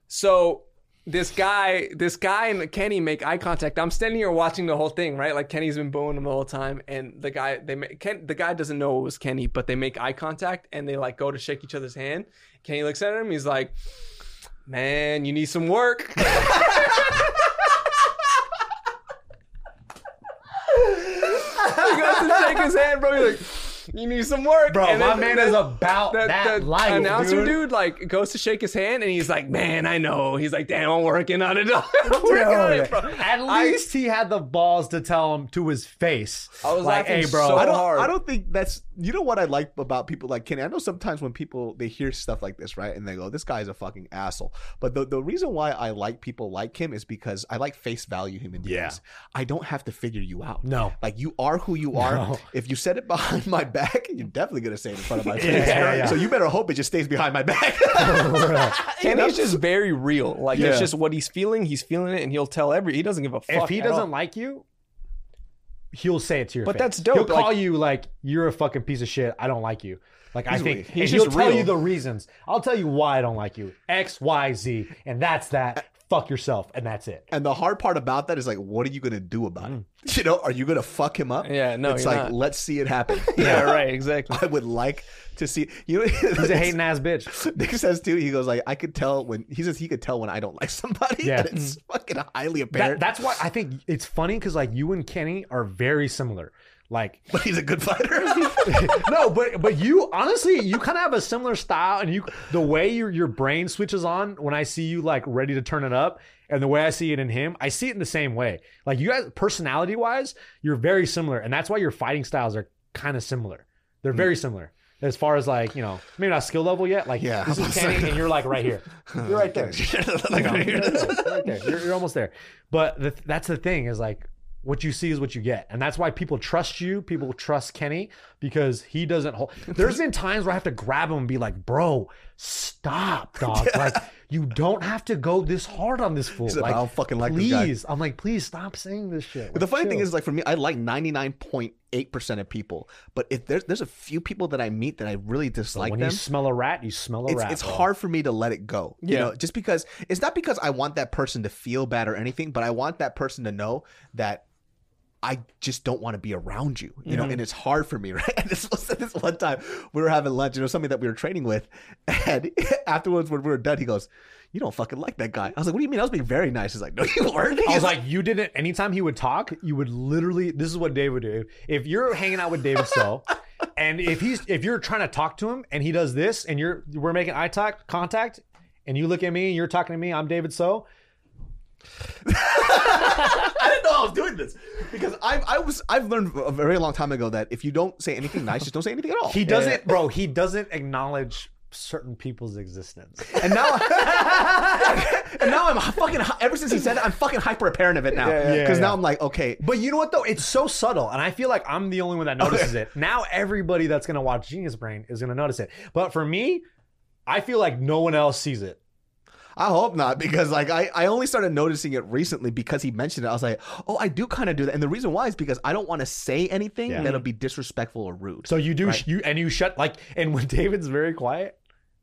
So this guy, this guy and Kenny make eye contact. I'm standing here watching the whole thing, right? Like Kenny's been booing him the whole time, and the guy, they make Ken, the guy doesn't know it was Kenny, but they make eye contact and they like go to shake each other's hand. Kenny looks at him, he's like, "Man, you need some work." (laughs) he goes to shake his hand, bro. He's like, "You need some work, Bro, And my then- man then- is about the, that the life, announcer dude. dude. like goes to shake his hand and he's like, "Man, I know." He's like, "Damn, I'm working on it. (laughs) I'm working on it, bro." At least he had the balls to tell him to his face. I was like, laughing "Hey, bro, so I don't. hard. I don't think that's. You know what I like about people like Kenny. I know sometimes when people they hear stuff like this, right, and they go, "This guy's a fucking asshole." But the the reason why I like people like him is because I like face value human beings. Yeah. I don't have to figure you out. No. Like you are who you are. No. If you said it (laughs) behind my back, you're definitely gonna say it in front of my (laughs) face. Yeah, yeah, yeah. So you better hope it just stays behind my back. and (laughs) (laughs) Kenny's just very real. Like Yeah. it's just what he's feeling. He's feeling it, and he'll tell every. He doesn't give a fuck. if he at doesn't all. like you, he'll say it to your But face. that's dope, He'll call like- you like you're a fucking piece of shit. I don't like you. Like I think he's he'll tell real. you the reasons. I'll tell you why I don't like you. X, Y, Z, and that's that. Fuck yourself, and that's it. and the hard part about that is like, what are you gonna do about Mm. it? You know, are you gonna fuck him up? Yeah, no, It's like not. let's see it happen. (laughs) yeah, right, exactly. I would like to see you know He's a (laughs) hating ass bitch. (laughs) Nick says too, he goes like, I could tell when he says he could tell when I don't like somebody. Yeah. And it's fucking highly That, apparent. that's why I think it's funny because like you and Kenny are very similar. Like (laughs) but he's a good fighter. (laughs) no, but but you honestly you kind of have a similar style, and you the way your your brain switches on when I see you like ready to turn it up, and the way I see it in him, I see it in the same way. Like you guys, personality wise, you're very similar, and that's why your fighting styles are kind of similar. They're hmm. very similar as far as like you know maybe not skill level yet. Like Yeah, this is Kenny, and you're like right here. You're right there. (laughs) Right here. right there. You're, you're almost there. But the, that's the thing is like what you see is what you get, and that's why people trust you. People trust Kenny because he doesn't hold. There's been times where I have to grab him and be like, "Bro, stop, (laughs) dog! Like you don't have to go this hard on this fool. Like, like, I don't fucking like this guy." please." I'm like, "Please stop saying this shit." But the Like, funny thing is, like for me, I like ninety nine point eight percent of people. But if there's there's a few people that I meet that I really dislike when them, you smell a rat, you smell a it's rat. it's bro. hard for me to let it go. You Yeah. know, just because it's not because I want that person to feel bad or anything, but I want that person to know that I just don't want to be around you. You know, mm-hmm. and it's hard for me, (laughs) right? And this was this one time we were having lunch, and it was somebody that we were training with, and (laughs) afterwards when we were done, he goes, "You don't fucking like that guy." I was like, "What do you mean?" I was being very nice. He's like, "No, you weren't." I was (laughs) like, you didn't. Anytime he would talk, you would literally. This is what Dave would do. If you're hanging out with David So, and if he's if you're trying to talk to him and he does this, and you're we're making eye talk, contact, and you look at me and you're talking to me, I'm David So. I didn't know I was doing this because I I was I've learned a very long time ago that if you don't say anything nice, just don't say anything at all. He doesn't, bro. He doesn't acknowledge certain people's existence. And now, (laughs) and now I'm fucking. Ever since he said it, I'm fucking hyper apparent of it now. yeah. Because Yeah, now. I'm like, okay, But you know what though? It's so subtle, and I feel like I'm the only one that notices it. Now everybody that's gonna watch Genius Brain is gonna notice it. But for me, I feel like no one else sees it. I hope not because like I, I only started noticing it recently because he mentioned it. I was like, oh, I do kind of do that, and the reason why is because I don't want to say anything Yeah. that'll be disrespectful or rude. So you do Right. you and you shut like and when (laughs) David's very quiet,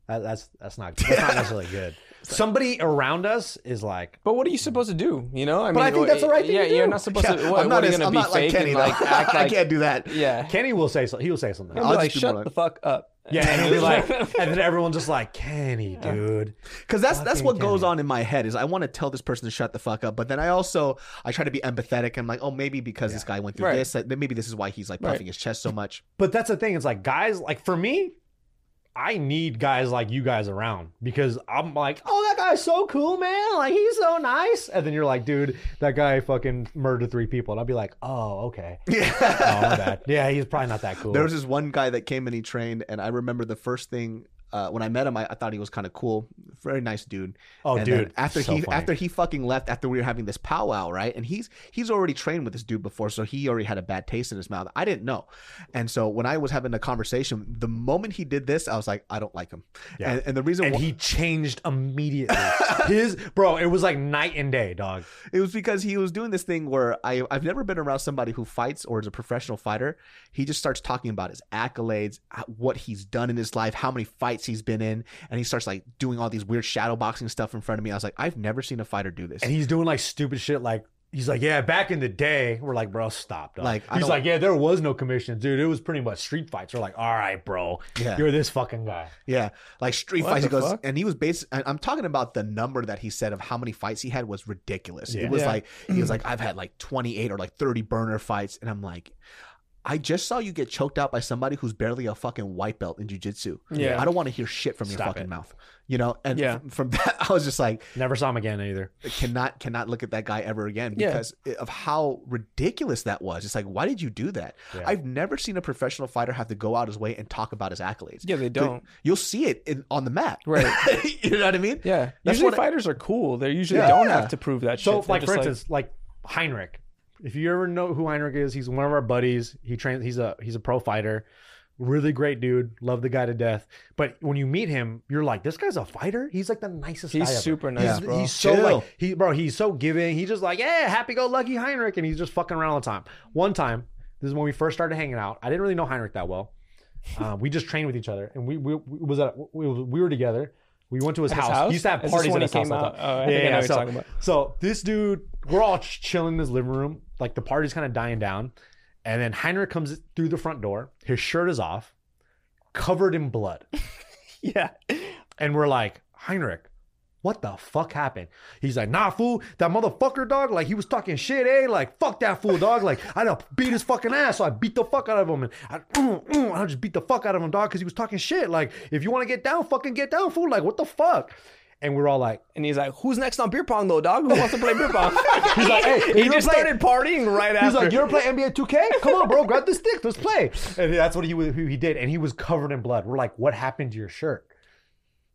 that, that's that's not that's not necessarily good. (laughs) Somebody around us is like, But what are you supposed to do? You know, I mean, but I think that's the right thing Yeah, to do. you're not supposed Yeah, to. What, I'm not, what as, gonna I'm be not like Kenny. and though. like (laughs) I can't do that. Yeah, Kenny will say so. He will say something. He'll I'll be like, shut the fuck up. Yeah, and he'll be (laughs) like, and then everyone's just like, Kenny, dude. Because that's that's Fucking what goes Kenny. on in my head is I want to tell this person to shut the fuck up, but then I also I try to be empathetic. I'm like, oh, maybe because this guy went through Right. this, that maybe this is why he's like Right. puffing his chest so much. But that's the thing. It's like guys, like for me, I need guys like you guys around because I'm like, oh, that guy's so cool, man. Like he's so nice. And then you're like, dude, that guy fucking murdered three people. And I'll be like, oh, okay. (laughs) Oh, my bad. Yeah, he's probably not that cool. There was this one guy that came and he trained, and I remember the first thing uh, when I met him, I, I thought he was kind of cool, very nice dude. oh, And dude. after so he funny. after he fucking left, after we were having this powwow, right? And he's he's already trained with this dude before, so he already had a bad taste in his mouth. I didn't know, and so when I was having a conversation, the moment he did this, I was like, I don't like him. Yeah. And, and the reason and why, he changed immediately. (laughs) His bro, it was like night and day, dog. it was because he was doing this thing where I I've never been around somebody who fights or is a professional fighter. He just starts talking about his accolades, what he's done in his life, how many fights he's been in, and he starts like doing all these weird shadow boxing stuff in front of me. I was like, I've never seen a fighter do this. And he's doing like stupid shit like He's like, yeah, back in the day, we're like, bro, stop. Dog. Like, he's like, yeah, there was no commissions, dude. It was pretty much street fights. We're like, all right, bro, Yeah. you're this fucking guy. Yeah, like street What fights. He goes, fuck? and he was based. I'm talking about the number that he said of how many fights he had was ridiculous. Yeah. It was Yeah. like he was (clears throat) like, I've had like 28 or like 30 burner fights, and I'm like, I just saw you get choked out by somebody who's barely a fucking white belt in jujitsu. Yeah. I don't want to hear shit from your Stop fucking it. mouth. You know, and Yeah. f- from (laughs) that, I was just like, Never saw him again either. cannot cannot look at that guy ever again Yeah. because of how ridiculous that was. It's like, why did you do that? Yeah. I've never seen a professional fighter have to go out his way and talk about his accolades. Yeah, they don't. You'll see it in, on the mat, Right. (laughs) you know what I mean? Yeah. That's usually what I- fighters are cool. They usually Yeah. don't have to prove that So, shit. They're like for instance, like Heinrich. If you ever know who Heinrich is, he's one of our buddies. He trains. He's a he's a pro fighter. Really great dude. Love the guy to death. But when you meet him, you're like, this guy's a fighter. He's like the nicest. He's guy ever. super nice, He's, bro. he's so Chill. like he bro. He's so giving. He's just like yeah, happy go lucky Heinrich, and he's just fucking around all the time. One time, this is when we first started hanging out. I didn't really know Heinrich that well. Uh, we just trained with each other, and we we, we was at we, we were together. We went to his, At his house. house? He used to have parties when at he his house. came out? time. Oh, I think I know what you're so, talking about. so this dude, we're all chilling in his living room. Like the party's kind of dying down. And then Heinrich comes through the front door. His shirt is off, covered in blood. (laughs) yeah. And we're like, Heinrich, what the fuck happened? He's like, nah, fool, that motherfucker, dog. Like, he was talking shit, eh? Like, fuck that fool, dog. Like, I done beat his fucking ass. So I beat the fuck out of him. And I, mm, mm, I just beat the fuck out of him, dog, because he was talking shit. Like, if you want to get down, fucking get down, fool. Like, what the fuck? And we're all like, And he's like, "Who's next on beer pong though, dog? Who wants to play beer pong?" (laughs) He's like, hey, he just play- started partying right He's after. He's like, you ever play NBA 2K? Come on, bro, grab the stick, let's play. And that's what he who he did, and he was covered in blood. We're like, what happened to your shirt?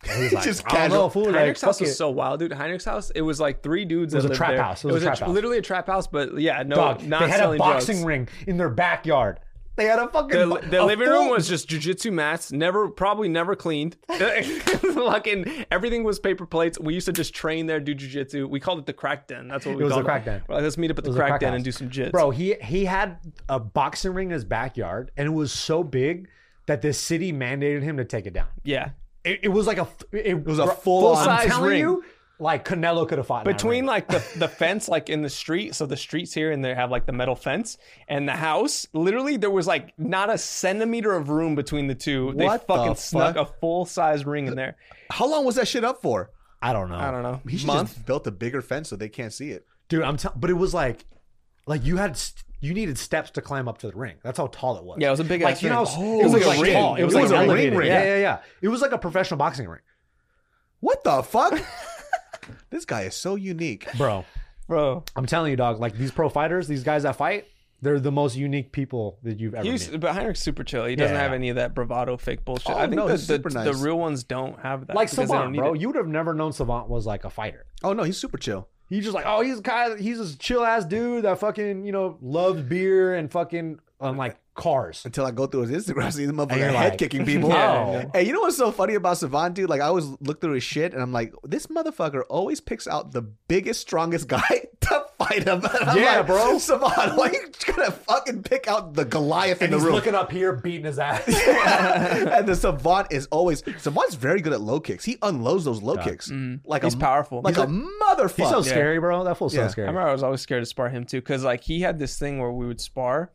And he's (laughs) like, Just I don't know, casual. fool. Like, Heinrich's house was it. so wild, dude. Heinrich's house, it was like three dudes. It was a trap there. house. It was a trap tr- house. literally a trap house, but yeah, no, Dog, not they had a boxing drugs. ring in their backyard. They had a fucking The, the a living room full- was just jujitsu mats, never probably never cleaned. (laughs) Fucking everything was paper plates. We used to just train there, do jujitsu. We called it the crack den. That's what we It was called the crack den. We're like, Let's meet up at the crack, crack den house. and do some jits. Bro, he he had a boxing ring in his backyard, and it was so big that the city mandated him to take it down. Yeah. It, it was like a it, was a full-on- I'm Full-size telling ring. you, like Canelo could have fought in that Between like the, the fence, like in the street, so the streets here and they have like the metal fence and the house. Literally, there was like not a centimeter of room between the two. They What the fucking snuck fuck? a full size ring in there. How long was that shit up for? I don't know, I don't know. He should month. just built a bigger fence so they can't see it. dude. I'm telling, but it was like, like you had st- you needed steps to climb up to the ring. That's how tall it was. Yeah, it was a big like ass you know, ring. how- Oh, it was like, shit. a tall. It was, It like was an a ring elevated. ring. Yeah, yeah, yeah. It was like a professional boxing ring, What the fuck? (laughs) this guy is so unique. bro. Bro. I'm telling you, dog. Like these pro fighters, these guys that fight, they're the most unique people that you've ever He's, met. but Heinrich's super chill. He doesn't Yeah. have any of that bravado fake bullshit. Oh, I think no, the, he's the, super the nice. real ones don't have that. Like because they don't Savant, need bro. it. You would have never known Savant was like a fighter. Oh no, he's super chill. He's just like, oh, he's a guy. He's a chill ass dude that fucking you know loves beer and fucking um, like cars. Until I go through his Instagram, (laughs) see the motherfucker you're head like, kicking people. Yeah. Hey, you know what's so funny about Savant, dude? Like I always look through his shit and I'm like, this motherfucker always picks out the biggest, strongest guy (laughs) to fight him. (laughs) And I'm Yeah, like, bro. Savant, why you gonna fucking pick out the Goliath in And the he's room? looking up here, beating his ass. and the Savant is always Savant's very good at low kicks. He unloads those low kicks mm-hmm. like He's a powerful. like He's a motherfucker. He's so scary, bro. That fool's Yeah. so I remember I was always scared to spar him too, because like he had this thing where we would spar,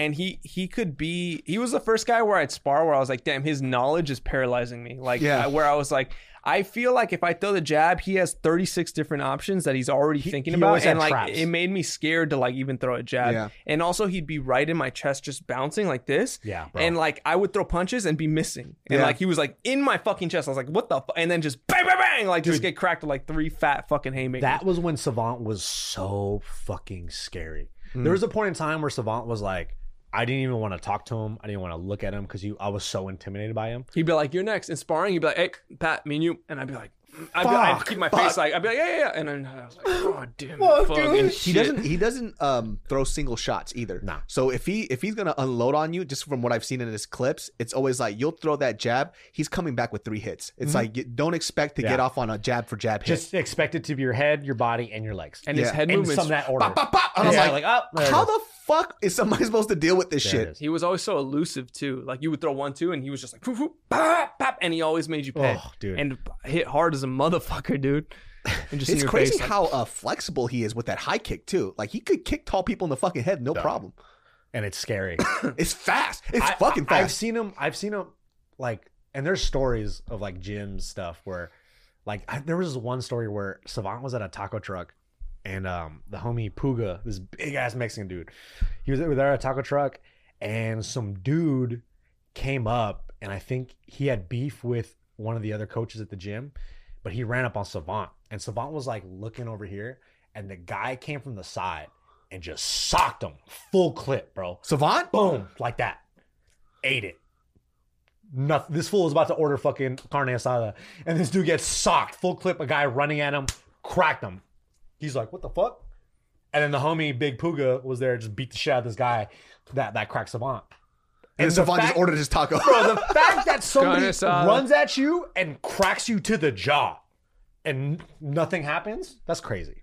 and he he could be he was the first guy where I'd spar where I was like, damn, his knowledge is paralyzing me. Like Yeah. Where I was like. I feel like if I throw the jab, he has 36 different options that he's already thinking he about. And like traps. it made me scared to like even throw a jab. Yeah. And also he'd be right in my chest just bouncing like this. Yeah, bro. And like I would throw punches and be missing. And Yeah. like he was like in my fucking chest. I was like, what the fu-? and then just bang bang bang like just get cracked with like three fat fucking haymakers. That was when Savant was so fucking scary. Hmm. There was a point in time where Savant was like, I didn't even want to talk to him. I didn't want to look at him because I was so intimidated by him. He'd be like, "You're next." In sparring, he'd be like, "Hey, Pat, me and you," and I'd be like, "I'd, be, I'd Fuck, keep my fuck. face like, I'd be like, yeah, yeah, yeah," and then I was like, "Oh, damn, fucking He shit." doesn't. He doesn't um, throw single shots either. Nah. So if he if he's gonna unload on you, just from what I've seen in his clips, it's always like you'll throw that jab. He's coming back with three hits. It's like you don't expect to Yeah. get off on a jab for jab hit. Just expect it to be your head, your body, and your legs. and his head in movements. some that order. Bop, bop, bop. And I'm like, like, oh, there it how is. the fuck is somebody (laughs) supposed to deal with this There shit? he was always so elusive too. Like you would throw one, two, and he was just like, "Poof, poof, pop, pop," and he always made you pay. Oh, dude. And hit hard as a motherfucker, dude. And just (laughs) It's crazy face, like, how uh, flexible he is with that high kick too. Like he could kick tall people in the fucking head, no problem. and it's scary. (coughs) It's fast. It's I- fucking fast. I've seen him. I've seen him like, and there's stories of like gym stuff where, like, I, there was this one story where Savant was at a taco truck, and um, the homie Puga, this big ass Mexican dude, he was there at a taco truck, and some dude came up, and I think he had beef with one of the other coaches at the gym, but he ran up on Savant, and Savant was like looking over here, and the guy came from the side and just socked him full clip, bro Savant. boom, like that. Ate it. Nothing. This fool is about to order fucking carne asada, and this dude gets socked. Full clip. A guy running at him, cracked him. He's like, "What the fuck?" And then the homie Big Puga was there, just beat the shit out of this guy that that cracked Savant. And the Savant just ordered his taco. Bro, the (laughs) fact that somebody runs at you and cracks you to the jaw, and nothing happens—that's crazy.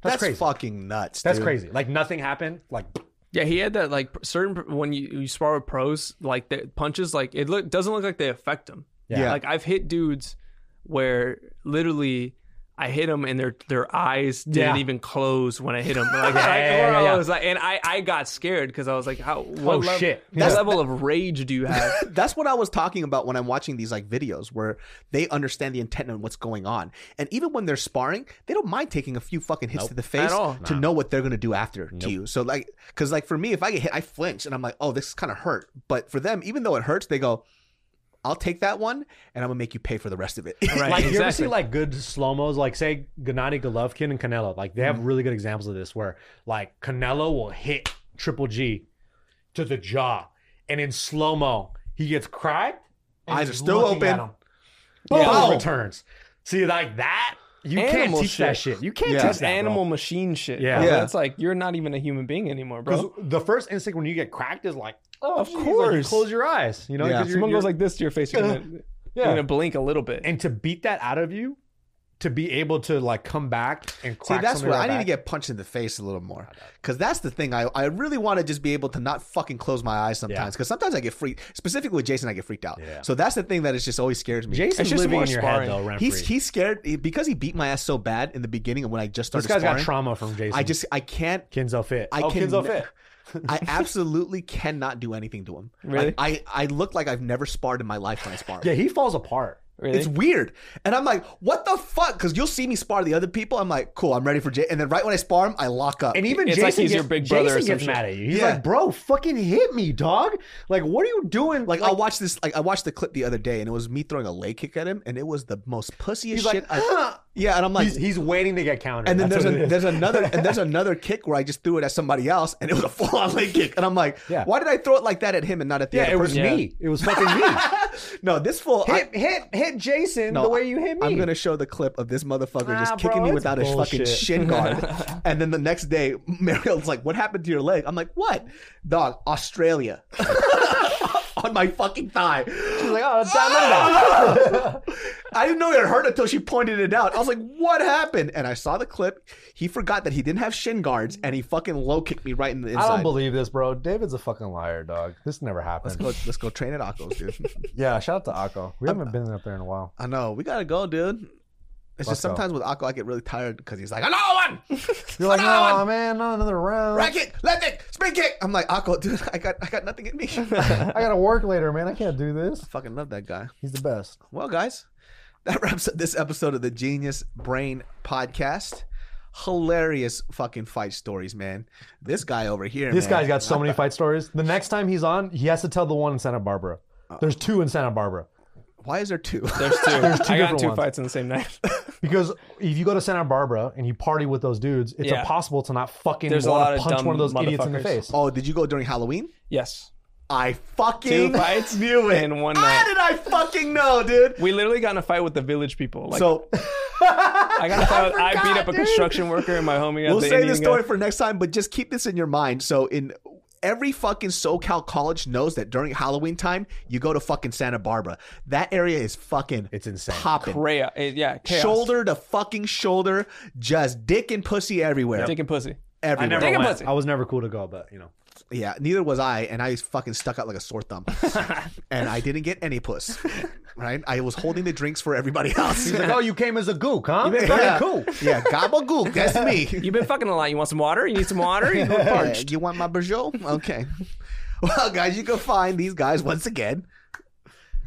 That's, That's crazy. fucking nuts. That's dude. crazy. Like nothing happened. Like Yeah, he had that like certain when you, you spar with pros, like the punches, like it look doesn't look like they affect them. Yeah. Like I've hit dudes where literally I hit them and their their eyes didn't Yeah. even close when I hit them. (laughs) Like, Yeah, I, yeah, yeah, I yeah. was like, and I I got scared because I was like, how what Oh, level, shit. What That's- level of rage do you (laughs) have? That's what I was talking about when I'm watching these like videos where they understand the intent and what's going on. And even when they're sparring, they don't mind taking a few fucking hits to the face all. to know what they're gonna do after to you. So like, because like for me, if I get hit, I flinch and I'm like, oh, this kind of hurt. But for them, even though it hurts, they go, I'll take that one and I'm gonna make you pay for the rest of it. (laughs) Right. like you ever see like good slow mos, like say Gennady Golovkin and Canelo, like they have Mm-hmm. really good examples of this where like Canelo will hit Triple G to the jaw, and in slow mo he gets cracked, Eyes are still open. Boom, Boom. returns. See like that, you can't Animal teach that shit. shit. You can't Yeah. teach that, bro. animal machine shit. Yeah. bro. Yeah. That's like you're not even a human being anymore, bro. The first instinct when you get cracked is like, Oh, Of geez, course. you close your eyes. You know, Yeah. 'cause you're- Someone you're- goes like this to your face, you're gonna, (laughs) Yeah. you're gonna blink a little bit. and to beat that out of you, to be able to like come back and see that's somebody where I right need to get punched in the face a little more. Because that's the thing. I, I really want to just be able to not fucking close my eyes sometimes. Because sometimes I get freaked. Specifically with Jason, I get freaked out. Yeah. So that's the thing that is just always scares me. Jason's just living more in your sparring. head though, rent He's he's scared because he beat my ass so bad in the beginning and when I just started This started guy's sparring. got trauma from Jason. I just I can't Kenzo fit. I oh, can Kenzo fit. I (laughs) absolutely cannot do anything to him. Really? Like, I I look like I've never sparred in my life when I spar. Yeah, he falls apart. Really? It's weird. And I'm like, what the fuck? Because you'll see me spar the other people. I'm like, cool, I'm ready for Jay. And then right when I spar him, I lock up. And even It's Jason like he's gets, your big brother or Jason gets mad at you. He's Yeah. like, bro, fucking hit me, dog. Like, what are you doing? like, I watched this. Like I watched the clip the other day, and it was me throwing a leg kick at him, and it was the most pussiest he's shit. like, I, yeah, and I'm like, he's, he's waiting to get countered. and then That's there's a, there's another and there's (laughs) another kick where I just threw it at somebody else, and it was a full on leg kick, and I'm like, Yeah. why did I throw it like that at him and not at the yeah, other Yeah, it was? Yeah. me. It was fucking me. (laughs) (laughs) no, this full. I, hit, hit, hit Jason No, the way you hit me. I'm gonna show the clip of this motherfucker Nah, just bro, kicking me without a fucking shin guard. (laughs) and then the next day, (laughs) Mariel's like, "What happened to your leg?" I'm like, "What, dog? Australia." On my fucking thigh. She's like, oh, damn, of. (laughs) I didn't know it hurt until she pointed it out. I was like, "What happened?" And I saw the clip. He forgot that he didn't have shin guards, and he fucking low kicked me right in the inside. I don't believe this, bro. David's a fucking liar, dog. This never happened. Let's go. Let's go train at Akko's, dude. (laughs) Yeah, shout out to Akko. We haven't been up there in a while. I know we gotta go, dude. It's Let's just go. sometimes with Akko, I get really tired because he's like, "Another one." (laughs) You're like, Another oh one! man, not another round. Right kick, left kick, spin kick. I'm like, Akko, dude, I got, I got nothing in me. (laughs) I gotta work later, man. I can't do this. fucking love that guy. He's the best. Well, guys, that wraps up this episode of the Genius Brain Podcast. Hilarious fucking fight stories, man. This guy over here, This man, guy's got so many fight stories. The next time he's on, he has to tell the one in Santa Barbara. Uh, There's two in Santa Barbara. Why is there two? There's two. (laughs) There's two I got different two ones. fights in the same night. (laughs) Because if you go to Santa Barbara and you party with those dudes, it's Yeah. impossible to not fucking There's a want lot to of punch dumb one of those idiots in the motherfuckers. face. oh, did you go during Halloween? yes. I Two fucking fights (laughs) knew it. in one night. How night. did I fucking know, dude? We literally got in a fight with the village people. Like, so I got in a fight. With, I, forgot, beat up a dude. construction worker and my homie. got we'll the save Indian this story guy. for next time, but just keep this in your mind. So in every fucking SoCal college knows that during Halloween time, you go to fucking Santa Barbara. That area is fucking It's insane. popping. Correa. eh, Yeah, chaos. Shoulder to fucking shoulder, just dick and pussy everywhere. dick and pussy. I everywhere. never Take a went. pussy. I was never cool to go, but you know. Yeah, neither was I, and I fucking stuck out like a sore thumb, (laughs) and I didn't get any puss. Right, I was holding the drinks for everybody (laughs) else. He's like, oh, you came as a gook, huh? yeah, Fucking cool. yeah, gabagool, that's me. (laughs) You've been fucking a lot. You want some water? You need some water? You look Yeah, parched. you want my Bergeau? Okay. Well, guys, you can find these guys once again.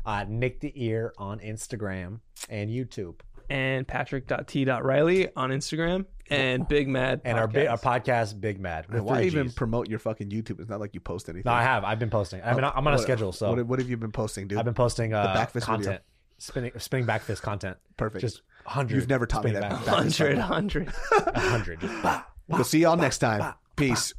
Uh, Nick the Ear on Instagram and YouTube. And Patrick.t.riley on Instagram and Big Mad. And our, bi- our Podcast. podcast, Big Mad. with Why three even Gs. promote your fucking YouTube? It's not like you post anything. No, I have. I've been posting. I mean, I'm on a What- schedule, so what, what have you been posting, dude? I've been posting uh, back fist video. content, spinning, spinning back fist content. Perfect. Just hundred. You've never taught me that. Back. Back 100, 100. hundred. We'll see y'all next time. Peace.